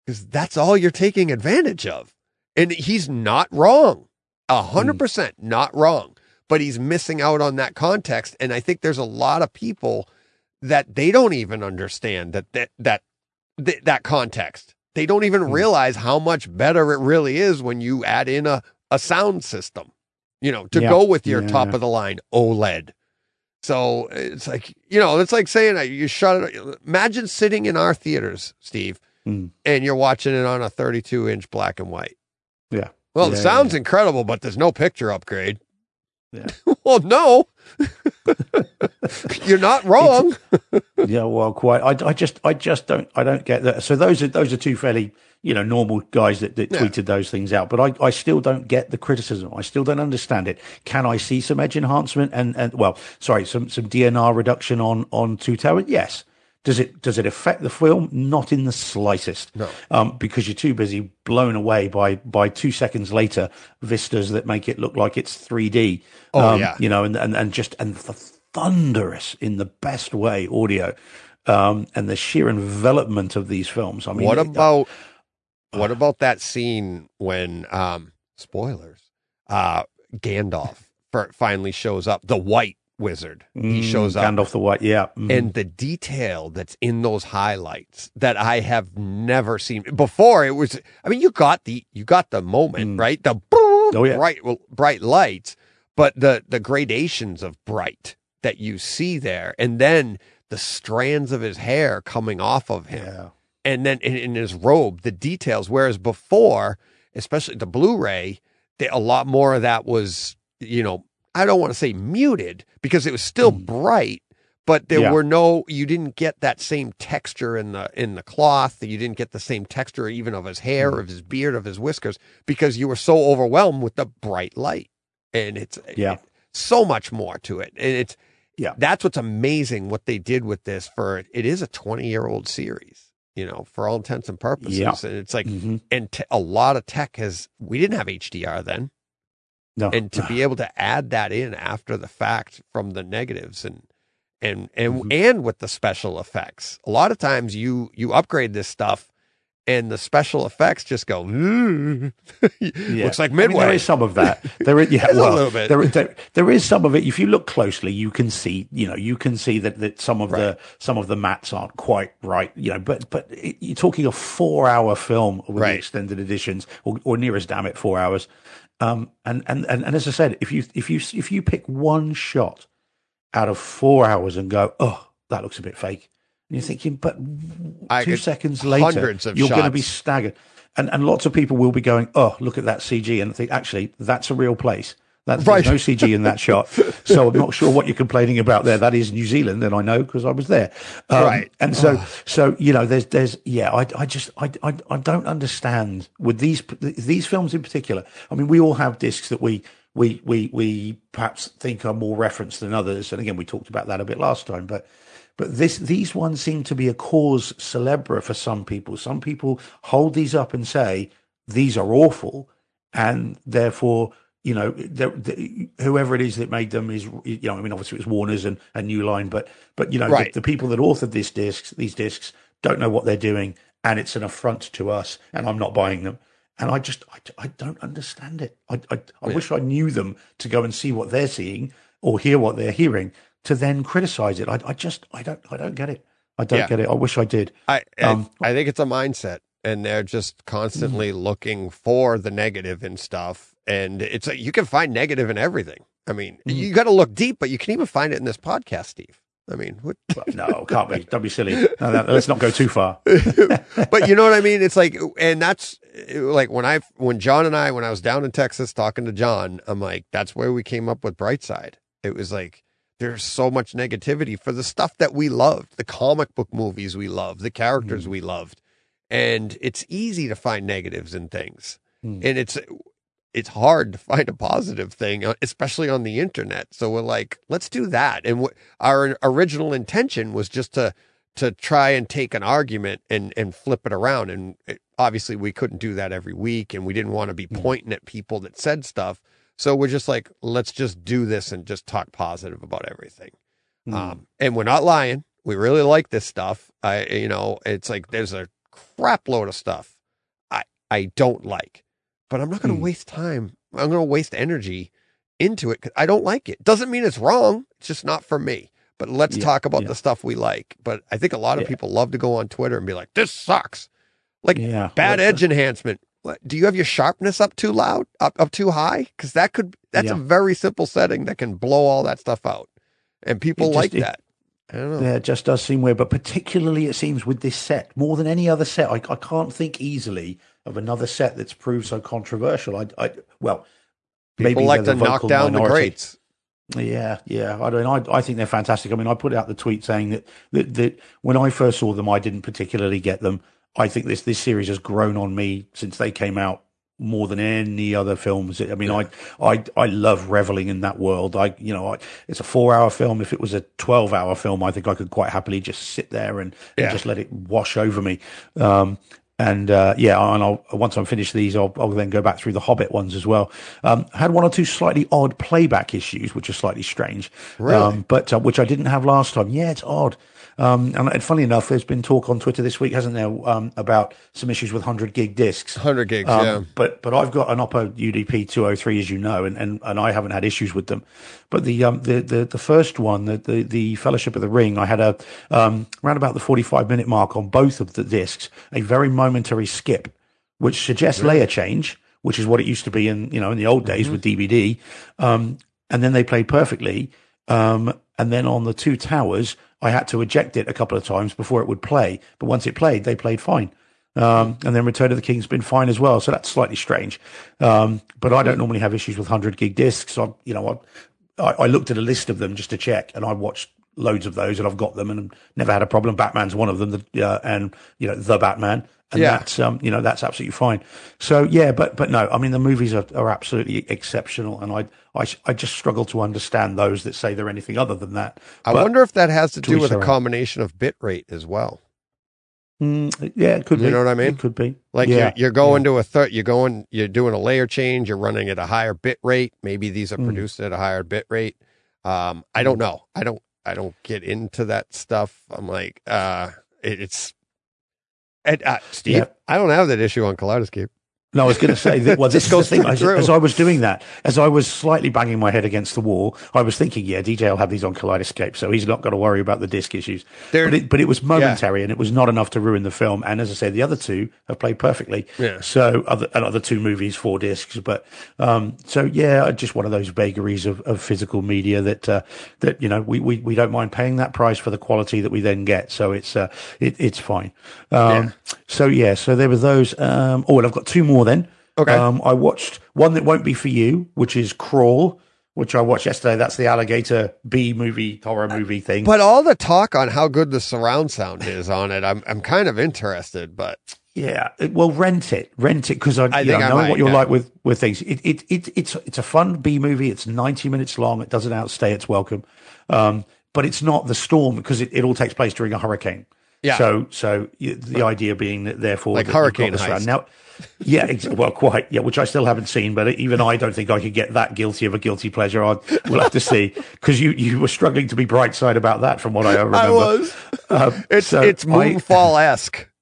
because that's all you're taking advantage of. And he's not wrong, a hundred hmm. percent not wrong, but he's missing out on that context. And I think there's a lot of people that they don't even understand that that that that, that context. They don't even hmm. realize how much better it really is when you add in a, a sound system, you know, to Yeah. go with your Yeah, top of the line OLED. So it's like, you know, it's like saying you shut it. Imagine sitting in our theaters, Steve, Mm. and you're watching it on a 32 inch black and white. Yeah. Well, Yeah, it yeah, sounds incredible, but there's no picture upgrade. Yeah. well, no, you're not wrong. yeah, well, quite. I, I just, I just don't, I don't get that. So those are those are two fairly, you know, normal guys that, that Yeah. tweeted those things out. But I, I still don't get the criticism. I still don't understand it. Can I see some edge enhancement and and well, sorry, some some DNR reduction on on two tower? Yes. Does it does it affect the film? Not in the slightest. No. um, because you're too busy blown away by by two seconds later vistas that make it look like it's 3D. Oh, um, yeah. you know, and and and just and the thunderous in the best way audio, um, and the sheer envelopment of these films. I mean, what it- about what about that scene when um spoilers uh Gandalf finally shows up the white wizard he Mm, shows up Gandalf the White? Yeah, mm. and the detail that's in those highlights that I have never seen before it was I mean you got the you got the moment Mm. right the Oh, yeah. bright bright lights but the the gradations of bright that you see there and then the strands of his hair coming off of him yeah. and then in, in his robe, the details. Whereas before, especially the Blu-ray, a lot more of that was, you know, I don't want to say muted because it was still bright, but there Mm. Yeah. were no, you didn't get that same texture in the in the cloth. You didn't get the same texture even of his hair, Mm. of his beard, of his whiskers, because you were so overwhelmed with the bright light. And it's Yeah. it- so much more to it. And it's Yeah. that's what's amazing what they did with this for it is a 20 year old series you know for all intents and purposes Yeah. and it's like Mhm. and a lot of tech has we didn't have hdr then No. and to be able to add that in after the fact from the negatives and and and Mm-hmm. and with the special effects a lot of times you you upgrade this stuff and the special effects just go Yeah. looks like I mean, midway there is some of that. There is, yeah, There's a little bit. There, there, there is some of it. If you look closely, you can see, you know, you can see that, that some of Right. the some of the mattes aren't quite right, you know. But but it, you're talking a four hour film with Right. the extended editions, or, or near as damn it, four hours. Um, and, and and and as I said, if you if you if you pick one shot out of four hours and go, oh, that looks a bit fake, and you're thinking, but two seconds later, you're going to be staggered. And and lots of people will be going, oh, look at that CG, and think actually that's a real place. That, Right. There's no CG in that shot, so I'm not sure what you're complaining about there. That is New Zealand, and I know because I was there. Um, Right. And so, so you know, there's there's yeah, I I just I, I I don't understand with these these films in particular. I mean, we all have discs that we we we we perhaps think are more referenced than others, and again, we talked about that a bit last time, but. But this, these ones seem to be a cause celebre for some people. Some people hold these up and say these are awful, and therefore, you know, the, the, whoever it is that made them is, you know, I mean, obviously it was Warner's and, and New Line, but but you know, Right. the, the people that authored these discs, these discs, don't know what they're doing, and it's an affront to us, and I'm not buying them. And I just, I, I don't understand it. I, I, I wish I knew them to go and see what they're seeing or hear what they're hearing to then criticize it. I, I just, I don't, I don't get it. I don't Yeah. get it. I wish I did. I, Um, I I think it's a mindset, and they're just constantly looking for the negative and stuff. And it's like you can find negative in everything. I mean, mm-hmm. you got to look deep, but you can even find it in this podcast, Steve. I mean, what, But no, can't be. Don't be silly. No, no, let's not go too far. but you know what I mean? It's like, and that's like when I, when John and I, when I was down in Texas talking to John, I'm like, that's where we came up with Brightside. It was like, there's so much negativity for the stuff that we loved, the comic book movies we loved, the characters mm. we loved. And it's easy to find negatives in things. Mm. And it's, it's hard to find a positive thing, uh, especially on the internet. So we're like, let's do that. And wh- our original intention was just to to try and take an argument and and flip it around. And it, obviously, we couldn't do that every week, and we didn't want to be pointing at people that said stuff. So we're just like, let's just do this and just talk positive about everything. Um, and we're not lying. We really like this stuff. I, you know, it's like there's a crap load of stuff I I don't like, but I'm not going to hmm. waste time. I'm going to waste energy into it because I don't like it. Doesn't mean it's wrong. It's just not for me. But let's Yeah, talk about yeah. the stuff we like. But I think a lot of Yeah. people love to go on Twitter and be like, "This sucks." Like bad edge enhancement. What, do you have your sharpness up too loud, up up too high? Because that could that's a very simple setting that can blow all that stuff out, and people just- like it- that. I don't know. Yeah, it just does seem weird, but particularly it seems with this set more than any other set. I, I can't think easily of another set that's proved so controversial. I, I well, People maybe like to the knock down the minority. greats. Yeah, yeah. I mean, I, I think they're fantastic. I mean, I put out the tweet saying that, that that when I first saw them, I didn't particularly get them. I think this this series has grown on me since they came out more than any other films. I mean, I, I, I love reveling in that world. I, you know, I, it's a four hour film. If it was a 12 hour film, I think I could quite happily just sit there and, and just let it wash over me. Um, and uh, yeah, and I'll, once I'm finished these, I'll, I'll then go back through the Hobbit ones as well. Um, had one or two slightly odd playback issues, which are slightly strange, Really? um, but uh, which I didn't have last time. Yeah, it's odd. Um, and, and funny enough, there's been talk on Twitter this week, hasn't there, um, about some issues with 100 gig discs. 100 gigs, Um, yeah. But but I've got an Oppo UDP 203, as you know, and, and, and I haven't had issues with them. But the um the the, the first one, the, the the Fellowship of the Ring, I had a um around about the 45 minute mark on both of the discs, a very momentary skip, which suggests layer change, which is what it used to be in you know in the old days with DVD. Um, and then they played perfectly. Um, and then on the two towers, I had to eject it a couple of times before it would play. But once it played, they played fine. Um, and then Return of the King's been fine as well. So that's slightly strange. Um, but I don't normally have issues with 100 gig discs. I, you know, I, I, I looked at a list of them just to check and I watched loads of those and I've got them and never had a problem. Batman's one of them, the, uh, and, you know, the Batman. And Yeah. that's, um, you know, that's absolutely fine. So yeah, but, but no, I mean, the movies are, are absolutely exceptional. And I, I, I just struggle to understand those that say they're anything other than that. I But- wonder if that has to to do with a own. combination of bit rate as well. Mm, yeah, it could You be. You know what I mean? It could be. Like yeah. you're, you're going to a third, you're going, you're doing a layer change, you're running at a higher bit rate. Maybe these are Mm. produced at a higher bit rate. Um, I don't know. I don't, I don't get into that stuff. I'm like, uh, it, it's, and, uh, Steve, Yeah. I don't have that issue on Kaleidescape. No, I was going to say, that, well, this goes thing. As, as I was doing that, as I was slightly banging my head against the wall, I was thinking, yeah, DJ will have these on Kaleidescape, so he's not got to worry about the disc issues. But it, but it was momentary, and it was not enough to ruin the film. And as I said, the other two have played perfectly. Yeah. So other another two movies, four discs. But um, so yeah, just one of those vagaries of, of physical media that uh, that you know we, we we don't mind paying that price for the quality that we then get. So it's uh, it, it's fine. Um, So yeah, so there were those. Um, oh, and I've got two more then. Okay. Um, I watched one that won't be for you, which is Crawl, which I watched yesterday. That's the alligator B movie horror movie thing. But all the talk on how good the surround sound is on it, I'm, I'm kind of interested, but Yeah, it- well, rent it, rent it because I, I know, I knowing might, what you're yeah. like with with things. It, it it it's it's a fun B movie. It's 90 minutes long. It doesn't outstay its welcome, um, but it's not the storm because it, it all takes place during a hurricane. Yeah. So so the idea being that therefore Like that you've got Hurricane. Heist. now. Yeah, ex- well, quite. Yeah, which I still haven't seen, but even I don't think I could get that guilty of a guilty pleasure. I we'll have to see because you you were struggling to be bright side about that, from what I remember. I was. Um, It's so it's Moonfall esque.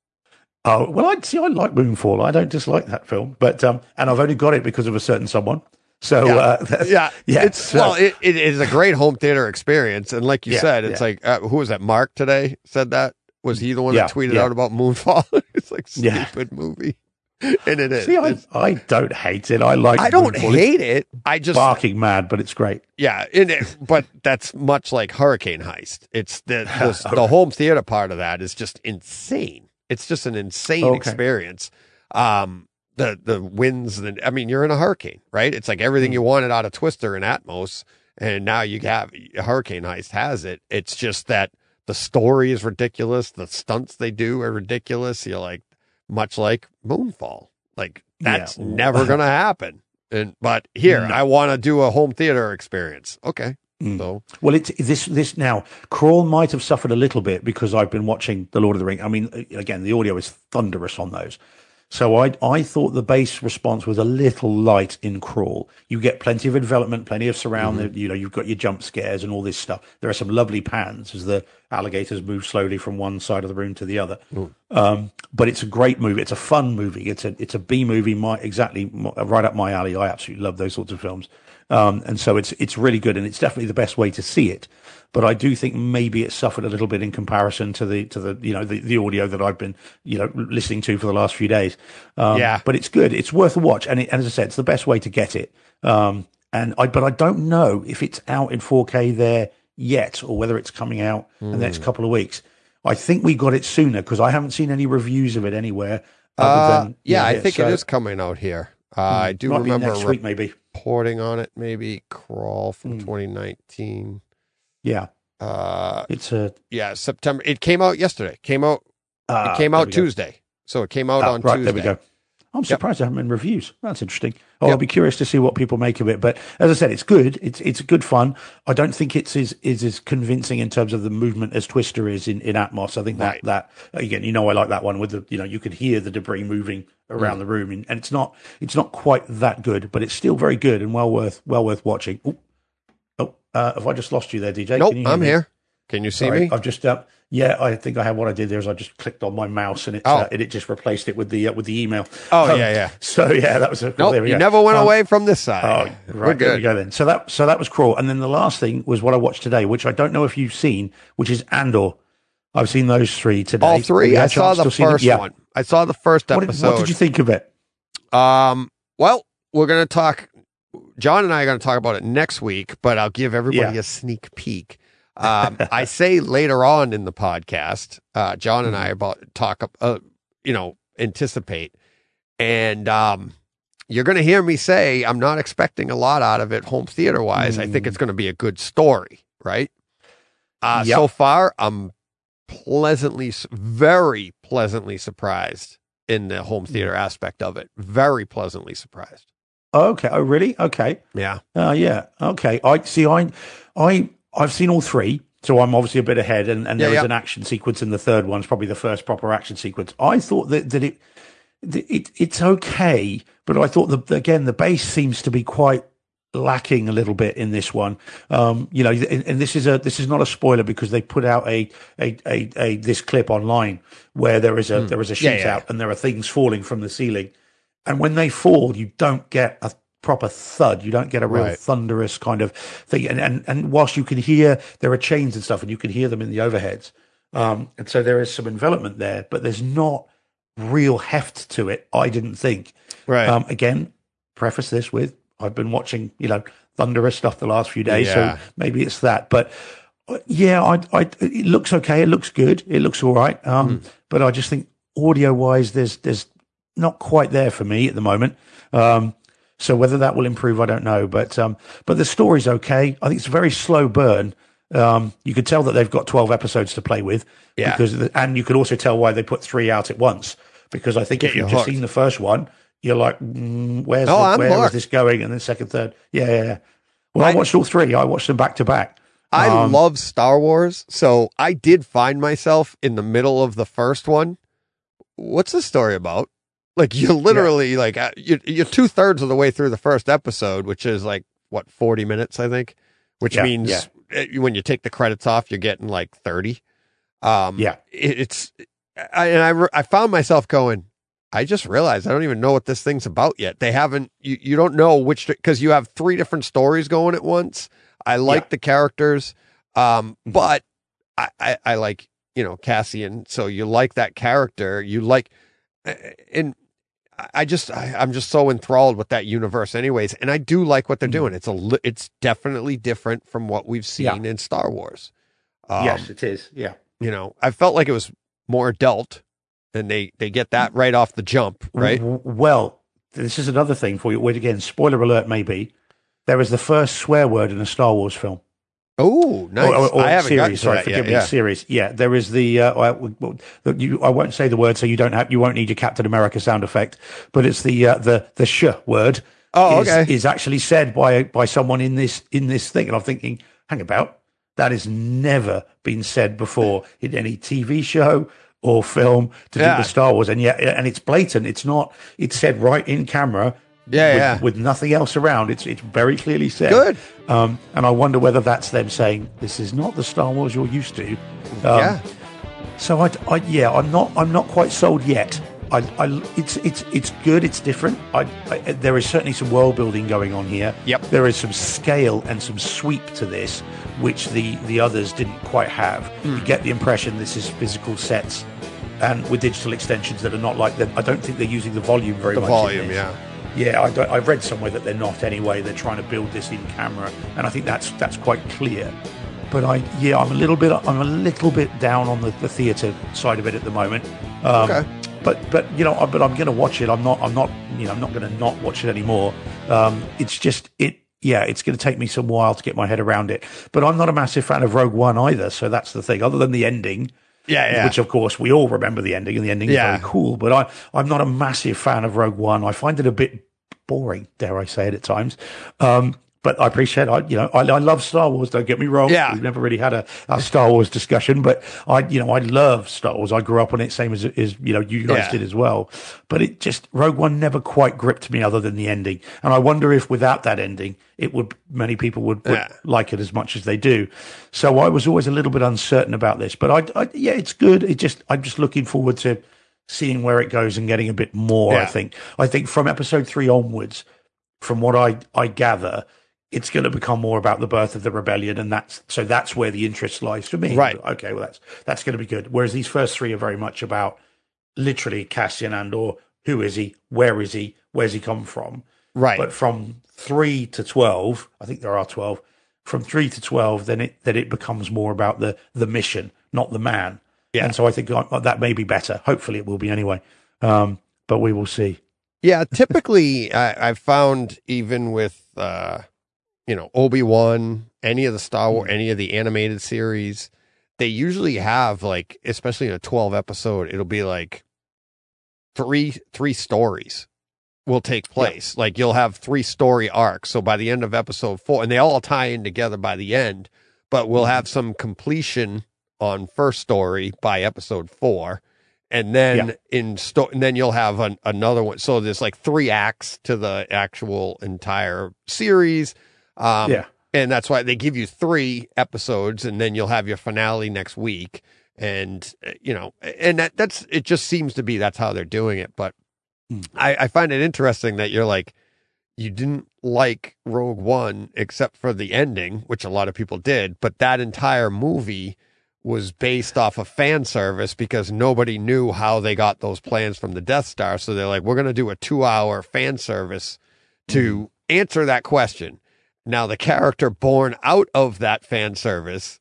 Oh well, I see. I like Moonfall. I don't dislike that film, but um, and I've only got it because of a certain someone. So Yeah. uh, Yeah, yeah. It's so- well, it, it is a great home theater experience, and like you Yeah, said, it's yeah. like uh, who was that? Mark today said that was he the one Yeah, that tweeted yeah. out about Moonfall? it's like Yeah. stupid movie, and it is. see, I, I don't hate it. I like. I don't Moonfall. Hate it. I just barking mad, but it's great. yeah, it, but that's much like Hurricane Heist. It's the the, the home theater part of that is just insane. It's just an insane Okay. experience. Um, the the winds, the I mean, you're in a hurricane, right? It's like everything Hmm. you wanted out of Twister and Atmos, and now you have Hurricane Heist has it. It's just that the story is ridiculous. The stunts they do are ridiculous. You're like, much like Moonfall, like Yeah. that's never gonna happen. And but here, No. I want to do a home theater experience. Okay, Mm. so Well, it's this this now. Crawl might have suffered a little bit because I've been watching The Lord of the Ring. I mean, again, the audio is thunderous on those. So I I thought the bass response was a little light in Crawl. You get plenty of development, plenty of surround. You know, you've got your jump scares and all this stuff. There are some lovely pans as the alligators move slowly from one side of the room to the other. Um, but it's a great movie. It's a fun movie. It's a it's a B movie. My exactly right up my alley. I absolutely love those sorts of films. Um, and so it's it's really good, and it's definitely the best way to see it. But I do think maybe it suffered a little bit in comparison to the to the you know the, the audio that I've been you know listening to for the last few days. Um, Yeah. but it's good. It's worth a watch, and, it, and as I said, it's the best way to get it. Um, and I but I don't know if it's out in 4K there yet, or whether it's coming out in the next Hmm. couple of weeks. I think we got it sooner because I haven't seen any reviews of it anywhere. Other uh, than, yeah, you I think so- it is coming out here. Uh, I do remember next week, maybe. Reporting on it. Maybe crawl from Hmm. 2019. Yeah, Uh, it's a. yeah, September. It came out yesterday. Came out. Uh, it came out go. Tuesday. So it came out Ah, on right, Tuesday. there we go. I'm surprised there haven't been reviews. That's interesting. Oh, I'll be curious to see what people make of it. But as I said, it's good. It's it's good fun. I don't think it's as is as convincing in terms of the movement as Twister is in, in Atmos. I think that Right. that again, you know, I like that one with the you know you could hear the debris moving around Mm. the room, and, and it's not it's not quite that good, but it's still very good and well worth well worth watching. Oh, oh uh, have I just lost you there, DJ? Nope, Can you hear I'm me? here. Can you see Sorry, me? I've just uh, yeah, I think I had what I did there is I just clicked on my mouse and it Oh. uh, and it just replaced it with the uh, with the email. Oh, Um, yeah, yeah. So yeah, that was a, well, Nope, we you go. never went Um, away from this side. Oh, We're right. There we good. go then. So that so that was Crawl. And then the last thing was what I watched today, which I don't know if you've seen, which is Andor. I've seen those three today. All three. had saw the to see them? first Yeah. one. I saw the first What did, episode. what did you think of it? Um, well, we're going to talk. John and I are going to talk about it next week, but I'll give everybody Yeah. a sneak peek. Um, I say later on in the podcast, uh, John and I Mm-hmm. about talk, uh, you know, anticipate, and um, you're going to hear me say I'm not expecting a lot out of it home theater wise. I think Mm. it's going to be a good story, right? Uh, Yep. So far, I'm pleasantly, very pleasantly surprised in the home theater aspect of it. Very pleasantly surprised. Okay. Oh, really? Okay. Yeah. Uh, yeah. Okay. I see. I, I, I've seen all three, so I'm obviously a bit ahead. And, and Yeah, there is yeah. an action sequence in the third one. It's probably the first proper action sequence. I thought that that it, that it it's okay, but I thought the again the bass seems to be quite lacking a little bit in this one. Um, you know, and, and this is a this is not a spoiler because they put out a a a, a this clip online where there is a there is a Hmm. Yeah, shootout yeah. and there are things falling from the ceiling, and when they fall, you don't get a proper thud. You don't get a real Right. thunderous kind of thing. And, and and whilst you can hear there are chains and stuff, and you can hear them in the overheads, um, and so there is some envelopment there, but there's not real heft to it. I didn't think. Right. Um, again, preface this with I've been watching, you know, thunderous stuff the last few days, Yeah. so maybe it's that. But yeah, I, I, it looks okay. It looks good. It looks all right. Um, Hmm. but I just think audio wise, there's there's not quite there for me at the moment. Um, so whether that will improve, I don't know. But um, but the story's okay. I think it's a very slow burn. Um, you could tell that they've got twelve episodes to play with. Yeah. Because the, and you could also tell why they put three out at once. Because I think if you you've just seen the first one, you're like, mm, where's Oh, the, I'm where is this going? And then second, third, yeah, yeah. yeah. Well, I, I- watched all three. I watched them back to back. I Um, love Star Wars, so I did find myself in the middle of the first one. What's the story about? Like you're literally like uh, you're, you're two thirds of the way through the first episode, which is like what forty minutes, I think. Which Yeah, means yeah. when you take the credits off, you're getting like thirty. Um, Yeah. it, it's I, and I I found myself going. I just realized I don't even know what this thing's about yet. They haven't. You you don't know which because you have three different stories going at once. I like Yeah. the characters, um, Mhm. but I, I I like you know Cassian. So you like that character. You like, and I- just I, I'm just so enthralled with that universe, anyways. And I do like what they're Mhm. doing. It's a it's definitely different from what we've Yeah. seen in Star Wars. Um, yes, it is. Yeah. you know, I felt like it was more adult, and they they get that right off the jump, right? Well, this is another thing for you. Which again, spoiler alert, maybe. There is the first swear word in a Star Wars film. Oh, nice. Or, or, or I haven't series, sorry, that forgive yet. me, Yeah. series. Yeah, there is the. Uh, I, you, I won't say the word, so you don't have. You won't need your Captain America sound effect. But it's the uh, the the sh word. Oh, is, okay. Is actually said by by someone in this in this thing, and I'm thinking, hang about. That has never been said before in any TV show or film to do Yeah. with Star Wars, and yet, and it's blatant. It's not. It's said right in camera. Yeah, with, yeah. with nothing else around. It's it's very clearly said. Good. Um, and I wonder whether that's them saying this is not the Star Wars you're used to. Um, yeah. So I, I, yeah, I'm not, I'm not quite sold yet. I, I, it's, it's, it's good. It's different. I, I, there is certainly some world building going on here. Yep. There is some scale and some sweep to this, which the, the others didn't quite have. Hmm. You get the impression this is physical sets, and with digital extensions that are not like them. I don't think they're using the volume very The much. in volume, yeah. Yeah, I I've read somewhere that they're not anyway. They're trying to build this in camera, and I think that's that's quite clear. But I, yeah, I'm a little bit, I'm a little bit down on the, the theatre side of it at the moment. Um, Okay. But but you know, I- but I'm going to watch it. I'm not, I'm not, you know, I'm not going to not watch it anymore. Um, it's just it. Yeah, it's going to take me some while to get my head around it. But I'm not a massive fan of Rogue One either. So that's the thing. Other than the ending, Yeah, yeah. Which of course we all remember the ending, and the ending Yeah. is very cool. But I, I'm not a massive fan of Rogue One. I find it a bit boring, dare I say it at times. Um, but I appreciate, I you know, I, I love Star Wars. Don't get me wrong. Yeah. we've never really had a, a Star Wars discussion, but I, you know, I love Star Wars. I grew up on it, same as as you know, you guys Yeah. did as well. But it just Rogue One never quite gripped me, other than the ending. And I wonder if without that ending, it would many people would, would Yeah. like it as much as they do. So I was always a little bit uncertain about this, but I, I yeah, it's good. It just I'm just looking forward to seeing where it goes and getting a bit more. I think I think from episode three onwards, from what I I gather, it's going to become more about the birth of the rebellion, and that's so that's where the interest lies for me. Right. Okay. Well, that's that's going to be good. Whereas these first three are very much about literally Cassian Andor. Who is he? Where is he? Where's he come from? Right. But from three to twelve, I think there are twelve. From three to twelve, then it then it becomes more about the the mission, not the man. Yeah. And so I think uh, that may be better. Hopefully, it will be anyway. Um, but we will see. Yeah, typically I, I've found even with uh, you know Obi Wan, any of the Star Wars, mm-hmm. any of the animated series, they usually have like, especially in a twelve episode, it'll be like three three stories will take place. Like you'll have three story arcs. So by the end of episode four, and they all tie in together by the end, but we'll mm-hmm. have some completion on first story by episode four and then Yeah. in sto- and then you'll have an, another one. So there's like three acts to the actual entire series. Um, Yeah. and that's why they give you three episodes, and then you'll have your finale next week. And uh, you know, and that that's it. Just seems to be that's how they're doing it. But Hmm. I, I find it interesting that you're like you didn't like Rogue One except for the ending, which a lot of people did, but that entire movie was based off of fan service because nobody knew how they got those plans from the Death Star. So they're like, we're going to do a two hour fan service to answer that question. Now, the character born out of that fan service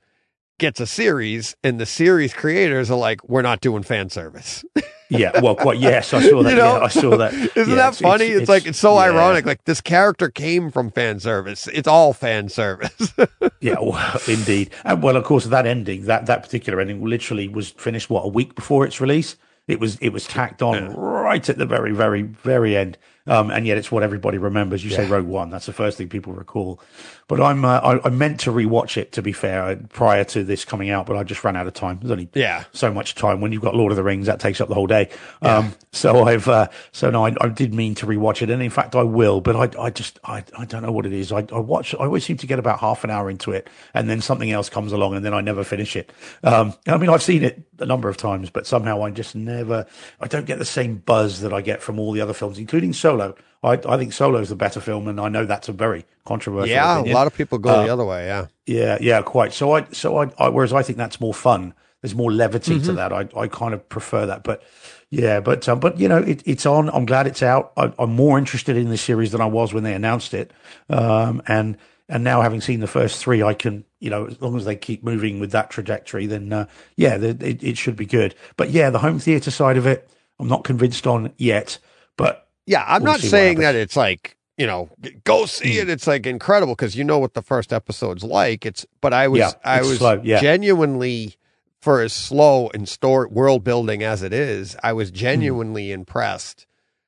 gets a series, and the series creators are like, we're not doing fan service. Yeah, well, quite. Yes, I saw that. You know? yeah, I saw that. Isn't Yeah, that funny? It's, like it's so yeah. ironic. Like this character came from fan service. It's all fan service. Yeah, well, indeed. And well, of course, that ending, that that particular ending, literally was finished what a week before its release. It was it was tacked on right at the very very very end, um, and yet it's what everybody remembers. You say Rogue One, that's the first thing people recall. But I'm uh, I, I meant to rewatch it to be fair uh, prior to this coming out, but I just ran out of time. There's only Yeah. so much time when you've got Lord of the Rings that takes up the whole day. Um, so I've uh, so no, I, I did mean to rewatch it, and in fact I will, but I I just I, I don't know what it is. I, I watch I always seem to get about half an hour into it, and then something else comes along, and then I never finish it. Um, I mean I've seen it a number of times, but somehow I just never I don't get the same buzz that I get from all the other films, including Solo. I, I think Solo is the better film, and I know that's a very controversial. yeah, opinion. a lot of people go Uh, the other way. Yeah. Yeah, yeah, quite. So I, so I, I whereas I think that's more fun. There's more levity Mm-hmm. to that. I, I kind of prefer that. But yeah, but um, but you know, it, it's on. I'm glad it's out. I, I'm more interested in this series than I was when they announced it. Um, and and now having seen the first three, I can, you know, as long as they keep moving with that trajectory, then uh, yeah, the, it, it should be good. But yeah, the home theater side of it, I'm not convinced on yet. But Yeah, I'm We'll not saying. Hmm. that it's like you know go see it. It's like incredible because you know what the first episode's like. It's but I was Yeah, I was slow, yeah. genuinely for as slow and store world building as it is, I Hmm. was genuinely impressed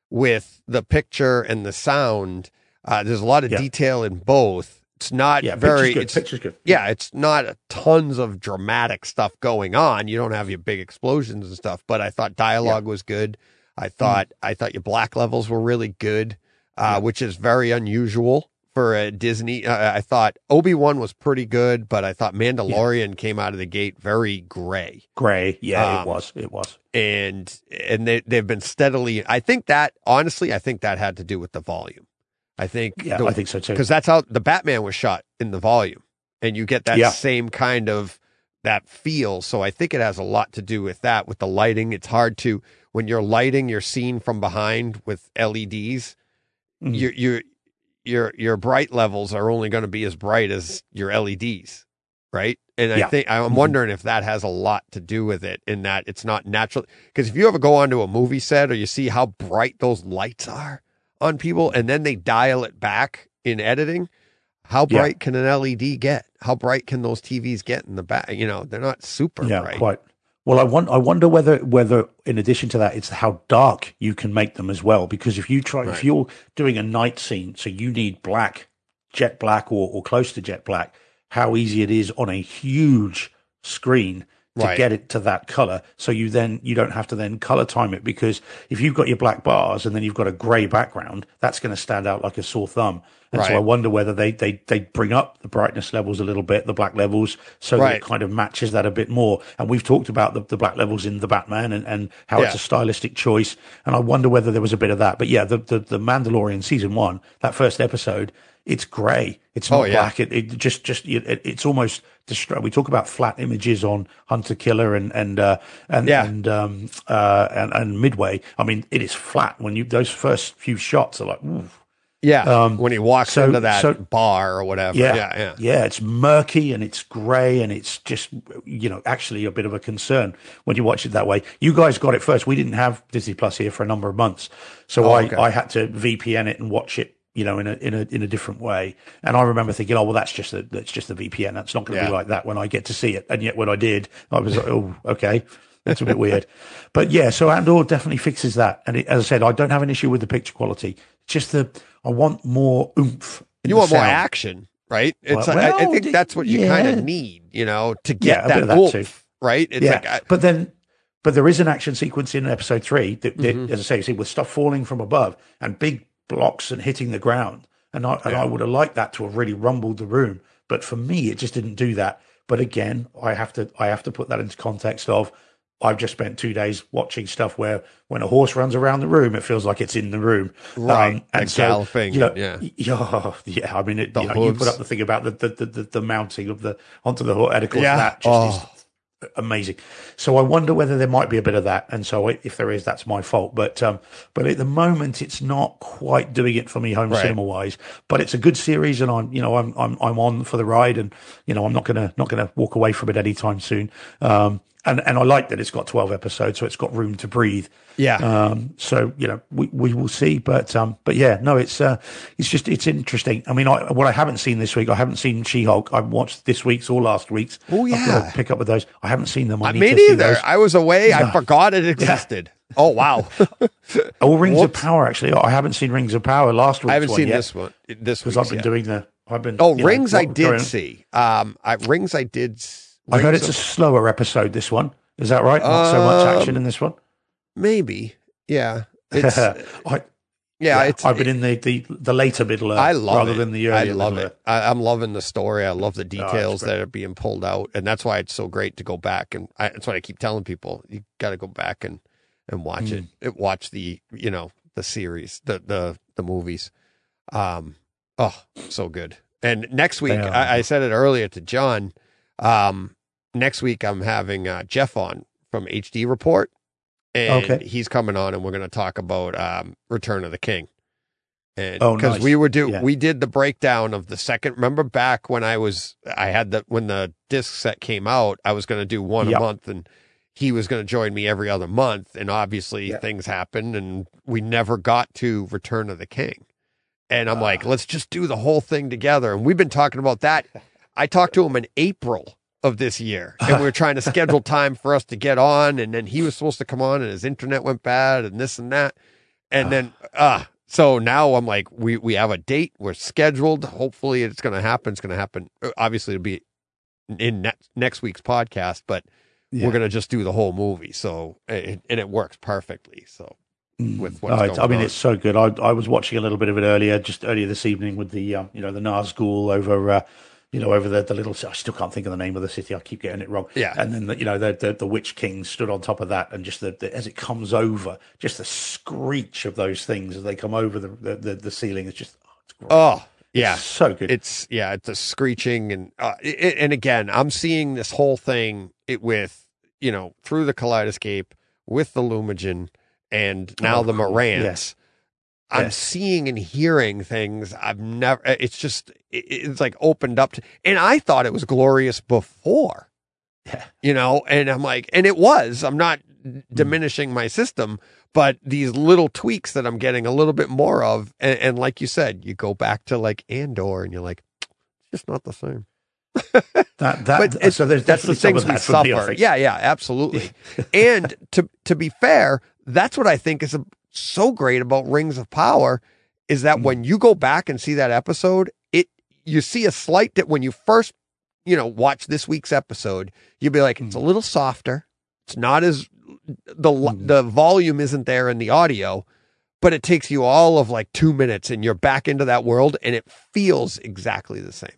with the picture and the sound. Uh, there's a lot of Yeah. detail in both. It's not yeah, very. It's, Picture's good. yeah, it's not tons of dramatic stuff going on. You don't have your big explosions and stuff, but I thought dialogue was good. I thought I thought your black levels were really good, uh, which is very unusual for a Disney. Uh, I thought Obi Wan was pretty good, but I thought Mandalorian came out of the gate very gray, Gray. Yeah, Um, it was. It was. and and they they've been steadily. I think that honestly, I think that had to do with the volume. I think Yeah, the- I think so too. because that's how the Batman was shot in the volume, and you get that Yeah. same kind of that feel. So I think it has a lot to do with that, with the lighting. It's hard to when you're lighting your scene from behind with LEDs, Mhm. your your your your bright levels are only going to be as bright as your LEDs, right? And I think I'm Mhm. wondering if that has a lot to do with it, in that it's not natural. Because if you ever go onto a movie set or you see how bright those lights are on people, and then they dial it back in editing, how Yeah. bright can an LED get? How bright can those TVs get in the back? You know, they're not super yeah, bright. quite. Well, I want. I wonder whether whether in addition to that, it's how dark you can make them as well. Because if you try, if you're doing a night scene, so you need black, jet black, or or close to jet black, how easy it is on a huge screen to Right. get it to that color. So you then you don't have to then color time it because if you've got your black bars and then you've got a gray background, that's going to stand out like a sore thumb. And so I wonder whether they they they bring up the brightness levels a little bit, the black levels, so that it kind of matches that a bit more. And we've talked about the, the black levels in the Batman and, and how it's a stylistic choice. And I wonder whether there was a bit of that. But yeah, the the, the Mandalorian season one, that first episode, it's grey. It's not Oh, yeah. black. It, it just just it, it's almost distra- We talk about flat images on Hunter Killer and and uh, and Yeah. and um uh and, and Midway. I mean, it is flat when you those first few shots are like. Yeah. Um, when he walks so- into that so- bar or whatever. Yeah, Yeah. Yeah. It's murky and it's grey and it's just, you know, actually a bit of a concern when you watch it that way. You guys got it first. We didn't have Disney Plus here for a number of months, so Oh, I, okay. I had to VPN it and watch it, you know, in a in a in a different way. And I remember thinking, oh well, that's just a that's just a VPN. That's not going to Yeah. be like that when I get to see it. And yet when I did, I was like, oh, okay. That's a bit weird, but yeah. So Andor definitely fixes that, and it, as I said, I don't have an issue with the picture quality. Just the I want more oomph. You want more action, right? It's Well, like, I, I well, think that's what you kind of need, you know, to get bit that, that oomph, too. right? It's yeah, like, I, but then, but there is an action sequence in episode three that, that Mm-hmm. as I say, you see, with stuff falling from above and big blocks and hitting the ground, and I and I would have liked that to have really rumbled the room, but for me, it just didn't do that. But again, I have to I have to put that into context of. I've just spent two days watching stuff where when a horse runs around the room, it feels like it's in the room. Um, Right, and like so, galloping, you know, yeah. yeah, yeah. I mean, it, you, know, you put up the thing about the the, the, the, the mounting of the onto the horse, and of course Yeah. that just Oh. is amazing. So I wonder whether there might be a bit of that, and so if there is, that's my fault. But um, but at the moment, it's not quite doing it for me home Right. cinema wise. But it's a good series, and I'm you know I'm I'm I'm on for the ride, and you know I'm not gonna not gonna walk away from it anytime soon. Um, and and I like that it's got 12 episodes, so it's got room to breathe. yeah. Um, so you know, we, we will see, but um, but yeah, no, it's uh, it's just it's interesting. I mean, I, what I haven't seen this week, I haven't seen She Hulk. I watched this week's or last week's. Oh, I've got yeah. to pick up with those. I haven't seen them. I Uh, need me to see neither. those. I was away. I forgot it existed. Oh, wow. Oh, Rings Whoops. of Power. Actually, I haven't seen Rings of Power last week. I haven't seen this one. This because I've been yet. doing the. I've been. Oh, you know, Rings I did see. Um, I, Rings I did. I heard it's a slower episode. This one is that right? Not so much Um, action in this one. maybe. Yeah. It's, I, yeah, it's. I've been in the, the, the later middle uh, I love rather it. than the early. I love it. I, I'm loving the story. I love the details great. that are being pulled out, and that's why it's so great to go back. And I, that's what I keep telling people: you got to go back and and watch it. it. Watch the you know the series, the the the movies. Um, oh, so good. And next week, I, I said it earlier to John. Um, next week I'm having uh, Jeff on from HD Report, and Okay. he's coming on, and we're going to talk about um, Return of the King. And Oh, because nice. we were do Yeah. we did the breakdown of the second. Remember back when I was I had the when the disc set came out, I was going to do one Yep. a month, and he was going to join me every other month. And obviously Yeah. things happened, and we never got to Return of the King. And I'm Ah. like, let's just do the whole thing together. And we've been talking about that. I talked to him in April of this year, and we were trying to schedule time for us to get on. And then he was supposed to come on, and his internet went bad, and this and that. And then, ah, so now I'm like, we we have a date. We're scheduled. Hopefully, it's going to happen. It's going to happen. Uh, Obviously, it'll be in ne- next week's podcast, but Yeah. we're going to just do the whole movie. So, and and it works perfectly. So, with what's Oh, it's- I mean, on. it's so good. I, I was watching a little bit of it earlier, just earlier this evening with the um, you know the Nazgul over uh, you know over the, the little. I still can't think of the name of the city. I keep getting it wrong. Yeah. and then the, you know the, the the Witch King stood on top of that, and just the, the as it comes over, just the screech of those things as they come over the the, the, the ceiling is just oh, it's great. oh yeah, It's so good. it's yeah, it's a screeching and uh, it, and again, I'm seeing this whole thing it with you know through the Kaleidescape with the Lumagen and now Oh, the cool. Morans. I'm Yes. seeing and hearing things I've never. Uh, it's just it, it's like opened up to, and I thought it was glorious before. Yeah. You know, and I'm like, and it was. I'm not mm. diminishing my system, but these little tweaks that I'm getting a little bit more of, and, and like you said, you go back to like Andor, and you're like, it's just not the same. That that so there's that's the things we that for me, I suffer. yeah, yeah, absolutely. and to to be fair, that's what I think is so great about Rings of Power is that Mm. when you go back and see that episode, it you see a slight that when you first you know watch this week's episode, you'll be like, it's a Mm. little softer. It's not as the Mm. the volume isn't there in the audio. But it takes you all of like two minutes, and you're back into that world, and it feels exactly the same.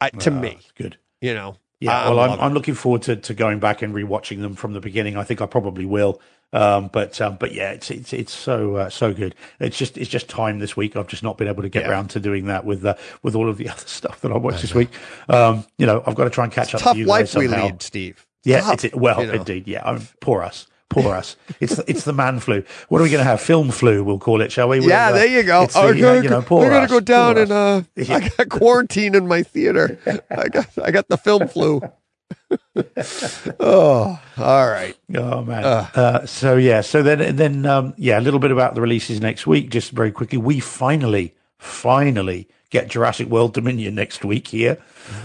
I, to Ah, me, good. you know. Yeah, well, I'm, I'm looking forward to, to going back and rewatching them from the beginning. I think I probably will. Um, but um, but yeah, it's it's it's so uh, so good. It's just it's just time this week. I've just not been able to get Yeah. around to doing that with uh, with all of the other stuff that I watched this week. Um, you know, I've got to try and catch up tough to you life guys we lead, Steve. Yeah, Tough, it's, well, you know. indeed. Yeah, I mean, poor us. Poor us. It's the, it's the man flu. What are we going to have? Film flu, we'll call it, shall we? Yeah, We'll, uh, there you go. it's the, uh, you know, go- poor we're gonna go down and uh, Yeah. I got quarantine in my theater. I got I got the film flu. oh, all right. Oh man. Uh, so yeah. So then then um, yeah, a little bit about the releases next week. Just very quickly, we finally finally get Jurassic World Dominion next week here.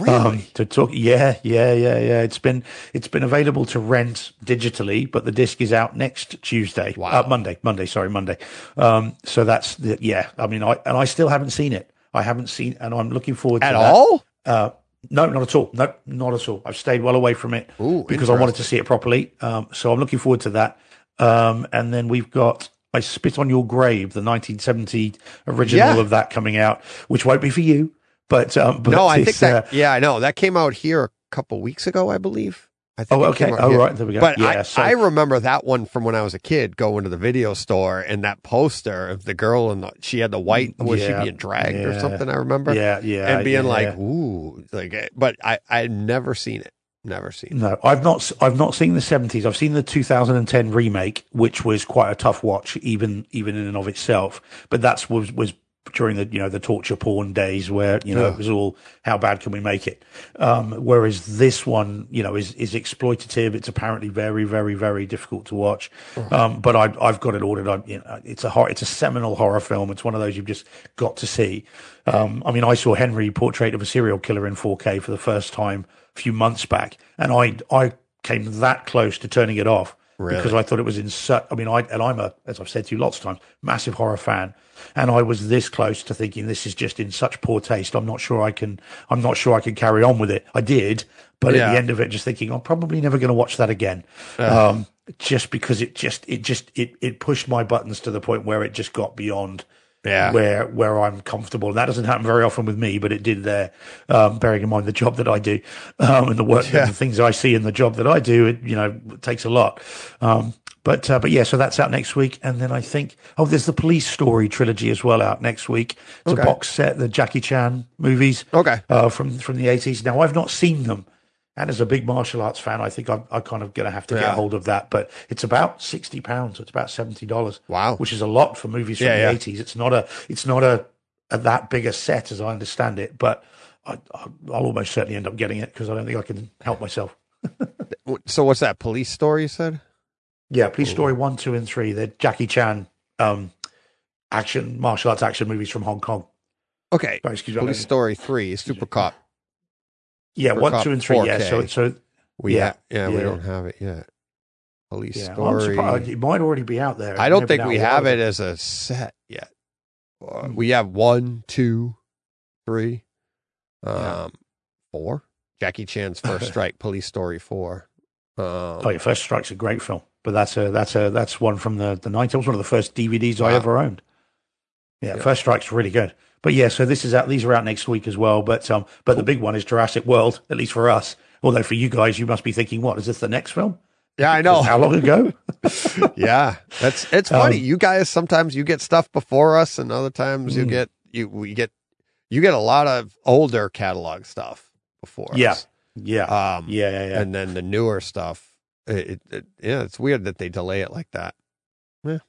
Um, to talk, yeah, yeah, yeah, yeah. It's been it's been available to rent digitally, but the disc is out next Tuesday. Wow. Uh, Monday, Monday. Sorry, Monday. Um, so that's the, yeah. I mean, I and I still haven't seen it. I haven't seen, and I'm looking forward to At that. all? Uh, no, not at all. No, not at all. I've stayed well away from it Ooh, because I wanted to see it properly. Um, so I'm looking forward to that. Um, and then we've got I Spit on Your Grave, the 1970 original Yeah. of that coming out, which won't be for you. But, um, but No, I think that. uh, yeah, I know that came out here a couple weeks ago, I believe. I think oh, okay. Oh, here. right. There we go. But yeah. I, so, I remember that one from when I was a kid, going to the video store, and that poster of the girl and the, she had the white was Yeah, she being dragged or something? I remember. yeah, yeah. and being yeah. like, ooh, like. eh, But I I never seen it. Never seen. it. No, I've not. I've not seen the seventies. I've seen the 2010 remake, which was quite a tough watch, even even in and of itself. But that's was was during the you know the torture porn days where you know Yeah. it was all how bad can we make it. Um, whereas this one, you know, is is exploitative. It's apparently very very very difficult to watch. Um, but I, I've got it ordered. I, you know, it's a hor- it's a seminal horror film. It's one of those you've just got to see. Um, I mean, I saw Henry Portrait of a Serial Killer in 4K for the first time a few months back, and I I came that close to turning it off Really? because I thought it was in such. I mean, I and I'm a as I've said to you lots of times, massive horror fan, and I was this close to thinking this is just in such poor taste. I'm not sure I can. I'm not sure I can carry on with it. I did, but Yeah. at the end of it, just thinking I'm probably never going to watch that again. Um, just because it just it just it it pushed my buttons to the point where it just got beyond Yeah. where where I'm comfortable. And that doesn't happen very often with me, but it did there. Um, bearing in mind the job that I do um, and the work, Yeah. the things I see in the job that I do, it you know it takes a lot. Um, but uh, but yeah, so that's out next week, and then I think oh, there's the Police Story trilogy as well out next week. It's Okay. a box set, the Jackie Chan movies, Okay. uh, from from the 80s. Now I've not seen them. And as a big martial arts fan, I think I'm, I'm kind of going to have to get Yeah. hold of that. But it's about sixty pounds. It's about seventy dollars. Wow. which is a lot for movies from Yeah, the yeah. eighties. It's not a it's not a, a that big a set as I understand it. But I, I- I'll almost certainly end up getting it because I don't think I can help myself. So what's that police story you said? Yeah, Police Story one, two, and three. They're Jackie Chan um, action martial arts action movies from Hong Kong. Okay. Oh, excuse me. Police story three, is Super Cop. Yeah, Super one, Cop two, and three. Yeah, 4K. so so We Yeah, ha- yeah, we yeah. don't have it yet. Police yeah. I'm story. surprised it might already be out there. I don't think we have it as a set yet. Uh, Hmm. We have one, two, three, um, Yeah. four. Jackie Chan's First Strike, Police Story four. Um, Oh, yeah, First Strike's a great film, but that's a that's a that's one from the the nineties. It was one of the first DVDs I ever owned. Yeah, Yeah. First Strike's really good. But yeah, so this is out. These are out next week as well. But um, but the big one is Jurassic World, at least for us. Although for you guys, you must be thinking, what is this the next film? yeah, I know. How long ago? yeah, that's it's Um, funny. you guys sometimes you get stuff before us, and other times you Mm. get you we get you get a lot of older catalog stuff before Yeah. us. yeah, Um, yeah, yeah, yeah. and then the newer stuff. It, it, it- yeah, it's weird that they delay it like that.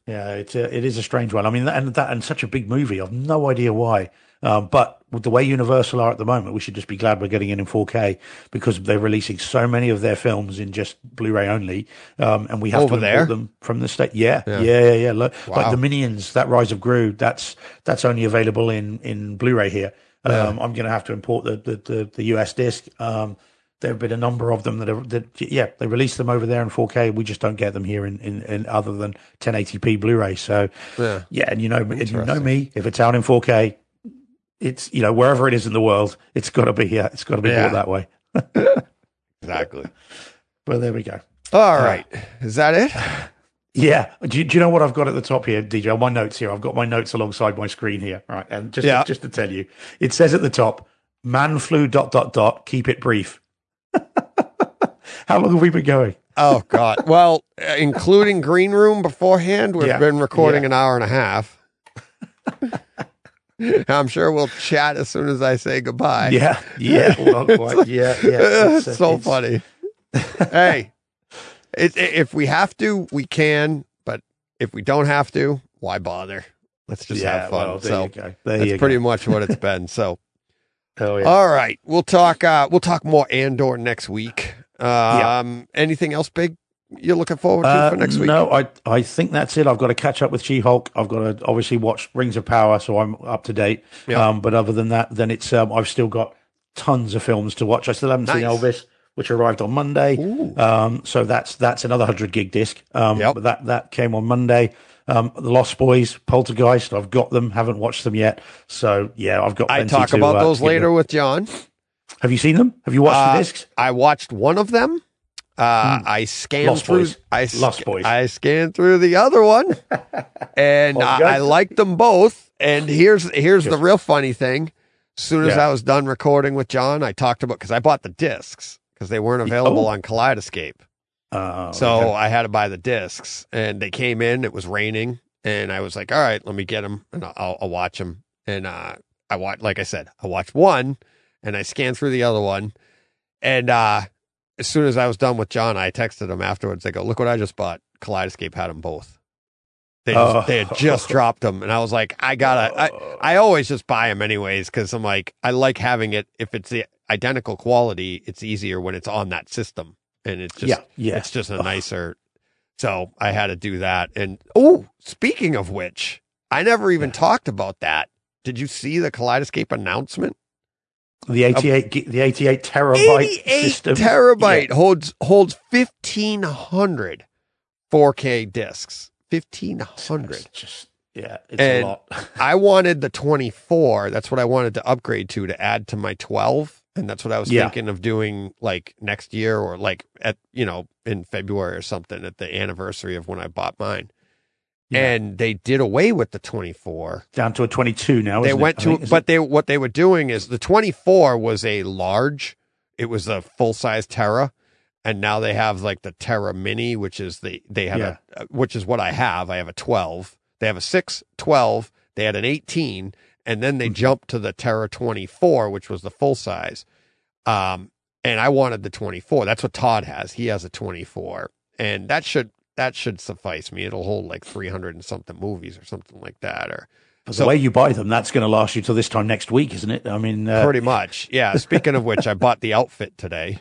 Yeah, it's a, it is a strange one. I mean, and that and such a big movie. I've no idea why. Um, but with the way Universal are at the moment, we should just be glad we're getting it in 4K because they're releasing so many of their films in just Blu-ray only, um, and we have Over to there? import them from the state. Yeah, Yeah. yeah, yeah, yeah. Lo- Wow. Like the Minions, that Rise of Gru, that's that's only available in in Blu-ray here. Um, I'm going to have to import the, the, the, the US disc. Um, there have been a number of them that are, that, yeah, they release them over there in 4K. We just don't get them here in, in, in other than 1080p Blu-ray. So, Yeah. yeah, and you know, and you know me, if it's out in 4K, it's, you know, wherever it is in the world, it's got to be, here. it's got to be Yeah. bought that way. Exactly. But there we go. All uh, right. Is that it? Yeah. Do you, do you know what I've got at the top here, DJ? My notes here, I've got my notes alongside my screen here. Right. And just, Yeah. to, just to tell you, it says at the top, man flu dot dot dot, keep it brief. How long have we been going? Oh God. Well, uh, including green room beforehand, we've Yeah. been recording Yeah. an hour and a half. I'm sure we'll chat as soon as I say goodbye. Yeah. Yeah. Well, well, yeah. Yeah. it's, uh, so it's- funny. hey, it, it- if we have to, we can. But if we don't have to, why bother? Let's just yeah. have fun. Well, so you go. There that's pretty much what it's been. So Oh, yeah. all right, we'll talk. Uh, we'll talk more Andor next week. Um, anything else big you're looking forward to Uh, for next week? No, I I think that's it. I've got to catch up with She Hulk. I've got to obviously watch Rings of Power, so I'm up to date. Yeah. Um, but other than that, then it's um, I've still got tons of films to watch. I still haven't seen Elvis, which arrived on Monday. Um, so that's that's another hundred gig disc. Um, Yep. but that that came on Monday. Um, the Lost Boys, Poltergeist. I've got them. Haven't watched them yet. So yeah, I've got. I talk to, about uh, those later with John. Have you seen them? Have you watched Uh, the discs? I watched one of them. Uh, I scanned. Lost through. Boys. I Lost Boys. I scanned through the other one, and Well, I. I liked them both. And here's here's the real funny thing. As soon as Yeah. I was done recording with John, I talked about because I bought the discs because they weren't available Oh. on Kaleidescape. Uh, So okay. I had to buy the discs, and they came in. It was raining, and I was like, "All right, let me get them, and I'll, I'll watch them." And uh, I watched, like I said, I watched one, and I scanned through the other one, and uh, as soon as I was done with John, I texted him afterwards. I go, "Look what I just bought." Kaleidescape had them both. They just, Oh. they had just dropped them, and I was like, "I gotta." I, I always just buy them anyways because I'm like, I like having it. If it's the identical quality, it's easier when it's on that system, and it's just yeah, yeah. it's just a nicer. So I had to do that. And oh, speaking of which, I never even talked about that. Did you see the Kaleidescape announcement? The 88, gi- the 88 terabyte 88 system. terabyte Yeah. holds holds 1500 4K discs. 1500. Just, yeah, it's And- a lot. I wanted the 24. That's what I wanted to upgrade to to add to my 12. And that's what I was Yeah. thinking of doing like next year or like at, you know, in February or something at the anniversary of when I bought mine. Yeah. And they did away with the 24. Down to a 22 now. they it? went I to, think, but they, what they were doing is the 24 was a large, it was a full size Terra. And now they have like the Terra Mini, which is the, they have Yeah. a, which is what I have. I have a 12. They have a 6, 12. They had an 18. And then Mm-hmm. they jumped to the Terra 24, which was the full size. Um, and I wanted the 24. That's what Todd has. He has a 24. And that should, that should suffice me. It'll hold like 300 and something movies or something like that. Or, so- the way you buy them, that's going to last you till this time next week, isn't it? I mean, uh, Pretty much, yeah. Speaking of which, I bought the outfit today.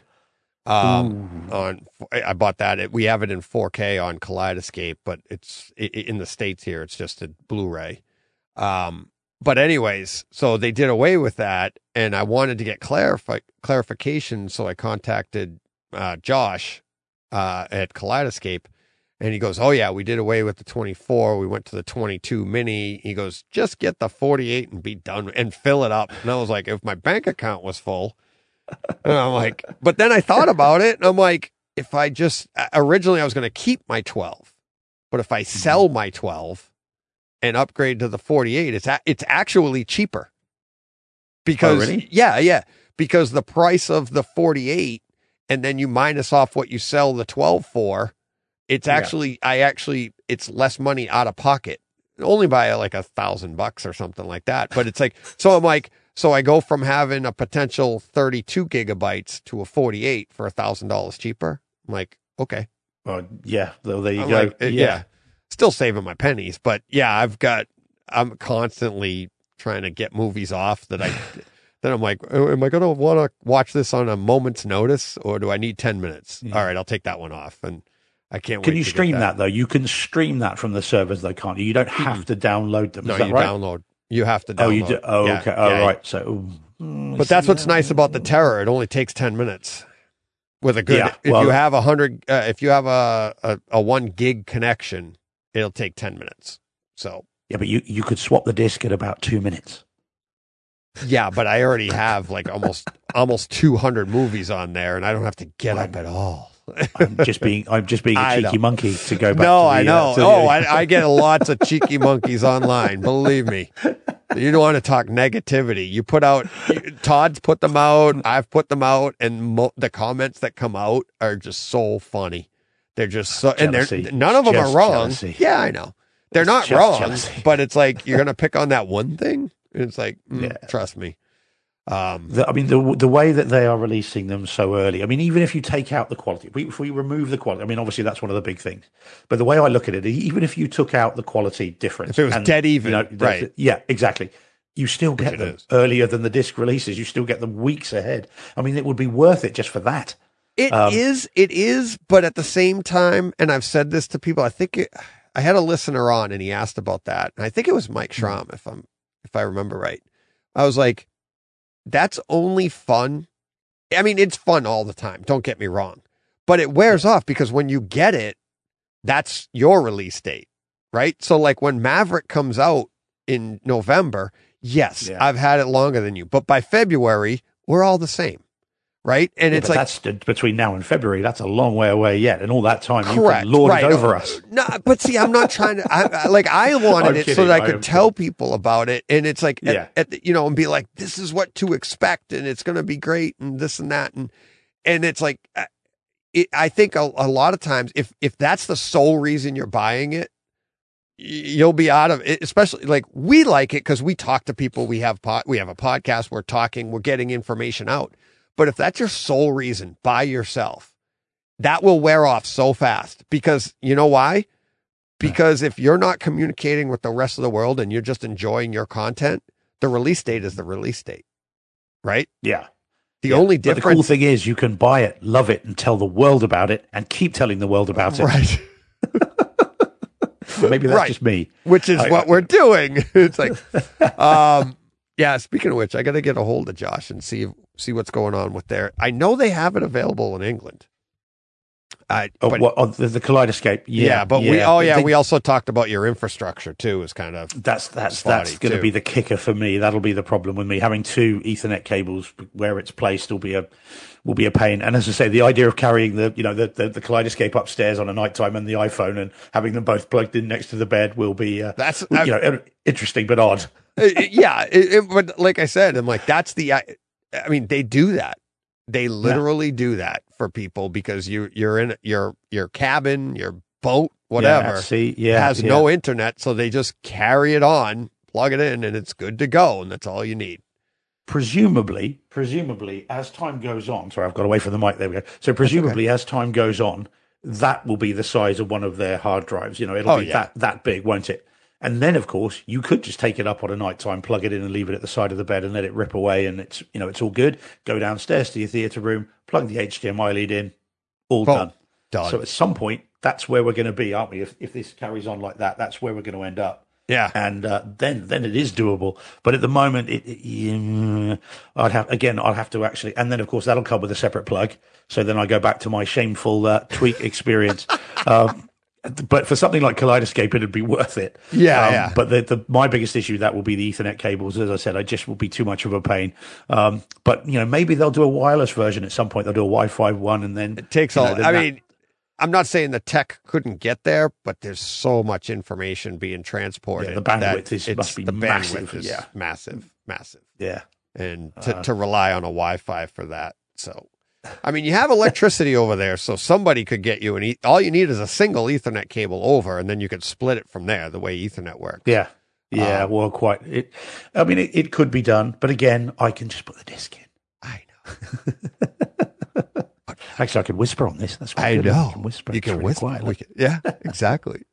Um, on I bought that. We have it in 4K on Kaleidescape, but it's i- i- in the states here. It's just a Blu-ray. Um, but anyways, so they did away with that, and I wanted to get clarify clarification, so I contacted uh, Josh uh, at Kaleidescape, and he goes, "Oh yeah, we did away with the 24. We went to the 22 mini." He goes, "Just get the 48 and be done and fill it up." And I was like, "If my bank account was full," and I'm like, but then I thought about it, and I'm like, if I just uh, originally I was going to keep my 12, but if I mm-hmm. sell my 12 and upgrade to the 48, it's a, it's actually cheaper. Oh, because Oh, really? yeah, yeah, because the price of the 48 and then you minus off what you sell the 12 for, it's Yeah. actually I actually it's less money out of pocket. Only by like a thousand bucks or something like that. But it's like so I'm like so I go from having a potential 32 gigabytes to a 48 for a thousand dollars cheaper. I'm like, okay. well, yeah, well, there you I'm go. like, uh, yeah. Still saving my pennies, but yeah, I've got I'm constantly trying to get movies off that I then I'm like, oh, am I going to want to watch this on a moment's notice or do I need 10 minutes? Yeah. All right, I'll take that one off and I can't Can you stream that. though? You can stream that from the servers, though, can't you? You don't have to download them. No, is that you right? download. You have to download. Oh, you do. Oh, Yeah, okay. Oh, yeah, right. So, mm, But that's what's nice about the Terra. It only takes ten minutes with a good. Yeah, if you have a hundred, uh, if you have a, a a one gig connection, it'll take ten minutes. So yeah, but you you could swap the disc at about two minutes. yeah, but I already have like almost almost two hundred movies on there, and I don't have to get up at all. I'm just being I'm just being a cheeky monkey to go back. no, to the, I uh, know. the- oh, I, I get lots of cheeky monkeys online. Believe me. You don't want to talk negativity. You put out, Todd's put them out. I've put them out, and mo- the comments that come out are just so funny. They're just so, and they're none of them Just are wrong. jealousy. Yeah, I know. They're It's not wrong, jealousy. but it's like you're gonna pick on that one thing. And it's like, mm, Yeah. trust me. Um, The, I mean, the the way that they are releasing them so early. I mean, even if you take out the quality, if we, if we remove the quality, I mean, obviously that's one of the big things. But the way I look at it, even if you took out the quality difference, If it was dead even, the- right. Yeah, exactly. You still get them is. earlier than the disc releases. You still get them weeks ahead. I mean, it would be worth it just for that. It Um, is, it is, but at the same time, and I've said this to people, I think it, I had a listener on and he asked about that. And I think it was Mike Hmm. Schramm, if I'm, if I remember right. I was like, that's only fun. I mean, it's fun all the time. Don't get me wrong, but it wears off because when you get it, that's your release date, right? So like when Maverick comes out in November, yes, Yeah. I've had it longer than you, but by February, we're all the same. Right. And Yeah, it's like, that's between now and February. That's a long way away yet, and all that time you Correct. can lord right. it over us. No, but see, I'm not trying to. I, I- like I wanted I'm it so that I I could tell people about it, and it's like, at, Yeah. at the, you know, and be like, this is what to expect, and it's going to be great, and this and that, and and it's like, uh, it, I think a, a lot of times, if if that's the sole reason you're buying it, you'll be out of it. Especially like we like it because we talk to people. We have pot we have a podcast. We're talking. We're getting information out. But if that's your sole reason, by yourself, that will wear off so fast because you know why? Because if you're not communicating with the rest of the world and you're just enjoying your content, the release date is the release date, right? Yeah. The Yeah. only But the cool thing is you can buy it, love it, and tell the world about it, and keep telling the world about it. right? Maybe that's Right. just me. Which is I- what we're doing. It's like, um, yeah. Speaking of which, I got to get a hold of Josh and see see what's going on with their. I know they have it available in England. I, Oh, but, what, oh, the, the Kaleidescape. yeah, Yeah, but we. Oh yeah, They- we also talked about your infrastructure too. Is kind of That's that's that's going to be the kicker for me. That'll be the problem with me having two Ethernet cables where it's placed will be a will be a pain. And as I say, the idea of carrying the you know the the, the Kaleidescape upstairs on a nighttime and the iPhone and having them both plugged in next to the bed will be uh, That's- you know interesting but odd. It- yeah, it, it- but like I said, I'm like that's the. I, I mean, they do that. They literally do that for people because you you're in your your cabin, your boat, whatever. Yeah, see, yeah, has yeah. no internet, so they just carry it on, plug it in, and it's good to go, and that's all you need. presumably, presumably, as time goes on, sorry, I've got away from the mic. There we go. So presumably, as time goes on, that will be the size of one of their hard drives. You know, it'll Oh, be yeah. that that big, won't it? And then, of course, you could just take it up on a night time, plug it in, and leave it at the side of the bed, and let it rip away, and it's you know it's all good. Go downstairs to your theatre room, plug the HDMI lead in, all Boom. done. Done. So at some point, that's where we're going to be, aren't we? If if this carries on like that, that's where we're going to end up yeah, and uh, then then it is doable. But at the moment, it, it, yeah, I'd have again, I'd have to actually, and then of course that'll come with a separate plug. So then I go back to my shameful uh, tweak experience. um, but for something like Kaleidescape, it'd be worth it. Yeah, Um, yeah. But the, the my biggest issue that will be the Ethernet cables. As I said, I just will be too much of a pain. Um, but you know, maybe they'll do a wireless version at some point. They'll do a Wi-Fi one, and then it takes you know, all. I that- mean, I'm not saying the tech couldn't get there, but there's so much information being transported. Yeah, the bandwidth that is- must be the massive, bandwidth is yeah. massive, massive. yeah. and Uh. to, to rely on a Wi-Fi for that. So, I mean, you have electricity over there, so somebody could get you an. E- all you need is a single Ethernet cable over, and then you could split it from there. The way Ethernet works. Yeah. Yeah, Um, well, quite. It, I mean, it, it could be done, but again, I can just put the disc in. I know. Actually, I could whisper on this. That's quite I know. I can whisper. You can whisper. quietly. Can- yeah, exactly.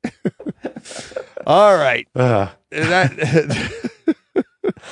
all right. Uh, That,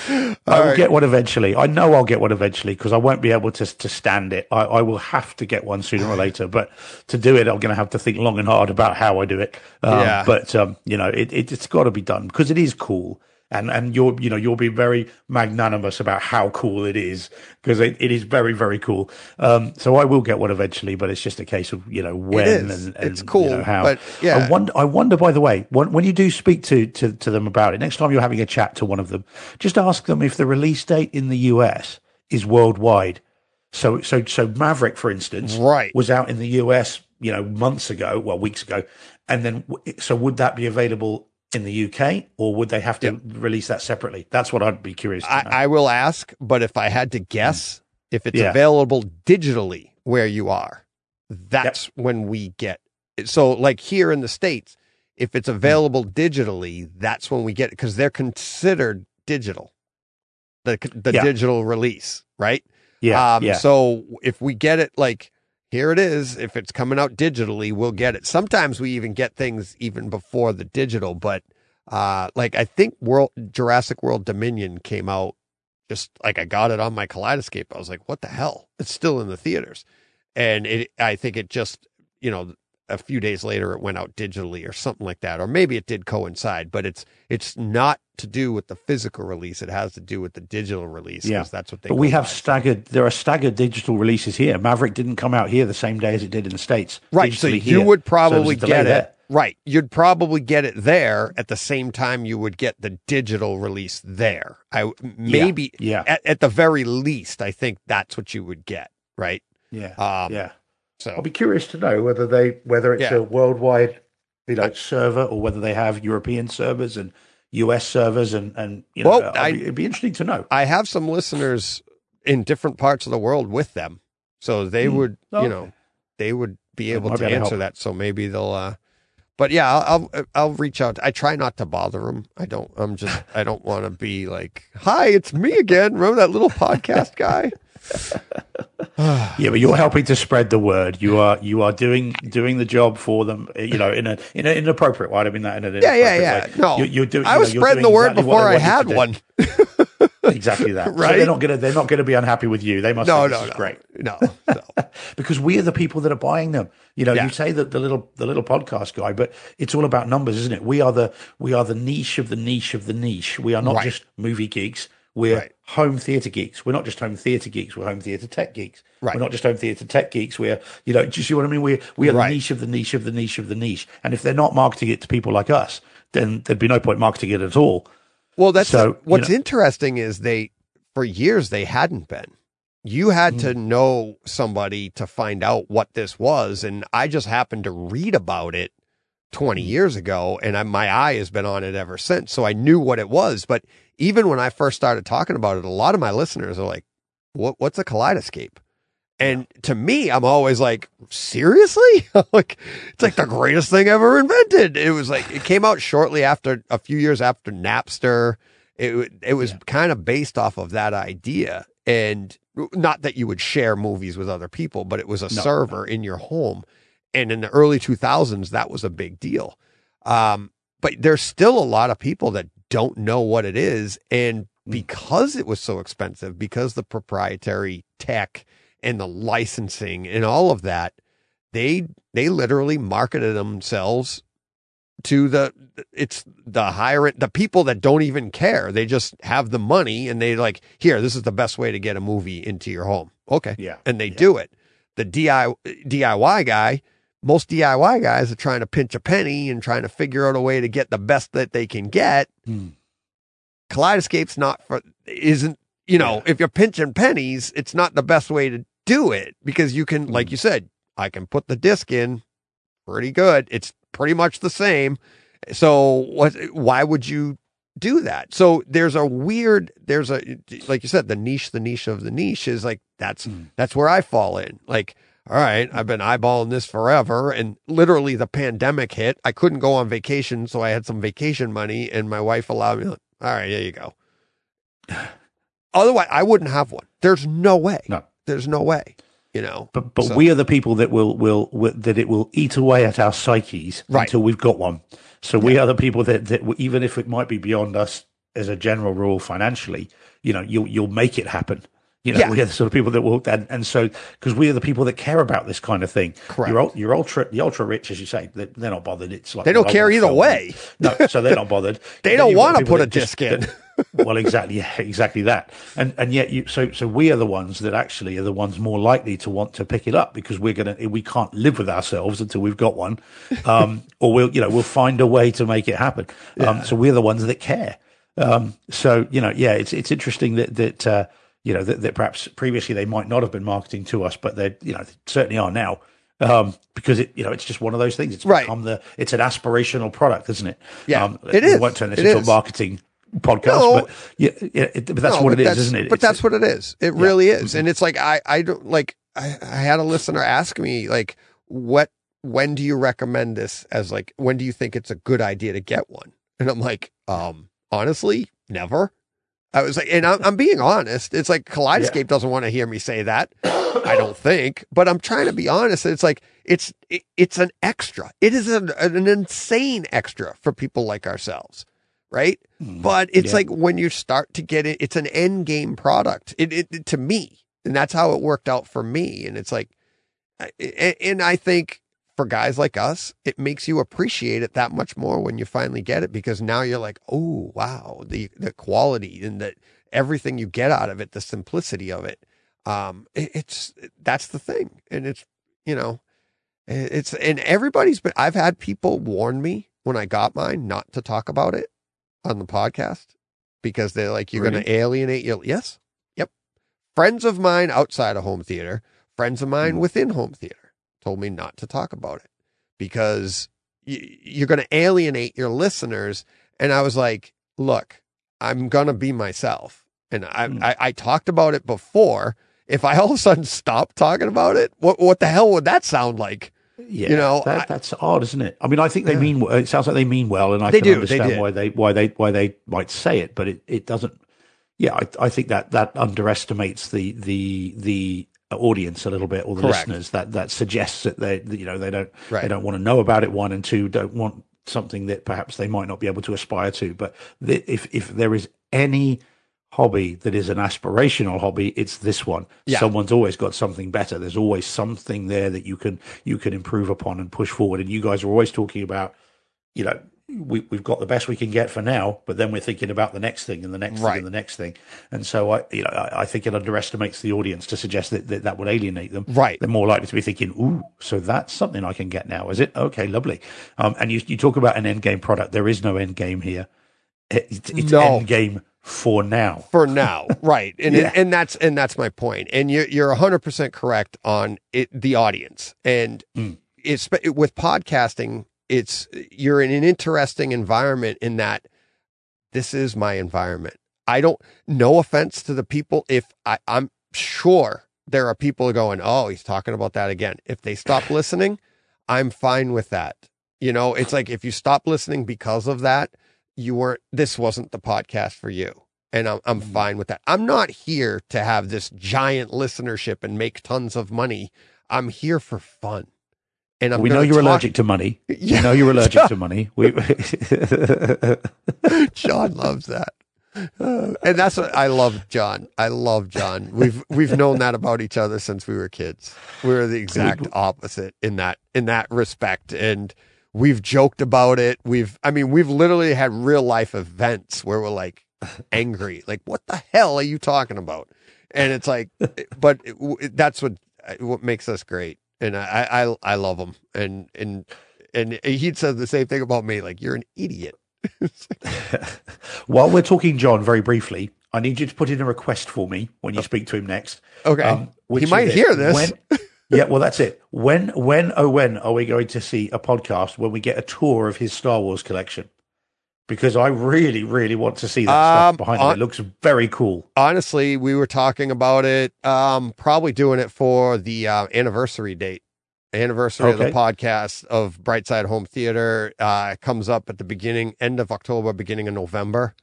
I will right. get one eventually. I know I'll get one eventually because I won't be able to to stand it. I, I will have to get one sooner or later. But to do it, I'm going to have to think long and hard about how I do it. Um, Yeah. But um, you know, it, it it's got to be done because it is cool. And and you'll you know you'll be very magnanimous about how cool it is because it, it is very very cool. Um, so I will get one eventually, but it's just a case of you know when and, and It's cool, you know, how. but, yeah. I wonder. I wonder. By the way, when, when you do speak to, to to them about it next time you're having a chat to one of them, just ask them if the release date in the US is worldwide. So so so Maverick, for instance, Right. was out in the US, you know, months ago, well, weeks ago, and then so would that be available in the UK, or would they have to release that separately? That's what I'd be curious. I, I will ask, but if I had to guess, if it's Yeah. available digitally where you are, that's when we get it. So, like here in the States, if it's available digitally, that's when we get it because they're considered digital, the, the Yeah. digital release, right? yeah, Um, yeah, So if we get it, like here it is, if it's coming out digitally, we'll get it. Sometimes we even get things even before the digital, but uh, like I think World Jurassic World Dominion came out just like I got it on my Kaleidescape. I was like, what the hell? It's still in the theaters, and it. I think it just you know a few days later it went out digitally or something like that, or maybe it did coincide, but it's it's not to do with the physical release. It has to do with the digital release. Yeah. that's what they. but we have by. staggered. There are staggered digital releases here. Maverick didn't come out here the same day as it did in the states. Right. So you here. would probably delay get it. there. Right. You'd probably get it there at the same time you would get the digital release there. I maybe yeah. At, at the very least, I think that's what you would get. Right. Yeah, Um, yeah. So I'll be curious to know whether they whether it's Yeah. a worldwide you know server or whether they have European servers and US servers and and you know Well, I'll be- it'd be interesting to know. I have some listeners in different parts of the world with them, so they Hmm. would, Okay. you know, they would be able to be able to answer help. that. So maybe they'll. uh But yeah, I'll, I'll I'll reach out. I try not to bother them. I don't. I'm just. I don't want to be like, "Hi, it's me again." Remember that little podcast guy? Yeah, but you're helping to spread the word. You are you are doing doing the job for them. You know, in a in, a, in an appropriate way. I mean that in an Yeah, yeah, inappropriate yeah. way. No, you're, you're doing. I was you're spreading the word exactly before I had one. Exactly that. So Right? they're not gonna they're not gonna be unhappy with you. They must. No, no, no, great. no, no. because we are the people that are buying them. You know, Yeah. you say that the little the little podcast guy, but it's all about numbers, isn't it? We are the we are the niche of the niche of the niche. We are not Right. just movie geeks. We're Right. home theater geeks. We're not just home theater geeks. We're home theater tech geeks. Right. We're not just home theater tech geeks. We're you know, do you see what I mean? We we are Right. the niche of the niche of the niche of the niche. And if they're not marketing it to people like us, then there'd be no point marketing it at all. Well, that's So, what's know- interesting is they for years they hadn't been. You had to Mm. know somebody to find out what this was, and I just happened to read about it Mm. 20 years ago, and I, my eye has been on it ever since. So I knew what it was. But even when I first started talking about it, a lot of my listeners are like, "What? What's a Kaleidescape?" And to me, I'm always like, seriously? like, it's like the greatest thing ever invented. It was like, it came out shortly after, a few years after Napster. It, it was kind of based off of that idea. And not that you would share movies with other people, but it was a No, server in your home. And in the early 2000s, that was a big deal. Um, but there's still a lot of people that don't know what it is. And because it was so expensive, because the proprietary tech and the licensing and all of that, they they literally marketed themselves to the it's the higher the people that don't even care. They just have the money and they like, here, this is the best way to get a movie into your home. Okay. Yeah. And they do it. The DIY, DIY guy, most DIY guys are trying to pinch a penny and trying to figure out a way to get the best that they can get. Hmm. Kaleidescape's not for isn't you know if you're pinching pennies, it's not the best way to do it because you can, like hmm. you said, I can put the disc in pretty good. It's pretty much the same. So what? Why would you do that? So there's a weird. There's a like you said, the niche, the niche of the niche is like that's hmm. that's where I fall in. Like, all right, I've been eyeballing this forever, and literally the pandemic hit. I couldn't go on vacation, so I had some vacation money, and my wife allowed me. All right, there you go. Otherwise, I wouldn't have one. There's no way. No. There's no way. You know. But but So- we are the people that will, will will that it will eat away at our psyches Right. until we've got one. So we are the people that that even if it might be beyond us as a general rule financially, you know, you'll you'll make it happen. You know, Yeah. we are the sort of people that will, and, and so because we are the people that care about this kind of thing. Correct. You're, you're ultra, the ultra rich, as you say, they're, they're not bothered. It's like They don't care either way. No, so they're not bothered. They don't wanna put a disc in. that- well, exactly, yeah, exactly that. And and yet you, so so we are the ones that actually are the ones more likely to want to pick it up because we're gonna we can't live with ourselves until we've got one, um, or we'll you know we'll find a way to make it happen. Um, so we're the ones that care. Um, so you know, yeah, it's it's interesting that that uh, you know that, that perhaps previously they might not have been marketing to us, but they you know they certainly are now. Um, because it, you know, it's just one of those things. It's Right. become the, it's an aspirational product, isn't it? Yeah, um, it we is. won't turn this It into is. a marketing podcast, No. but yeah, yeah it, but that's No, what but it is, isn't it? But It's- that's what it is. It really is. And it's like I I don't like I, I had a listener ask me like what when do you recommend this as like when do you think it's a good idea to get one? And I'm like, um, honestly, never. I was like, and I'm, I'm being honest. It's like Kaleidescape doesn't want to hear me say that. I don't think, but I'm trying to be honest. It's like it's it, it's an extra. It is an, an insane extra for people like ourselves, right? But it's Yeah. like when you start to get it, it's an end game product. It, it, it- to me, and that's how it worked out for me. And it's like, and, and I think for guys like us, it makes you appreciate it that much more when you finally get it because now you're like, oh wow, the the quality and the everything you get out of it, the simplicity of it. Um, it- it's that's the thing, and it's you know, it's and everybody's been. I've had people warn me when I got mine not to talk about it on the podcast because they're like, you're going to alienate your. Yes, yep. Friends of mine outside of home theater, friends of mine within home theater, told me not to talk about it because y- you're going to alienate your listeners. And I was like, look, I'm going to be myself. And I, Hmm. I, I talked about it before. If I all of a sudden stop talking about it, what, what the hell would that sound like? Yeah, You know, that, that's odd, isn't it? I mean, I think they Yeah. mean. It sounds like they mean well, and I They can do, they understand do. why they why they why they might say it, but it, it doesn't. Yeah, I, I think that that underestimates the the the audience a little bit, or the Correct. listeners. That that suggests that they you know they don't Right. they don't want to know about it. One and two don't want something that perhaps they might not be able to aspire to. But if if there is any hobby that is an aspirational hobby, it's this one. Yeah. Someone's always got something better. There's always something there that you can you can improve upon and push forward. And you guys are always talking about, you know, we we've got the best we can get for now, but then we're thinking about the next thing and the next Right. thing and the next thing. And so I you know I, I think it underestimates the audience to suggest that, that that would alienate them. Right. They're more likely to be thinking, ooh, so that's something I can get now, is it? Okay, lovely. Um, and you you talk about an end game product. There is no end game here. It's, it's No. end game for now. for now right and Yeah. and that's and that's my point. and you're you're 100% correct on it the audience and Mm. it's with podcasting it's you're in an interesting environment in that this is my environment i don't no offense to the people if i i'm sure there are people going oh he's talking about that again if they stop listening i'm fine with that you know it's like if you stop listening because of that you weren't this wasn't the podcast for you and I'm I'm Mm-hmm. fine with that. I'm not here to have this giant listenership and make tons of money. I'm here for fun. And I'm we know you're talk- allergic to money. Yeah. We know you're allergic to money. We, John loves that. Uh, and that's what I love John. I love John. We've we've known that about each other since we were kids. We're the exact opposite in that in that respect and we've joked about it. We've I mean we've literally had real life events where we're like angry. Like what the hell are you talking about? And it's like but it, it- that's what what makes us great. And I I I love him. And and and he'd said the same thing about me like you're an idiot. while we're talking, John, very briefly, I need you to put in a request for me when you speak to him next. Okay. Um, he might hear this. When, yeah, well, that's it. When, when, oh, when are we going to see a podcast when we get a tour of his Star Wars collection? Because I really, really want to see that Um, stuff behind on- It looks very cool. honestly, we were talking about it. Um, probably doing it for the uh, anniversary date, anniversary of the podcast of Brightside Home Theater. Uh, it comes up at the beginning, end of October, beginning of November.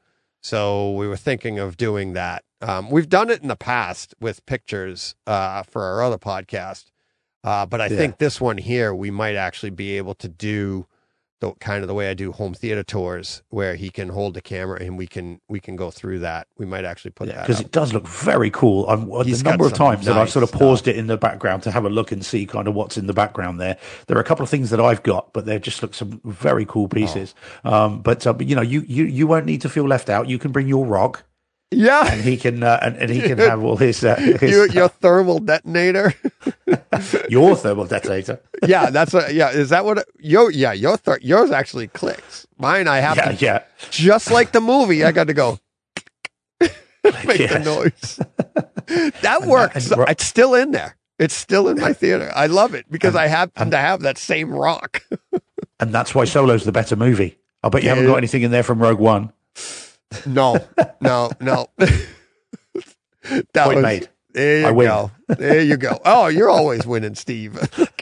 So we were thinking of doing that. Um, we've done it in the past with pictures uh, for our other podcast, uh, but I Yeah. think this one here we might actually be able to do the kind of the way I do home theater tours, where he can hold the camera and we can we can go through that. We might actually put that because it does look very cool. I've, He's the number of times that I've sort of stuff. paused it in the background to have a look and see kind of what's in the background there. There are a couple of things that I've got, but they just look some very cool pieces. Oh. Um, but uh, but, you know, you, you you won't need to feel left out. You can bring your rock, yeah, and he can uh, and, and he can have all his, uh, his your, your thermal detonator. your thermal detonator. yeah, that's a yeah. Is that what it, yo? Yeah, your th- yours actually clicks. Mine, I have Yeah, to yeah. just like the movie. I got to go make Yes. the noise. that works. and ro- it's still in there. It's still in my theater. I love it because I happen to have that same rock. And that's why Solo's the better movie. I bet you haven't got anything in there from Rogue One. No, no, no. that Point was, made. There you I win. go. There you go. Oh, you're always winning, Steve.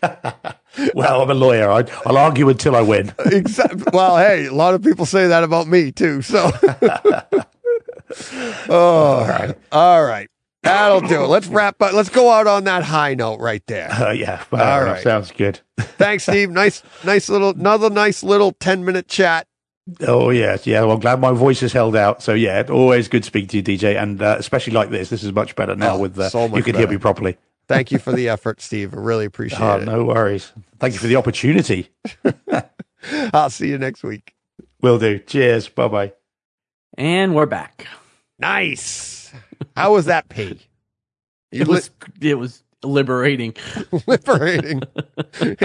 Well, I'm a lawyer. I, I'll argue until I win. Exactly. Well, hey, a lot of people say that about me too. So, oh, all right, all right, that'll do it. Let's wrap up. Let's go out on that high note right there. Uh, yeah, All all right. Sounds good. Thanks, Steve. Nice, nice little, another nice little ten minute chat. Oh yes, yeah. Well, I'm glad my voice has held out. So yeah, always good to speak to you, DJ, and uh, especially like this. This is much better now Oh, with uh, so much you can hear me properly. Thank you for the effort, Steve. I really appreciate Oh, it. no worries. Thank you for the opportunity. I'll see you next week. Will do. Cheers. Bye bye. And we're back. Nice. How was that pee? It was it was liberating. liberating.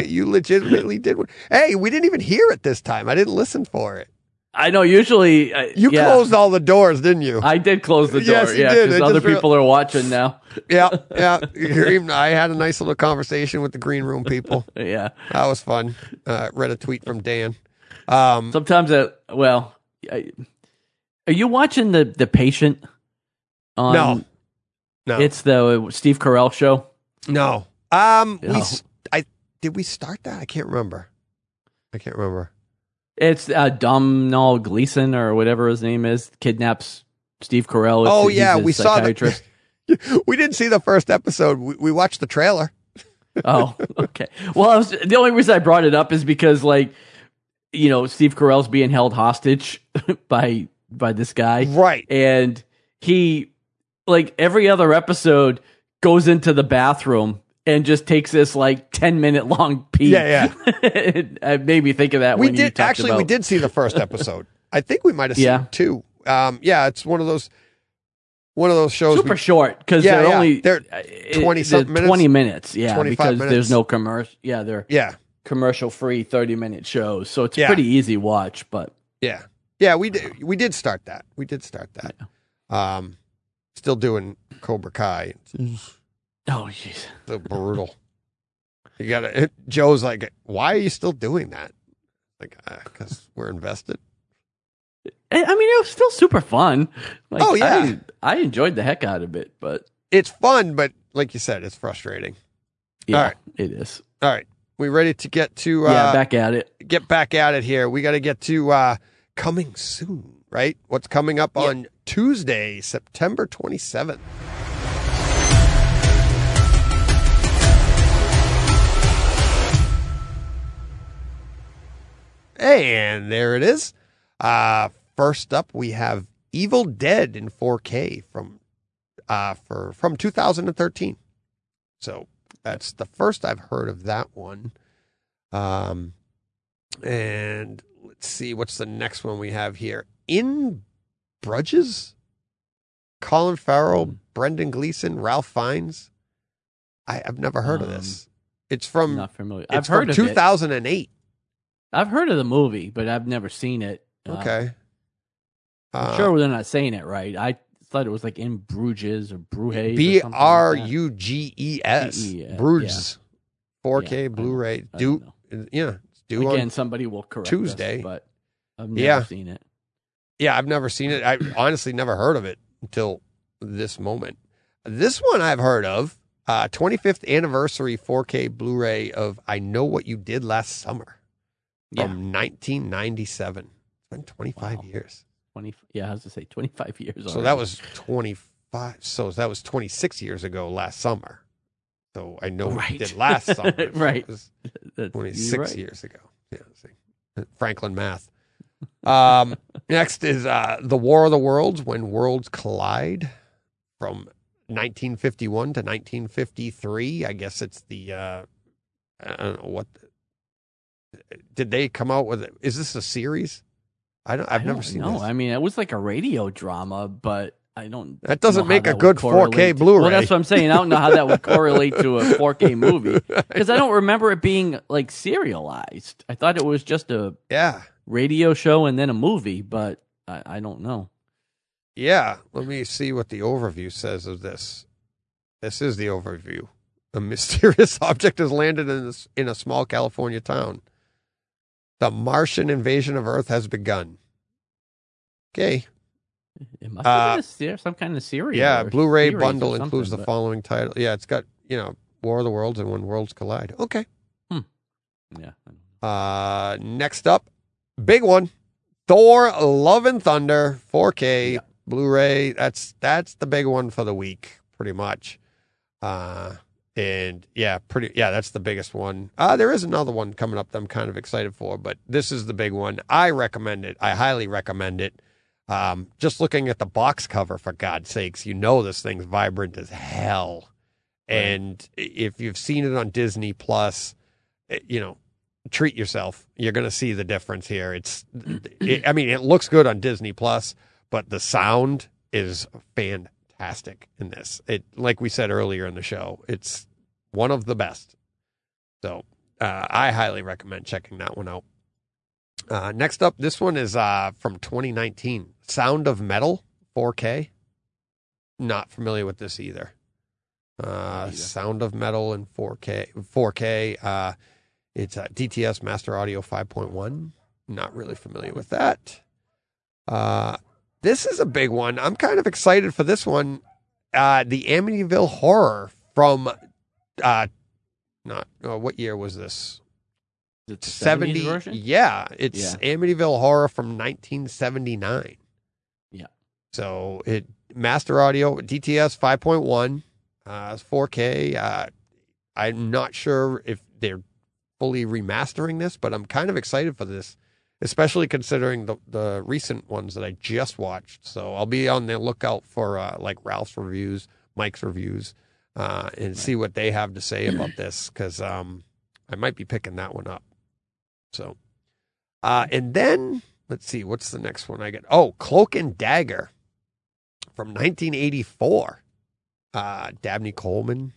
you legitimately did one. Hey, we didn't even hear it this time. I didn't listen for it. I know. Usually, uh, You yeah, closed all the doors, didn't you? I did close the door. Yes, you yeah, did. because other just real- people are watching now. yeah, yeah. I had a nice little conversation with the green room people. Yeah. That was fun. Uh, read a tweet from Dan. Um, Sometimes, uh, well, I, are you watching the the patient? On, no, no, It's the Steve Carell show. No. Um, we, No. s- I did we start that? I can't remember. I can't remember. It's uh, Domhnall Gleeson or whatever his name is. Kidnaps Steve Carell. Oh, He's yeah, we saw the- We didn't see the first episode. We, we watched the trailer. oh, okay. Well, I was, the only reason I brought it up is because, like, you know, Steve Carell's being held hostage by by this guy, Right. and he, like, every other episode goes into the bathroom and just takes this like ten minute long pee. Yeah, yeah. it made me think of that. we did actually we did see the first episode i think we might have seen Yeah. two um yeah it's one of those one of those shows super we- short because Yeah, they're yeah. only They're uh, 20 they're something minutes? 20 minutes yeah because minutes. there's no commercial yeah they're yeah commercial free 30 minute shows so it's Yeah. pretty easy watch but yeah yeah we did we did start that we did start that um still doing cobra kai. Oh jeez. So brutal. You gotta joe's like why are you still doing that? Like because we're invested? I mean it was still super fun. Like, Oh, yeah. I, I enjoyed the heck out of it but it's fun but like you said it's frustrating. Yeah All right. it is. All right. We ready to get to uh yeah back at it. get back at it here. We got to get to uh, coming soon, right? What's coming up on Tuesday, September 27th? And there it is. Uh, first up, we have Evil Dead in 4K from uh, for from 2013. So that's the first I've heard of that one. Um, and let's see what's the next one we have here. In Bruges, Colin Farrell, Brendan Gleeson, Ralph Fiennes. I, I've never heard of Um, this. It's from not familiar it's I've heard of it 2008. I've heard of the movie but I've never seen it Uh, Okay. I'm Uh, sure they're not saying it right I thought it was like in Bruges or Bruges B R U G E S. G-E-S, Bruges. 4K Yeah, Blu-ray. Do yeah, due Again, somebody will correct us, Tuesday. but I've never Yeah. seen it. Yeah, I've never seen it. I honestly never heard of it until this moment. This one I've heard of. Uh, 25th anniversary 4K Blu-ray of "I Know What You Did Last Summer" Yeah, from 1997. It's been 25 Wow. years. twenty. Yeah, I was to say twenty-five years. So already. that was 25. So that was 26 years ago last summer. So I know what you Right. did last summer. Right. It was 26 right. years ago. Yeah. see. Franklin math. Um, next is uh, the War of the Worlds when worlds collide from 1951 to 1953. I guess it's the uh, I don't know what did they come out with it? Is this a series? I don't. I've I never seen this. I mean, it was like a radio drama, but I don't. That doesn't make a that would good 4K Blu-ray. Well, that's what I'm saying. I don't know how that would correlate to a 4K movie because I don't remember it being like serialized. I thought it was just a yeah, radio show and then a movie, but I, I don't know. yeah. Let me see what the overview says of this. This is the overview. A mysterious object has landed in this, in a small California town. The Martian invasion of Earth has begun. Okay. It must Uh, a some kind of series. Yeah, Blu-ray bundle includes the but- following title. Yeah, it's got you know War of the Worlds and When Worlds Collide. Okay. Yeah. Uh, next up, big one, Thor: Love and Thunder, 4K Yeah. Blu-ray. That's that's the big one for the week, pretty much. Uh, and yeah, pretty yeah, that's the biggest one. Uh, there is another one coming up that I'm kind of excited for, but this is the big one. I recommend it. I highly recommend it. Um, just looking at the box cover, for God's sakes, you know this thing's vibrant as hell. And if you've seen it on Disney Plus, eh, you know, treat yourself. You're going to see the difference here. It's, it, I mean, it looks good on Disney Plus, but the sound is fantastic in this. It, like we said earlier in the show, it's one of the best. So uh, I highly recommend checking that one out. Uh, next up, this one is uh, from 2019, Sound of Metal 4K. Not familiar with this either. Uh, either. Sound of Metal in 4K. 4K. It's uh, DTS Master Audio 5.1. Not really familiar with that. Uh, this is a big one. I'm kind of excited for this one. Uh, the Amityville Horror from uh, not uh, what year was this? Is it the 70 version? Yeah, it's Amityville Horror from 1979. Yeah. So it Master Audio DTS 5.1, uh, 4K. Uh, I'm not sure if they're fully remastering this, but I'm kind of excited for this, especially considering the the recent ones that I just watched. So I'll be on the lookout for uh, like Ralph's reviews, Mike's reviews, uh, and see what they have to say about this because um, I might be picking that one up. So, uh, and then let's see, what's the next one I get? Oh, Cloak and Dagger from 1984. Uh, Dabney Coleman.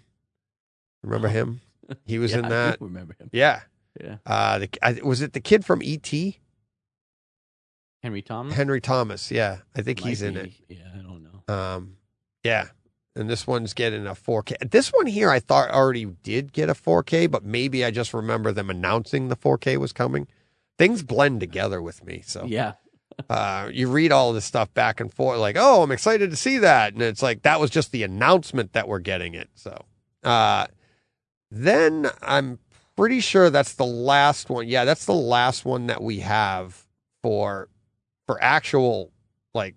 Remember him? He was Yeah, in I that. remember him. Yeah. Yeah. Uh, the, I, was it the kid from E.T.? Henry Thomas. Henry Thomas. Yeah. I think Might he's in it. Yeah, I don't know. Um, yeah. And this one's getting a 4K. This one here, I thought already did get a 4K, but maybe I just remember them announcing the 4K was coming. Things blend together with me. So Yeah. uh, you read all this stuff back and forth, like, oh, I'm excited to see that. And it's like, that was just the announcement that we're getting it. So uh, then I'm pretty sure that's the last one. Yeah, that's the last one that we have for for actual like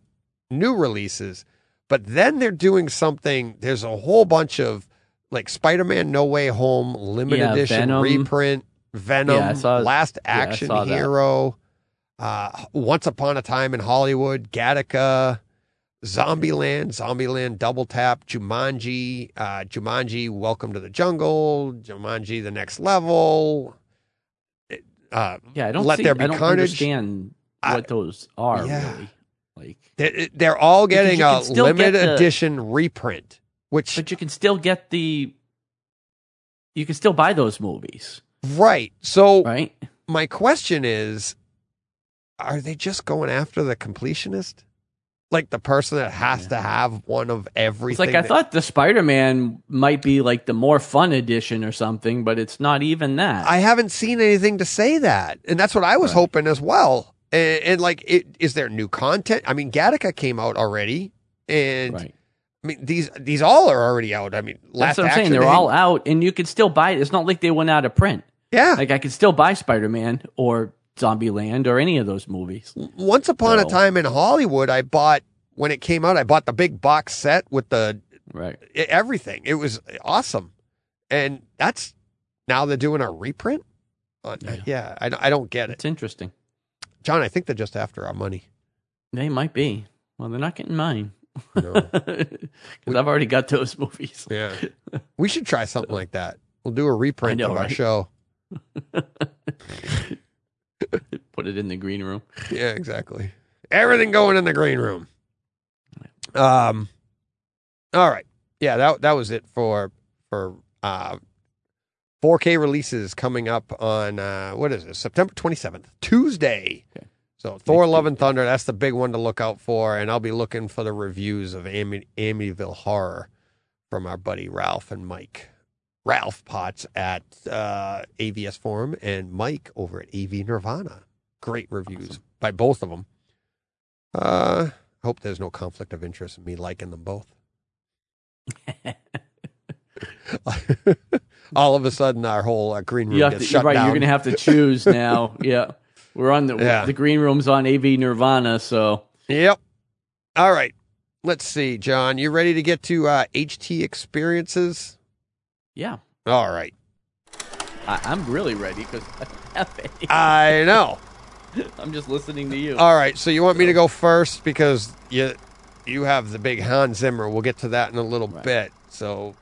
new releases. But then they're doing something. There's a whole bunch of like Spider-Man No Way Home limited Yeah, edition Venom. reprint, Venom, Yeah, saw- Last yeah, Action that. Hero, uh, Once Upon a Time in Hollywood, Gattaca, Zombieland, Zombieland Double Tap, Jumanji, uh, Jumanji Welcome to the Jungle, Jumanji The Next Level. Uh, Yeah, I don't Let see, There Be I don't Carnage. understand I- what those are Yeah. really. Like they're, they're all getting a limited the- edition reprint, which but you can still get the you can still buy those movies, right. So right? my question is, are they just going after the completionist? Like the person that has to have one of It's everything. like I that- thought the Spider-Man might be like the more fun edition or something, but it's not even that. I haven't seen anything to say that, and that's what I was Right. hoping as well. And, and like, it, is there new content? I mean, Gattaca came out already, and right. I mean these these all are already out. I mean, That's last what I'm saying. They're they- all out, and you can still buy it. It's not like they went out of print. yeah. Like I could still buy Spider-Man or Zombieland or any of those movies. Once upon a time in Hollywood, I bought when it came out. I bought the big box set with the Right. everything. It was awesome, and that's now they're doing a reprint Uh, yeah, I, don't- I don't get it, It's interesting. John. I think they're just after our money. They might be. Well, they're not getting mine. No. Because I've already got those movies. Yeah, we should try something like that. We'll do a reprint know, of our right? show. Put it in the green room. Yeah, exactly. Everything going in the green room. Um. All right. Yeah that that was it for for uh 4K releases coming up on uh what is it September 27th Tuesday. Okay. So Thor: Next Love and Thunder. That's the big one to look out for, and I'll be looking for the reviews of Ami- Amityville Horror from our buddy Ralph and Mike. Ralph Potts at uh, AVS Forum and Mike over at AV Nirvana. Great reviews by both of them. Uh, hope there's no conflict of interest in me liking them both. All of a sudden, our whole uh, green room gets to, shut right, down. you're going to have to choose now. yeah. We're on the Yeah. the green room's on AV Nirvana, so Yep. All right. Let's see, John. You ready to get to uh, HT experiences? Yeah. All right. I, I'm really ready because I don't have any. I know. I'm just listening to you. All right. So you want me to go first because you you have the big Hans Zimmer. We'll get to that in a little Right. bit. So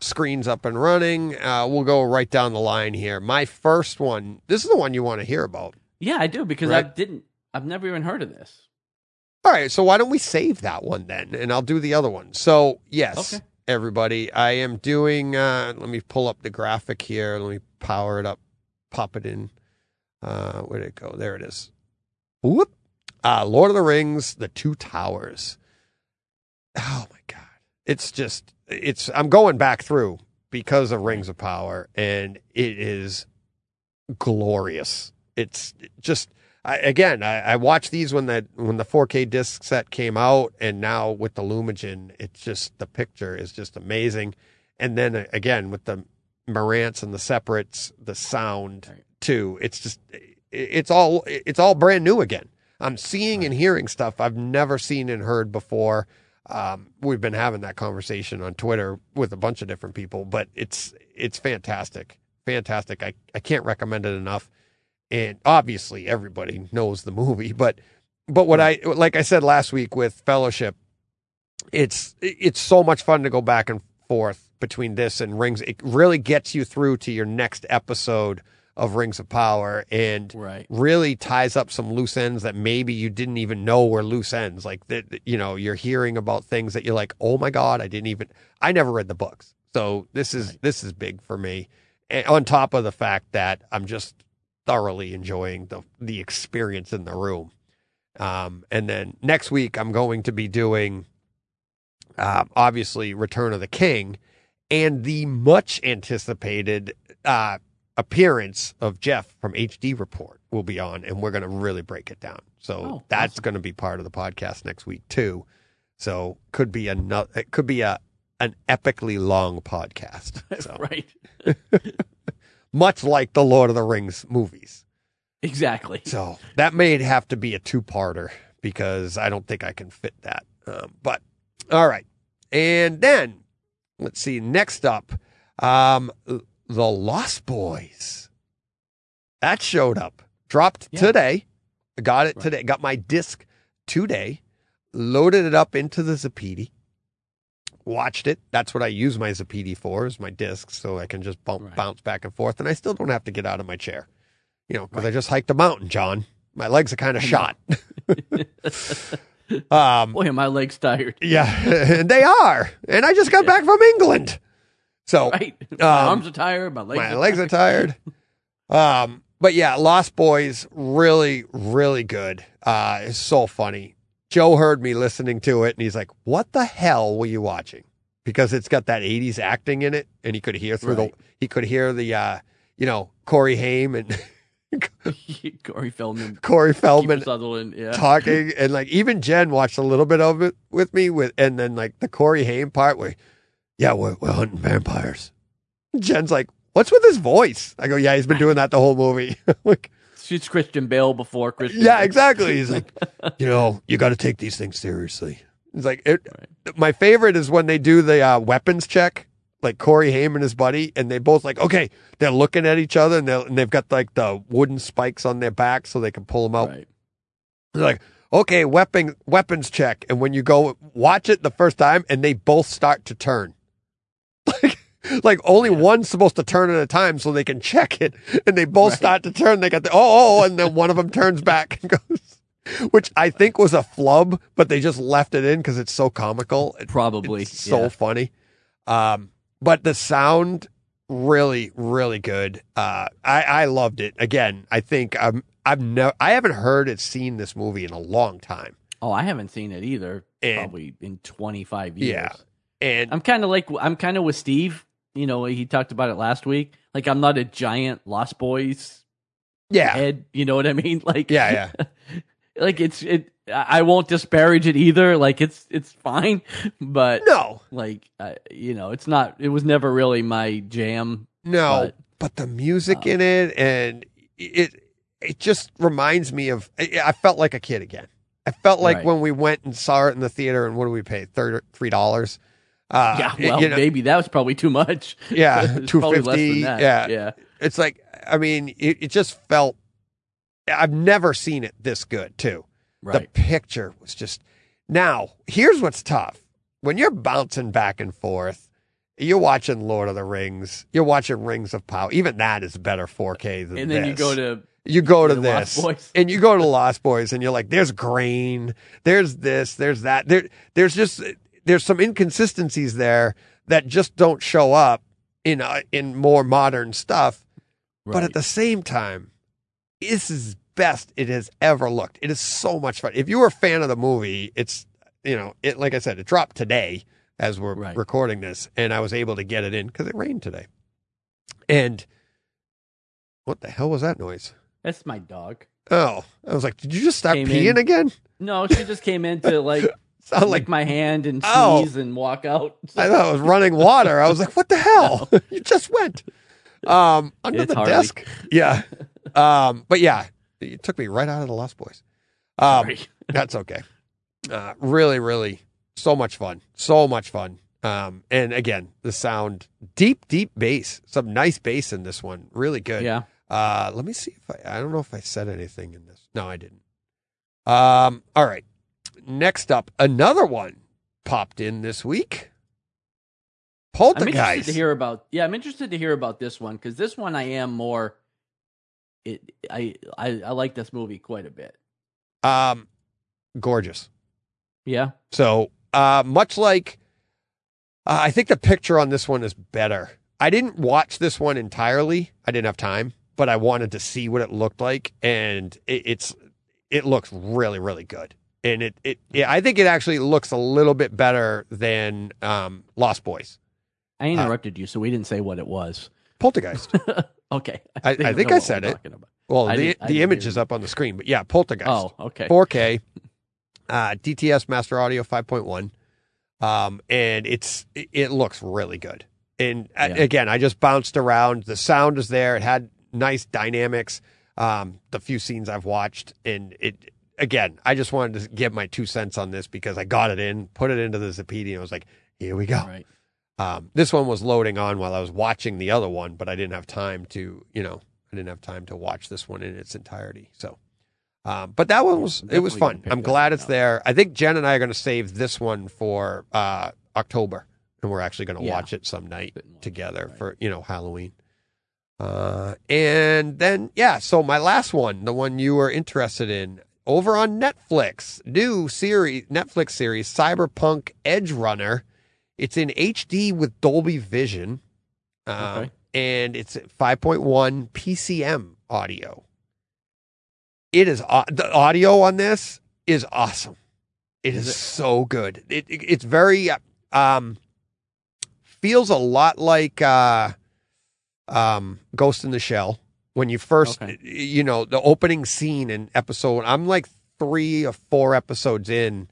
screens up and running. Uh, we'll go right down the line here. My first one. This is the one you want to hear about. yeah, I do because I didn't. I've never even heard of this. All right, so why don't we save that one then, and I'll do the other one. So yes, Okay. Everybody, I am doing. Uh, let me pull up the graphic here. Let me power it up, pop it in. Uh, where did it go? There it is. Whoop! Uh, Lord of the Rings: The Two Towers. Oh my god, it's just it's. I'm going back through because of Rings of Power, and it is glorious. It's just I, again, I, I watched these when that when the 4K disc set came out, and now with the Lumagen, it's just the picture is just amazing. And then uh, again with the Marantz and the separates, the sound Right. too. It's just it's all it's all brand new again. I'm seeing and hearing stuff I've never seen and heard before. Um, we've been having that conversation on Twitter with a bunch of different people, but it's it's fantastic, fantastic. I, I can't recommend it enough. And obviously, everybody knows the movie, but but what I like I said last week with Fellowship, it's it's so much fun to go back and forth between this and Rings. It really gets you through to your next episode of Rings of Power, and Right. really ties up some loose ends that maybe you didn't even know were loose ends. Like that, you know, you're hearing about things that you're like, oh my god, I didn't even. I never read the books, so this is this is big for me. And on top of the fact that I'm just thoroughly enjoying the the experience in the room. Um, and then next week I'm going to be doing, uh, obviously, Return of the King, and the much anticipated uh, appearance of Jeff from HD Report will be on, and we're going to really break it down. So Oh, that's awesome. going to be part of the podcast next week too. So could be another. It could be a an epically long podcast. So right. much like the Lord of the Rings movies. Exactly. So that may have to be a two parter because I don't think I can fit that. Um, but all right. And then let's see. Next up, um, The Lost Boys. That showed up. Dropped Yeah. today. Got it Right. today. Got my disc today. Loaded it up into the Zappiti. Watched it. That's what I use my Zappiti for, is my disc, so I can just bump, Right. bounce back and forth. And I still don't have to get out of my chair. You know, because I just hiked a mountain, John. My legs are kind of shot. um, Boy, my legs tired. yeah, and they are. And I just got back from England. So Right. My Um, arms are tired. My legs. my are legs are tired. Um, but yeah, Lost Boys, really, really good. Uh, it's so funny. Joe heard me listening to it and he's like, What the hell were you watching? Because it's got that 80s acting in it, and he could hear through Right. the he could hear the uh, you know, Corey Haim and Corey Feldman. Corey Feldman Sutherland. Yeah. talking and like even Jen watched a little bit of it with me with and then like the Corey Haim part where yeah we're, we're hunting vampires. Jen's like what's with his voice? I go yeah he's been doing that the whole movie. like She's Christian Bale before Christian. yeah exactly. He's like you know you got to take these things seriously. It's like it, my favorite is when they do the uh, weapons check like Corey Haim and his buddy, and they both like okay, they're looking at each other and, and they've got like the wooden spikes on their back so they can pull them out. Right. They're like, okay, weapon weapons check, and when you go watch it the first time, and they both start to turn, like like only one's supposed to turn at a time so they can check it, and they both Right. start to turn. They got the oh, oh, and then one of them turns back and goes, which I think was a flub, but they just left it in because it's so comical. It- Probably. it's so yeah. funny. Um, but the sound really, really good. Uh, I, I loved it. Again, I think I'm, I've never, I haven't heard it seen this movie in a long time. Oh, I haven't seen it either. And- probably in 25 years. Yeah. And I'm kind of like I'm kind of with Steve. You know, he talked about it last week. Like I'm not a giant Lost Boys yeah, head. You know what I mean? Like yeah, yeah. like it's it. I won't disparage it either. Like it's it's fine, but No, like uh, you know, it's not. It was never really my jam. no, But- but, the music uh, in it and it, it just reminds me of, I felt like a kid again. I felt like Right. when we went and saw it in the theater and what do we pay? Thirty, three dollars. Uh, yeah, well, you know, maybe that was probably too much. Yeah, It's probably less 250, than that. yeah. yeah. it's like I mean, it, it just felt. I've never seen it this good too. Right. The picture was just. Now, here's what's tough: when you're bouncing back and forth, you're watching Lord of the Rings, you're watching Rings of Power. Even that is better 4K than and then you go to you go to the Lost this, Boys. and you go to Lost Boys, and you're like, "There's grain, there's this, there's that. There, there's just there's some inconsistencies there that just don't show up in uh, in more modern stuff." But at the same time, this is best it has ever looked. It is so much fun. If you were a fan of the movie, it's you know, it like I said, it dropped today as we're Right. recording this, and I was able to get it in because it rained today. And what the hell was that noise? that's my dog. Oh, I was like, did you just start Came peeing in. again? No, she just came in to like Sound lick like my hand and Oh. and walk out. I thought it was running water. I was like, what the hell? you just went. Um, under It's the Harley. desk. Yeah. Um, but yeah, it took me right out of the Lost Boys. Um, that's okay. Uh, really, really, so much fun. So much fun. Um, and again, the sound, deep, deep bass. Some nice bass in this one. Really good. Yeah. Uh, let me see if I, I don't know if I said anything in this. No, I didn't. Um, all right. Next up, another one popped in this week. Poltergeist. I'm interested to hear about. Yeah, I'm interested to hear about this one because this one I am more. It I, I I like this movie quite a bit. Um, gorgeous. Yeah. So, uh, much like, uh, I think the picture on this one is better. I didn't watch this one entirely. I didn't have time, but I wanted to see what it looked like, and it, it's it looks really, really good. And it, it, yeah, I think it actually looks a little bit better than um, Lost Boys. I interrupted you, so we didn't say what it was. Poltergeist. okay. I- I don't think I said it. Well, I the the image hear is up on the screen, but yeah, Poltergeist. Oh, okay. 4K, uh, DTS Master Audio 5.1, um, and it's it, it looks really good. And uh, Yeah. again, I just bounced around. The sound is there. It had nice dynamics. Um, the few scenes I've watched, and it again, I just wanted to give my two cents on this because I got it in, put it into the Zappiti, and I was like, here we go. Right. Um, this one was loading on while I was watching the other one, but I didn't have time to, you know, I didn't have time to watch this one in its entirety. So, um, but that one was it was fun. I'm glad it's up. there. I think Jen and I are going to save this one for uh, October, and we're actually going to Yeah. watch it some night Sit and watch it, together right. for you know Halloween. Uh, and then yeah, so my last one, the one you were interested in, over on Netflix, new series, Netflix series, Cyberpunk Edge Runner. It's in HD with Dolby Vision, uh, Okay. and it's 5.1 PCM audio. It is au- the audio on this is awesome. It is, Is it? so good. It, it- it's very uh, um feels a lot like uh um Ghost in the Shell when you first Okay. you know the opening scene in episode I'm like 3 or 4 episodes in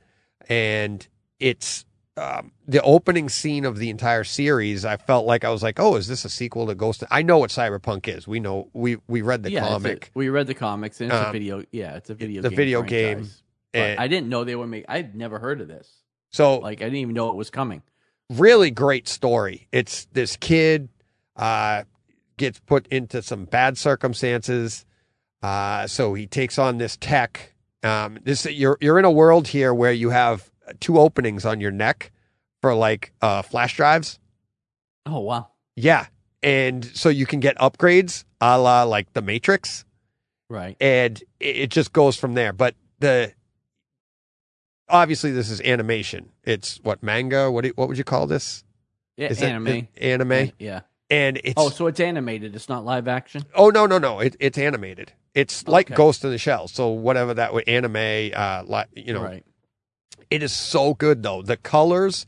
and it's um, the opening scene of the entire series, I felt like I was like, "Oh, is this a sequel to Ghost?" I know what Cyberpunk is. We know we we read the yeah, it's a- comic. we read the comics and it's a Um, video. Yeah, it's a video. Game. The game video franchise. game, and- I didn't know they were making. I'd never heard of this. So Like I didn't even know it was coming. really great story. It's this kid uh, gets put into some bad circumstances, uh, so he takes on this tech. Um, this you're you're in a world here where you have two openings on your neck for like uh, flash drives. Oh wow. Yeah, and so you can get upgrades a la like the Matrix Right. and it it just goes from there. But the obviously this is animation. It's what manga. What do, what would you call this? Yeah, Is anime. anime, Yeah. And it's Oh, so it's animated. It's not live action. oh no no no, it, it's animated. It's like Ghost in the Shell. So whatever that would anime, uh, like you know, right. it is so good though. The colors,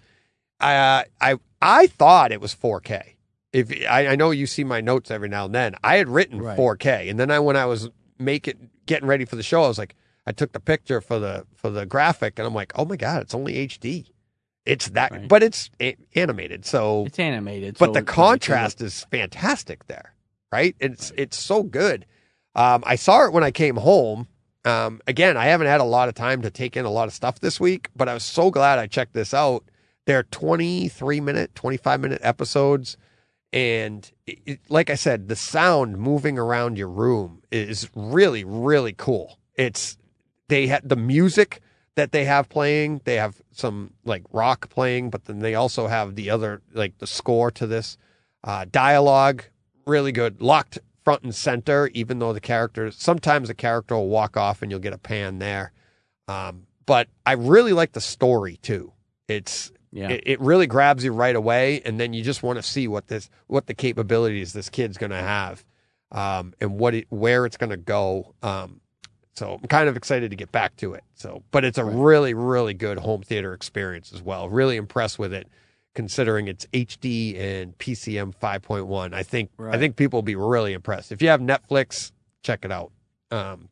uh, I I thought it was 4K. If I, I know you see my notes every now and then, I had written Right. 4K, and then I when I was making getting ready for the show, I was like, I took the picture for the for the graphic, and I'm like, oh my god, it's only HD. It's that, Right. but it's a- animated, so It's animated. but so the contrast is fantastic there, right? It's it's so good. Um, I saw it when I came home. Um, again, I haven't had a lot of time to take in a lot of stuff this week, but I was so glad I checked this out. They're 23 minute, 25 minute episodes. And it, it- like I said, the sound moving around your room is really, really cool. It's, they had the music that they have playing. They have some like rock playing, but then they also have the other, like the score to this uh, dialogue. Really good. Locked front and center, even though the characters, sometimes the character will walk off and you'll get a pan there. Um, but I really like the story too. It's, Yeah. it, it really grabs you right away, and then you just want to see what this, what the capabilities this kid's going to have, um, and what it, where it's going to go. Um, so I'm kind of excited to get back to it. So, but it's a really, really good home theater experience as well. Really impressed with it, considering it's HD and PCM 5.1. I think I think people will be really impressed. If you have Netflix, check it out. Um,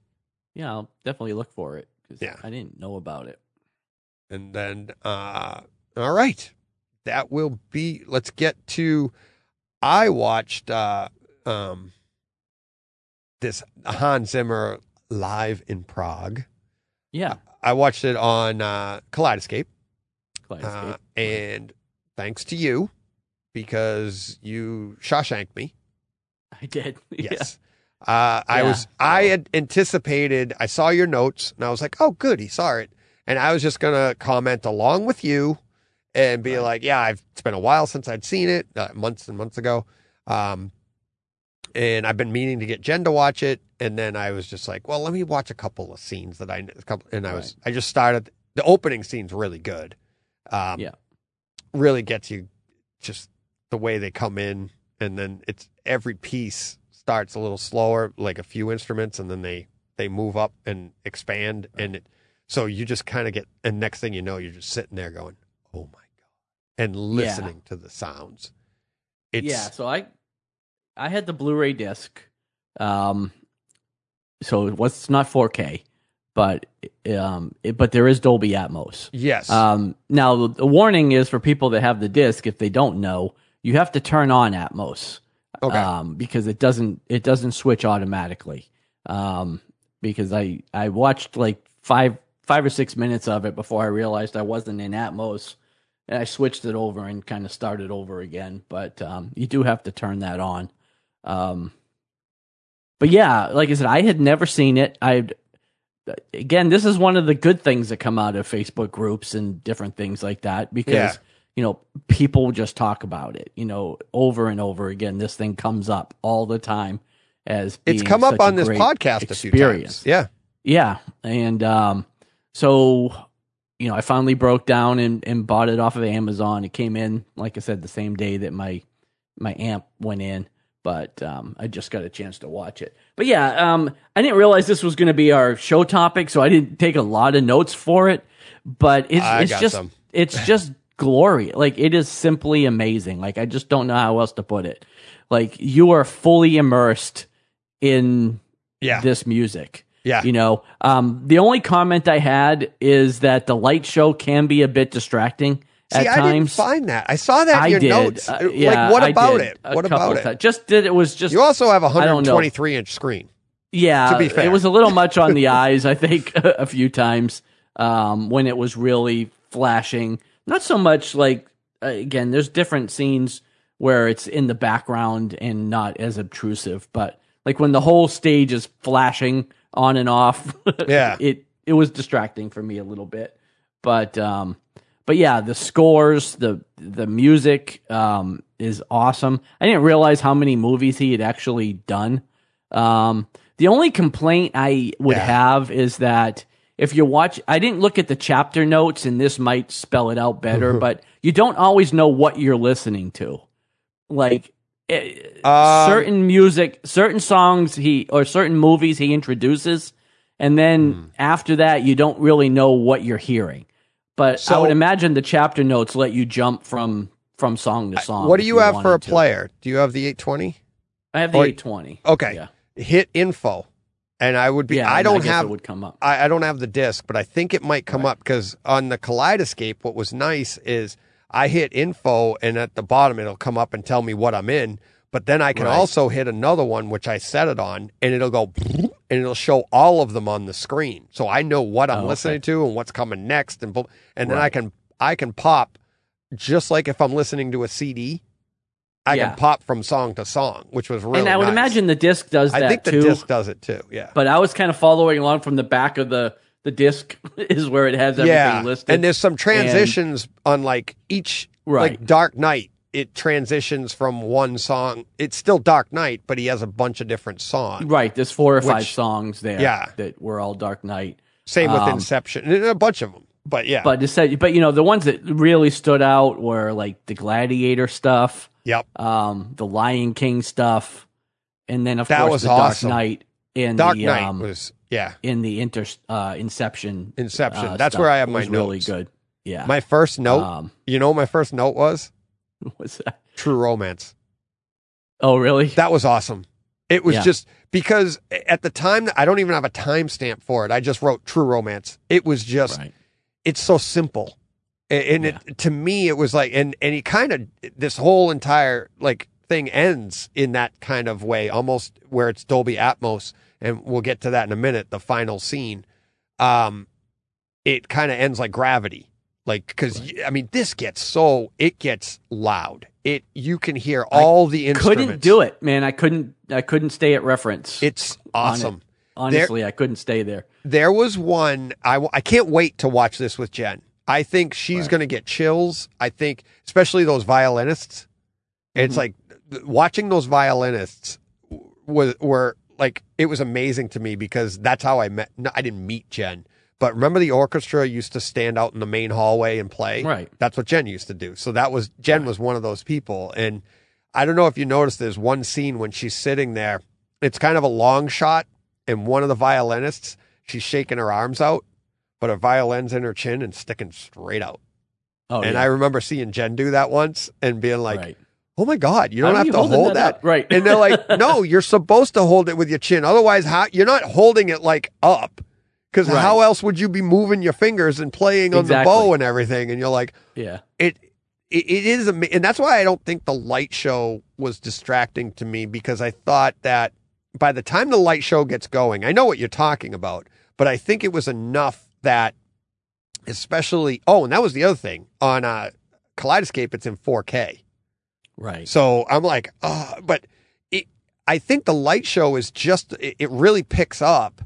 yeah, I'll definitely look for it because Yeah. I didn't know about it. And then, uh, all right, that will be. Let's get to. I watched uh, um, this Hans Zimmer live in Prague. Yeah. I watched it on uh, Kaleidescape, uh, Kaleidescape. and thanks to you because you Shawshanked me. I did. Yeah. Yes. Uh, I Yeah. was, I had anticipated, I saw your notes and I was like, oh, good, he saw it. And I was just going to comment along with you and be Right. like, yeah, I've, it's been a while since I'd seen it, uh, months and months ago. Um, and I've been meaning to get Jen to watch it. And then I was just like, well, let me watch a couple of scenes that I, a couple, and I was, I just started, the opening scene's really good. Um, Yeah. Really gets you just the way they come in and then it's every piece starts a little slower like a few instruments and then they they move up and expand and it, so you just kind of get and next thing you know you're just sitting there going oh my god and listening to the sounds it's yeah. So I, I had the Blu-ray disc. Um, so it was it's not 4K, but um, it, but there is Dolby Atmos. yes Um, now the warning is for people that have the disc. If they don't know, you have to turn on Atmos. okay um, because it doesn't it doesn't switch automatically. Um, because I I watched like five five or six minutes of it before I realized I wasn't in Atmos, and I switched it over and kind of started over again. But um, you do have to turn that on. Um, but yeah, like I said, I had never seen it. I again, this is one of the good things that come out of Facebook groups and different things like that because Yeah. you know people just talk about it. You know, over and over again, this thing comes up all the time as it's come up on this podcast a few experience. times yeah Yeah, and um, so you know, I finally broke down and, and bought it off of Amazon. It came in, like I said, the same day that my my amp went in, but um, I just got a chance to watch it. But yeah, um, I didn't realize this was going to be our show topic, so I didn't take a lot of notes for it. But it's I it's just some. it's just glory. Like it is simply amazing. Like I just don't know how else to put it. Like you are fully immersed in yeah this music. yeah You know, um, the only comment I had is that the light show can be a bit distracting See, I didn't find that. I saw that in I your did. notes. Uh, like, what I about it? What about it? Just did it was just You also have a I 123 inch screen. yeah. to be fair. it was a little much on the eyes. I think a few times um, when it was really flashing. Not so much like uh, again, there's different scenes where it's in the background and not as obtrusive, but like when the whole stage is flashing on and off, Yeah. it it was distracting for me a little bit. But um, but yeah, the scores, the the music um is awesome. I didn't realize how many movies he had actually done. Um, the only complaint I would Yeah. have is that if you watch, I didn't look at the chapter notes, and this might spell it out better, but you don't always know what you're listening to. Like eh, Um, certain music, certain songs he or certain movies he introduces, and then Hmm. after that you don't really know what you're hearing. But I would imagine the chapter notes let you jump from from song to song. what do if you have for a to. player? Do you have the 820? I have the Or- 820. Okay. Yeah. Hit info, and I would be. Yeah, I don't guess have. it would come up. I, I don't have the disc, but I think it might come up because on the Kaleidescape, what was nice is I hit info, and at the bottom it'll come up and tell me what I'm in. But then I can Right. also hit another one, which I set it on, and it'll go and it'll show all of them on the screen, so I know what I'm Oh, okay. listening to and what's coming next, and and then I can I can pop just like if I'm listening to a CD. I Yeah. can pop from song to song, which was really. and I would nice. imagine the disc does that I think the too. disc does it too. Yeah. But I was kind of following along from the back of the the disc is where it has everything yeah, listed. and there's some transitions on like each Right. like Dark Knight. It transitions from one song. It's still Dark Knight, but he has a bunch of different songs. right, there's four or five songs there Yeah. that were all Dark Knight. Same with Um, Inception, and a bunch of them. But yeah, But said, but you know, the ones that really stood out were like the Gladiator stuff, yep. um, the Lion King stuff, and then of That course the awesome. Dark Knight and Dark the Knight um, was yeah. in the inter uh, Inception. Inception. uh, That's where I have my was really good. Yeah. My first note. Um, you know, what my first note was what's that? True Romance. Oh, really? That was awesome. It was Yeah. just because at the time I don't even have a timestamp for it. I just wrote True Romance. It was just right. it's so simple and it to me it was like and and he kind of this whole entire like thing ends in that kind of way almost where it's dolby atmos and we'll get to that in a minute the final scene um it kind of ends like gravity like because i mean this gets so it gets loud it you can hear all the instruments Couldn't do it, man. I couldn't. I couldn't stay at reference. it's on it. awesome Honestly, I couldn't stay there. there was one I I can't wait to watch this with jen i think she's Right. going to get chills i think especially those violinists it's Mhm. like watching those violinists was were like it was amazing to me because that's how i met no, i didn't meet jen but remember the orchestra used to stand out in the main hallway and play Right. that's what jen used to do so that was jen was one of those people and i don't know if you noticed there's one scene when she's sitting there it's kind of a long shot and one of the violinists she's shaking her arms out but her violin's in her chin and sticking straight out Oh, and yeah. i remember seeing jen do that once and being like right. oh my god you don't are have you to hold that that. Right. and they're like no you're supposed to hold it with your chin otherwise how you're not holding it like up because Right. how else would you be moving your fingers and playing on Exactly. the bow and everything and you're like Yeah. it it, it is ama- and that's why i don't think the light show was distracting to me because i thought that by the time the light show gets going i know what you're talking about but i think it was enough that especially oh and that was the other thing on uh kaleidescape it's in 4k Right. so I'm like, oh, but it, I think the light show is just, it, it really picks up,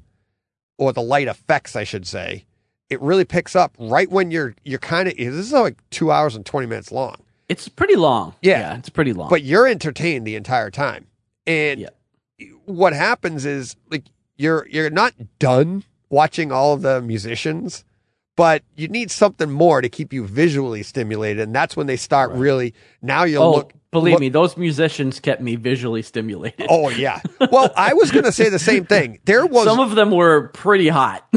or the light effects, I should say. It really picks up right when you're, you're kind of, this is like two hours and 20 minutes long, It's pretty long. Yeah. it's pretty long. but you're entertained the entire time. And Yeah. what happens is like, you're, you're not done watching all of the musicians, but you need something more to keep you visually stimulated. And that's when they start Right. really, now you'll oh, look, believe look- me, those musicians kept me visually stimulated. Oh yeah. Well, I was going to say the same thing. There was Some of them were pretty hot.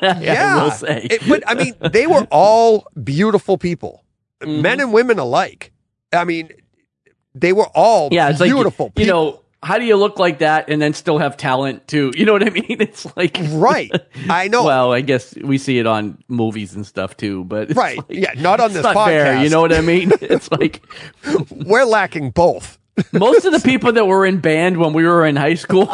yeah. I will say. It- but I mean, they were all beautiful people, Mhm. men and women alike. I mean, they were all yeah, it's beautiful. like you people. know, how do you look like that and then still have talent too? You know what I mean? It's like right? I know. Well, I guess we see it on movies and stuff too, but it's right? like- yeah, not on this not podcast. fair. You know what I mean? It's like we're lacking both. most of the people that were in band when we were in high school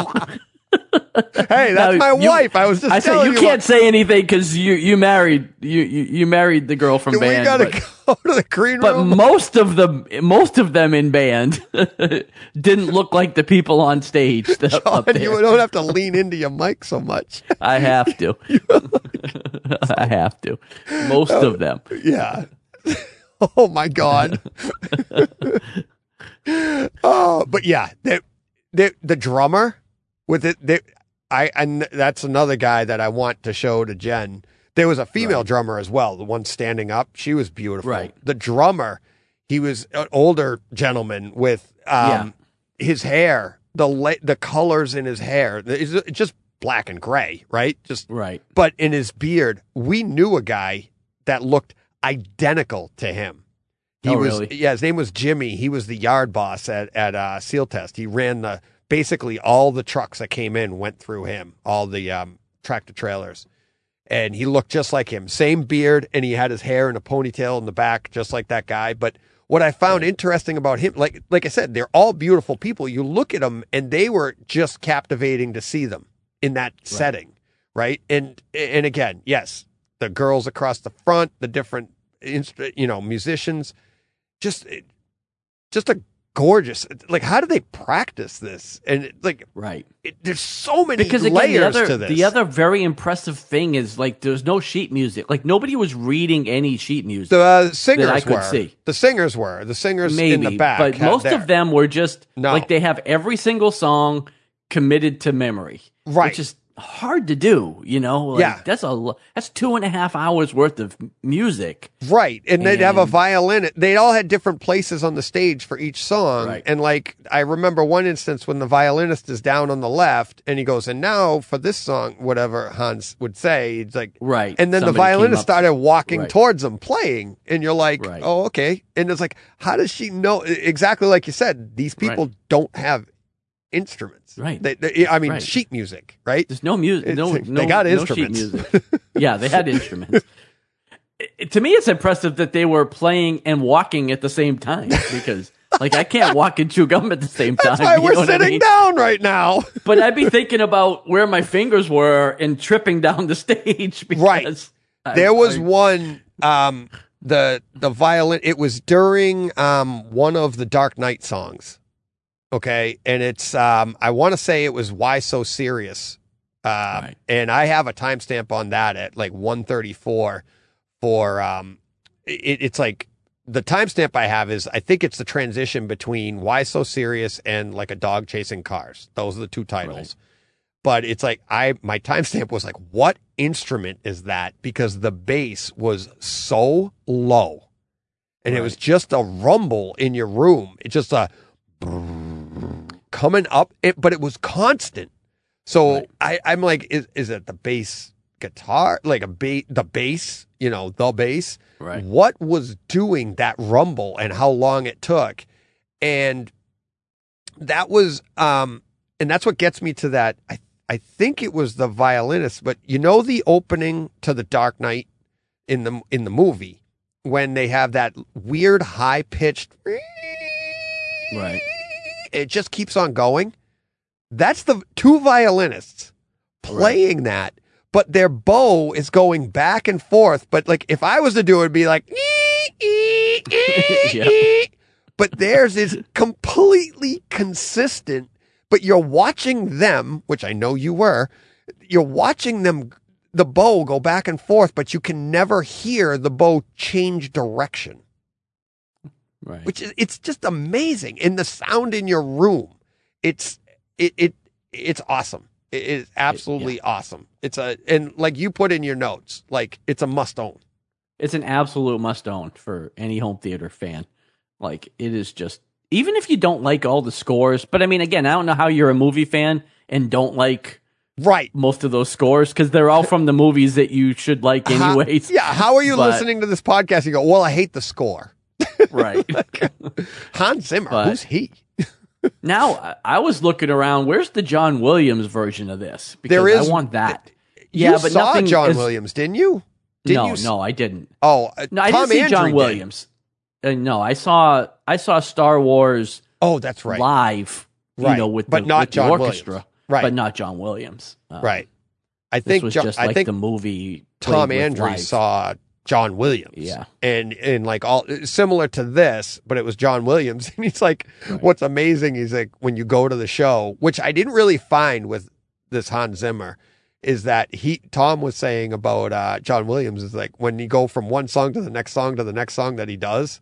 Hey, that's No, my you- wife. I was just I said you you can't what- say anything because you you married you, you you married the girl from band. we gotta but, go to the green room. but most of them most of them in band didn't look like the people on stage. That, up there. you don't have to lean into your mic so much. I have to. I have to. Most of them. Yeah. oh my god. oh, but yeah, the the the drummer with it. They, I and that's another guy that I want to show to Jen. There was a female drummer as well, the one standing up. She was beautiful. Right. The drummer, he was an older gentleman with um his hair, the la- the colors in his hair. It's just black and gray, right? Just Right. but in his beard, we knew a guy that looked identical to him. He Oh, was really? yeah, his name was Jimmy. He was the yard boss at at uh, Sealtest. He ran the basically all the trucks that came in went through him, all the um, tractor trailers, and he looked just like him. Same beard, and he had his hair in a ponytail in the back, just like that guy. But what I found interesting about him, like like I said, they're all beautiful people. You look at them, and they were just captivating to see them in that setting, right? And and again, yes, the girls across the front, the different you know musicians, just just a gorgeous. Like, how do they practice this? And like, Right. it, there's so many Because again, layers other to this. the other very impressive thing is like there's no sheet music. Like nobody was reading any sheet music. the uh, singers I could were. see. The singers were. The singers maybe, in the back. but most their- of them were just No. like they have every single song committed to memory, Right. Which is hard to do, you know. Like, Yeah. that's a that's two and a half hours worth of music. Right. And they'd have a And- violin. They all had different places on the stage for each song. Right. And like, I remember one instance when the violinist is down on the left and he goes, and now for this song, whatever Hans would say, it's like, Right. And then Somebody the violinist started walking Right. towards him playing. And you're like, Right. oh, okay. And it's like, how does she know? Exactly like you said, these people don't have instruments. Right. They, they- I mean, Right. sheet music, right? There's no music. No, no, they got no sheet instruments. music. yeah, they had instruments. It- to me, it's impressive that they were playing and walking at the same time because, like, I can't walk and chew gum at the same time. That's why we're what I sitting mean? down right now. But I'd be thinking about where my fingers were and tripping down the stage because Right. I- there was I- one um the the violin it was during um one of the dark knight songs okay. And it's um i want to say it was why so serious. Um Right. and i have a timestamp on that at like 134 for um it, it's like the timestamp i have is i think it's the transition between why so serious and like a dog chasing cars. Those are the two titles. But it's like I my timestamp was like, what instrument is that? Because the bass was so low, and it was just a rumble in your room. It's just a coming up, it, but it was constant. So Right. I, I'm like, is is it the bass guitar, like a bass, the bass, you know, the bass? Right. What was doing that rumble and how long it took, and that was um and that's what gets me to that i i think it was the violinist but you know the opening to the dark knight in the in the movie when they have that weird high pitched Right. It just keeps on going. That's the two violinists playing that but their bow is going back and forth. But like if i was to do it it'd be like but theirs is completely consistent. But you're watching them, which I know you were, you're watching them, the bow go back and forth, but you can never hear the bow change direction, Right. which is, it's just amazing. And the sound in your room, it's, it, it, it's awesome. It is absolutely awesome. It's a, and like you put in your notes, like it's a must own. It's an absolute must own for any home theater fan. Like it is just even if you don't like all the scores, but I mean again, I don't know how you're a movie fan and don't like Right. most of those scores because they're all from the movies that you should like How- anyways. yeah. How are you But- listening to this podcast? You go, well, I hate the score. Right. Hans Zimmer, But- who's he? now I, was looking around. Where's the John Williams version of this? Because There is- I want that. You yeah, but saw nothing John is- Williams, didn't you? Didn't no, you s- no, I didn't. Oh, uh, No, I Tom didn't see Andrew John did. Williams. Uh, no, I saw I saw Star Wars Oh, that's right. live, Right, you know, with but the, not with the orchestra. Williams. Right. but not John Williams. Um, right. I This think was Jo- just I like think the movie. Tom Andrews saw John Williams. Yeah. And and like all similar to this, but it was John Williams. And he's like, what's amazing, he's like, when you go to the show, which I didn't really find with this Hans Zimmer, is that he Tom was saying about uh, John Williams is like when you go from one song to the next song to the next song that he does,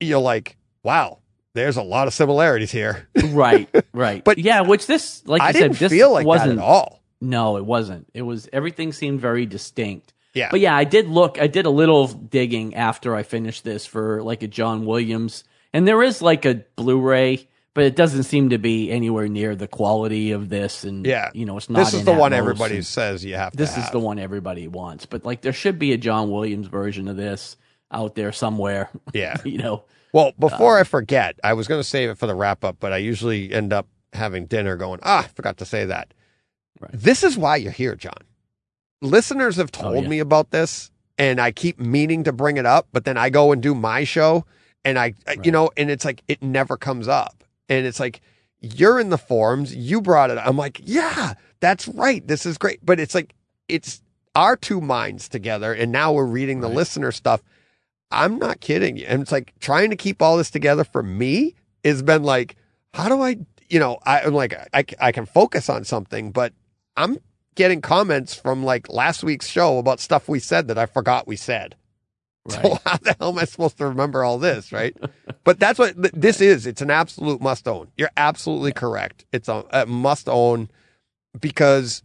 you're like, wow, there's a lot of similarities here. right, right. But yeah, which this, like I you didn't said, this feel like that wasn't at all. No, it wasn't. It was everything seemed very distinct. Yeah. But yeah, I did look. I did a little digging after I finished this for like a John Williams, and there is like a Blu-ray, but it doesn't seem to be anywhere near the quality of this. And Yeah. you know, it's not. This is the one everybody says you have to This is the one everybody wants, but like there should be a John Williams version of this out there somewhere. Yeah. you know. Well, before Um, I forget, I was going to save it for the wrap up, but I usually end up having dinner going, ah, I forgot to say that. Right. This is why you're here, John. Listeners have oh, told Oh, yeah. me about this, and I keep meaning to bring it up, but then I go and do my show, and I, I- you know, and it's like, it never comes up. And it's like, you're in the forums, you brought it. up. I'm like, yeah, that's right. This is great. But it's like, it's our two minds together, and now we're reading the Right. listener stuff. I'm not kidding you. And it's like trying to keep all this together for me has been like, how do I, you know, I, I'm like, I, I can focus on something, but I'm getting comments from like last week's show about stuff we said that I forgot we said. Right. So how the hell am I supposed to remember all this, right? but that's what th- this is. It's an absolute must own. You're absolutely correct. It's a, a must own because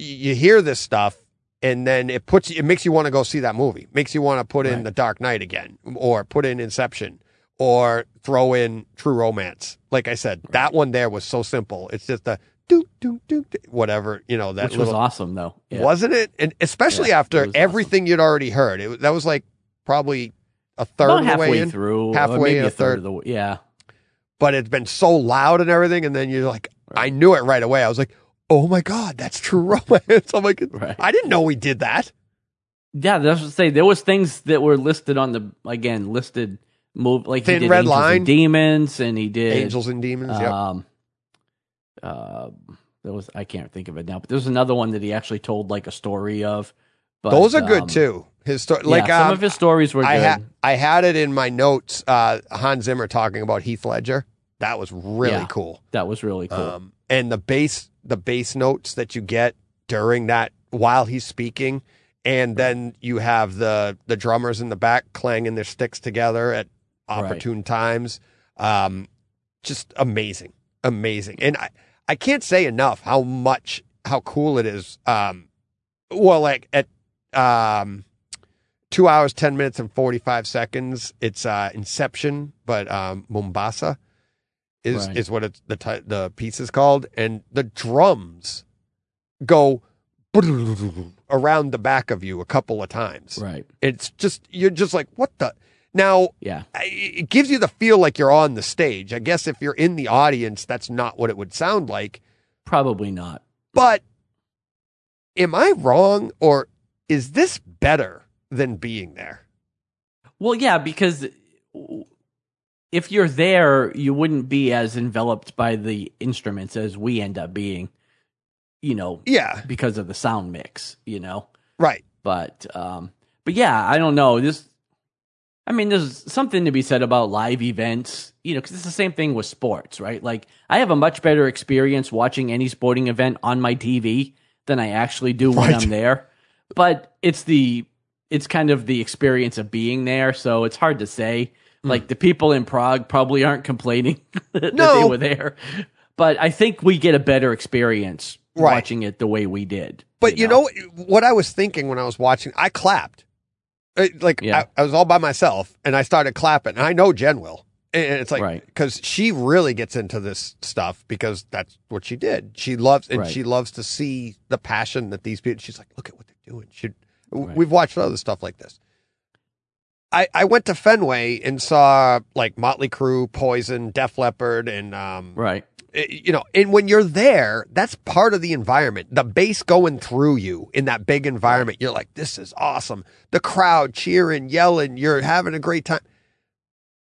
y- you hear this stuff and then it puts you, it makes you want to go see that movie. Makes you want to put in The Dark Knight again or put in Inception or throw in True Romance. Like I said, that one there was so simple. It's just a do do do whatever, you know, that Which was awesome though. Yeah. wasn't it? And especially Yeah, after was awesome. everything you'd already heard. It that was like probably a third About of the way halfway in, through, halfway or maybe a a third. third the. Yeah. but it's been so loud and everything. And then you're like, I knew it right away. I was like, oh my God, that's true romance. I'm like, Right. I didn't know we did that. Yeah, that's what I say. There was things that were listed on the again listed move like Thin he did Red Angels Line. and Demons, and he did Angels and Demons. yep. Um, uh, there was I can't think of it now, but there's another one that he actually told like a story of. But, Those are good um, too. His story, yeah, like some um, of his stories were I good. had I had it in my notes. Uh, Hans Zimmer talking about Heath Ledger. That was really Yeah. cool. that was really cool. Um, and the bass, the bass notes that you get during that while he's speaking, and then you have the the drummers in the back clanging their sticks together at Right. opportune times. Um, just amazing, amazing. And I I can't say enough how much how cool it is. Um, well, like at um. Two hours, ten minutes, and forty-five seconds. It's uh, Inception, but um, Mombasa is Right. is what it's the ti- the piece is called, and the drums go around the back of you a couple of times. right. It's just you're just like what the now. Yeah. It gives you the feel like you're on the stage. I guess if you're in the audience, that's not what it would sound like. Probably not. But am I wrong, or is this better than being there? Well, yeah, because if you're there, you wouldn't be as enveloped by the instruments as we end up being. You know, Yeah, because of the sound mix. You know. right. but um but yeah i don't know this i mean there's something to be said about live events you know because it's the same thing with sports right like i have a much better experience watching any sporting event on my tv than i actually do when Right. i'm there but it's the it's kind of the experience of being there so it's hard to say hmm. like the people in prague probably aren't complaining that No. they were there but i think we get a better experience Right. watching it the way we did But you know, what I was thinking when I was watching, I clapped. Uh, Like Yeah. I, I was all by myself, and I started clapping. And I know Jen will, and it's like Right. because she really gets into this stuff because that's what she did. She loves and Right. she loves to see the passion that these people. She's like, look at what they're doing. She, Right. We've watched other stuff like this. I, I went to Fenway and saw like Motley Crue, Poison, Def Leppard, and um, right Eh, you know, and when you're there, that's part of the environment. The bass going through you in that big environment, you're like, this is awesome. The crowd cheering, yelling, you're having a great time.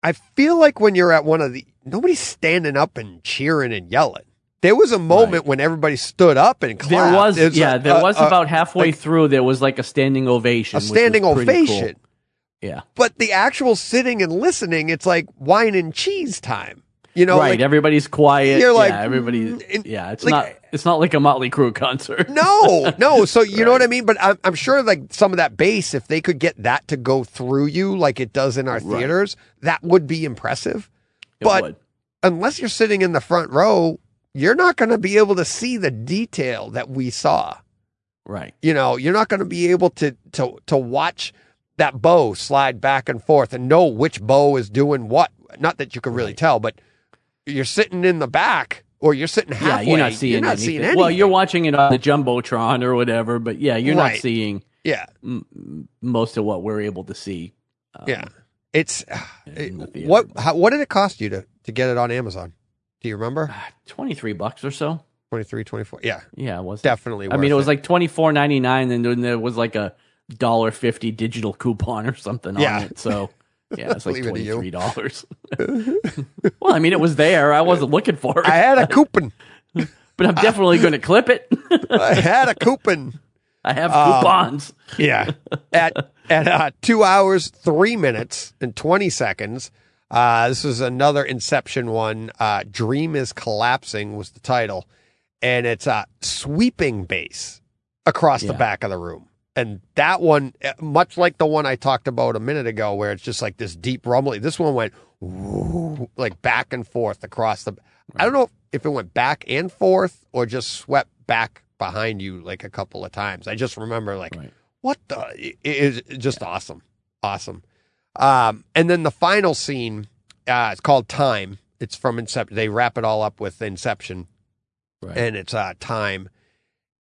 I feel like when you're at one of the, nobody's standing up and cheering and yelling. there was a moment when everybody stood up and clapped. There was, It's yeah, a- there uh, was a- about halfway through. There was like a standing ovation. a was standing pretty cool. ovation. Yeah, But the actual sitting and listening, it's like wine and cheese time. You know, right. like, everybody's quiet. You're like, yeah, everybody's. yeah, it's like- not. It's not like a Motley Crue concert. no, no. So you know what I mean? But I'm, I'm sure like some of that bass, if they could get that to go through you like it does in our Right. theaters, that would be impressive. It but would. unless you're sitting in the front row, you're not going to be able to see the detail that we saw. right. You know, you're not going to be able to to to watch that bow slide back and forth and know which bow is doing what. Not that you can really Right. tell, but you're sitting in the back or you're sitting Yeah, you're not seeing. You're not anything. seeing anything. Well, you're watching it on the jumbotron or whatever, but yeah, you're Right. not seeing yeah, m- most of what we're able to see. um, yeah. It's what how, what did it cost you to to get it on Amazon? Do you remember? twenty three bucks or so. 23, 24. Yeah, Yeah, it was definitely. I mean, it was like twenty four ninety nine, and then there was like a dollar fifty digital coupon or something Yeah. on it. So yeah, it's like Leave it to twenty three dollars. well, I mean, it was there. I wasn't looking for it, I had a coupon. but I'm definitely going to clip it. I had a coupon. I have Um, coupons. Yeah. At at uh, two hours, three minutes, and twenty seconds. Uh, this is another Inception one. Uh, Dream is collapsing was the title, and it's a sweeping bass across the back of the room. And that one, uh, much like the one I talked about a minute ago, where it's just like this deep rumbling. This one went woo, like back and forth across the. I don't know if it went back and forth or just swept back behind you like a couple of times. I just remember like Right. what the it is just awesome awesome um and then the final scene uh it's called time it's from inception they wrap it all up with inception Right. and it's uh time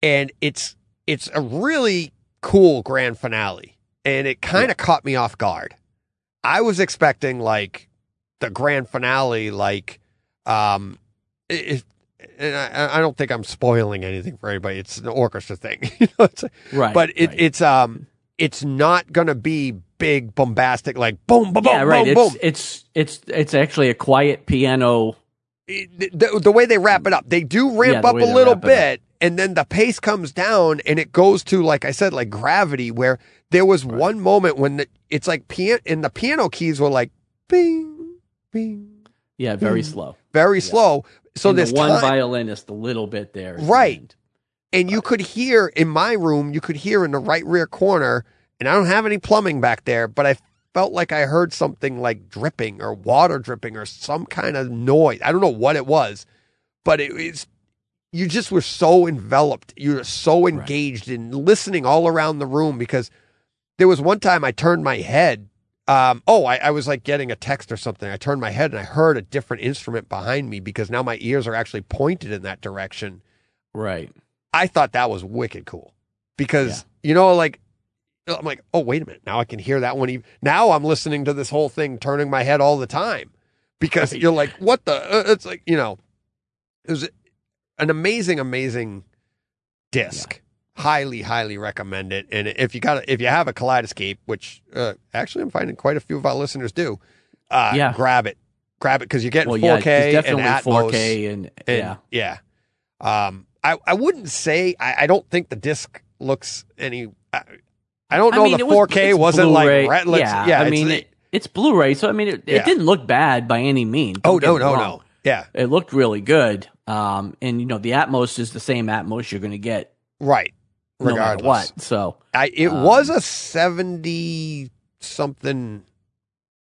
and it's it's a really cool grand finale and it kind of caught me off guard i was expecting like the grand finale like um it, and I, I don't think I'm spoiling anything for anybody. It's an orchestra thing, you know. It's, right. but it, right. it's um it's not gonna be big bombastic like boom boom yeah, boom right. boom it's, boom. it's it's it's actually a quiet piano. The, the way they wrap it up, they do ramp Yeah, up a little bit, and then the pace comes down, and it goes to like I said, like gravity. Where there was one moment when the, it's like piano, and the piano keys were like bing bing, Yeah, very Mm. slow. very slow. So And there's the one time- violinist a little bit there, the Right. end. and you could hear in my room, you could hear in the right rear corner, and I don't have any plumbing back there, but I felt like I heard something like dripping or water dripping or some kind of noise. I don't know what it was, but it was. You just were so enveloped. You were so engaged in listening all around the room because there was one time I turned my head. Um, oh, I, I was like getting a text or something. I turned my head and I heard a different instrument behind me because now my ears are actually pointed in that direction. Right. I thought that was wicked cool because you know, like I'm like, oh wait a minute, now I can hear that one. Even now I'm listening to this whole thing, turning my head all the time because you're like, what the? Uh, it's like you know, it was an amazing, amazing disc. Highly, highly recommend it. And if you got, if you have a Kaleidescape, which uh, actually I'm finding quite a few of our listeners do, uh, Yeah. grab it, grab it because you're getting Well, 4K it's definitely and Atmos. 4K and, And, yeah. yeah. Um, I, I wouldn't say I, I don't think the disc looks any. I, I don't know I mean, the it was- 4K it's wasn't Blu-ray. like red. yeah, yeah. I mean, it, it's Blu-ray, so I mean, it, Yeah. it didn't look bad by any means. oh no no no. Yeah, It looked really good. Um, and you know, the Atmos is the same Atmos you're going to get right. no Regardless, what. So I it Um, was a seventy something.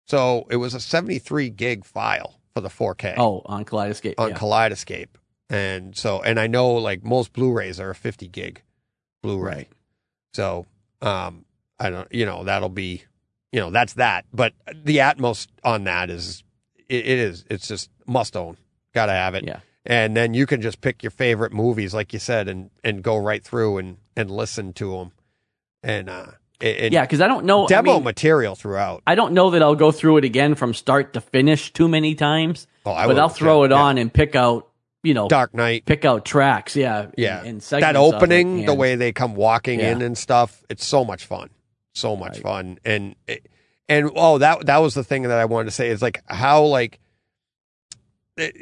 So it was a seventy three gig file for the 4K oh, on Kaleidescape, on yeah. Kaleidescape, and so and I know like most Blu-rays are a fifty gig Blu-ray. right. So, um, I don't, you know, that'll be, you know, that's that. But the Atmos on that is, it, it is, it's just must own. Got to have it. Yeah. And then you can just pick your favorite movies, like you said, and and go right through and and listen to them, and uh, and Yeah, because I don't know. I demo mean, material throughout. I don't know that I'll go through it again from start to finish too many times, Oh, I but I'll throw it yeah. on and pick out, you know, Dark Knight. pick out tracks. Yeah, Yeah, and, and that segments of it, opening, the way they come walking in and stuff, it's so much fun, so much Right. fun, and and oh, that that was the thing that I wanted to say is like how like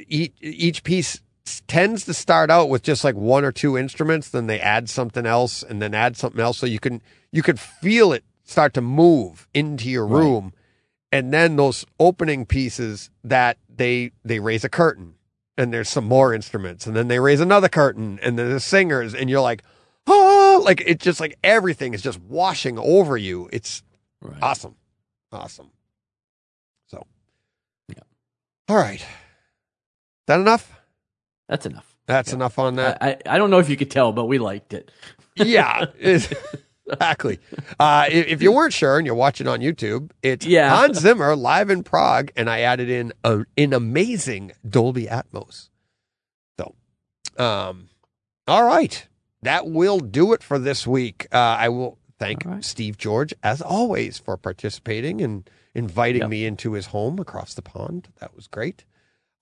each each piece tends to start out with just like one or two instruments, then they add something else, and then add something else, so you can you could feel it start to move into your Right. room, and then those opening pieces that they they raise a curtain, and there's some more instruments, and then they raise another curtain, and then there's singers, and you're like, oh, like it's just like everything is just washing over you. It's Right. Awesome. Awesome. So, Yeah. All right. That enough? That's enough. That's enough on that. I, I I don't know if you could tell, but we liked it. yeah. exactly. Uh, if, if you weren't sure and you're watching on YouTube, it's Yeah. Hans Zimmer live in Prague, and I added in a, an amazing Dolby Atmos. So, um, all right. That will do it for this week. Uh, I will thank right. Steve George, as always, for participating and inviting Yep. me into his home across the pond. That was great.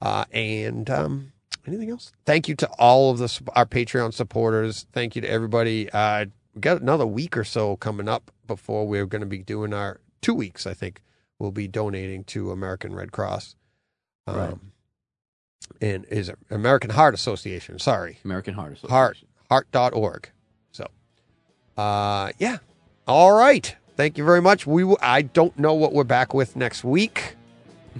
Uh, and um, anything else? Thank you to all of the our Patreon supporters. Thank you to everybody. Uh, we got another week or so coming up before we're going to be doing our two weeks. I think we'll be donating to American Red Cross. Um, Right. And is it American Heart Association? Sorry, American Heart Association. heart Heart heart.org. So, uh, yeah. All right. Thank you very much. We w- I don't know what we're back with next week.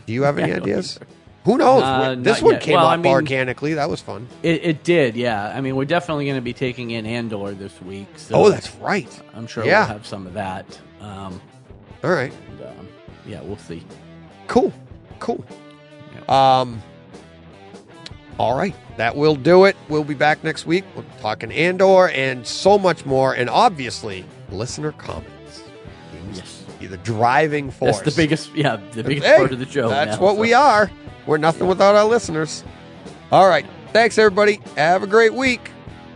Do you have any ideas? Who knows? Uh, this one yet. came Well, up I mean- organically. That was fun. It, it did, yeah. I mean, we're definitely going to be taking in Andor this week. So oh, that's right. I'm sure yeah. we'll have some of that. Um, All right. and, um, yeah, we'll see. Cool. Cool. Um. All right, that will do it. We'll be back next week. We'll be talking Andor and so much more, and obviously listener comments. Yes. Be the driving force. That's the biggest, yeah, the biggest Hey, part of the show. That's now, what so. we are. We're nothing without our listeners. All right. Thanks, everybody. Have a great week.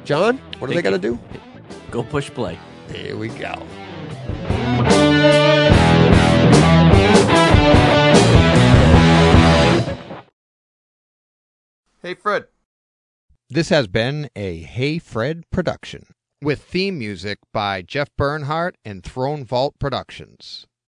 John, what do they going to do? Go push play. Here we go. Hey, Fred. This has been a Hey Fred production with theme music by Jeff Bernhardt and Throne Vault Productions.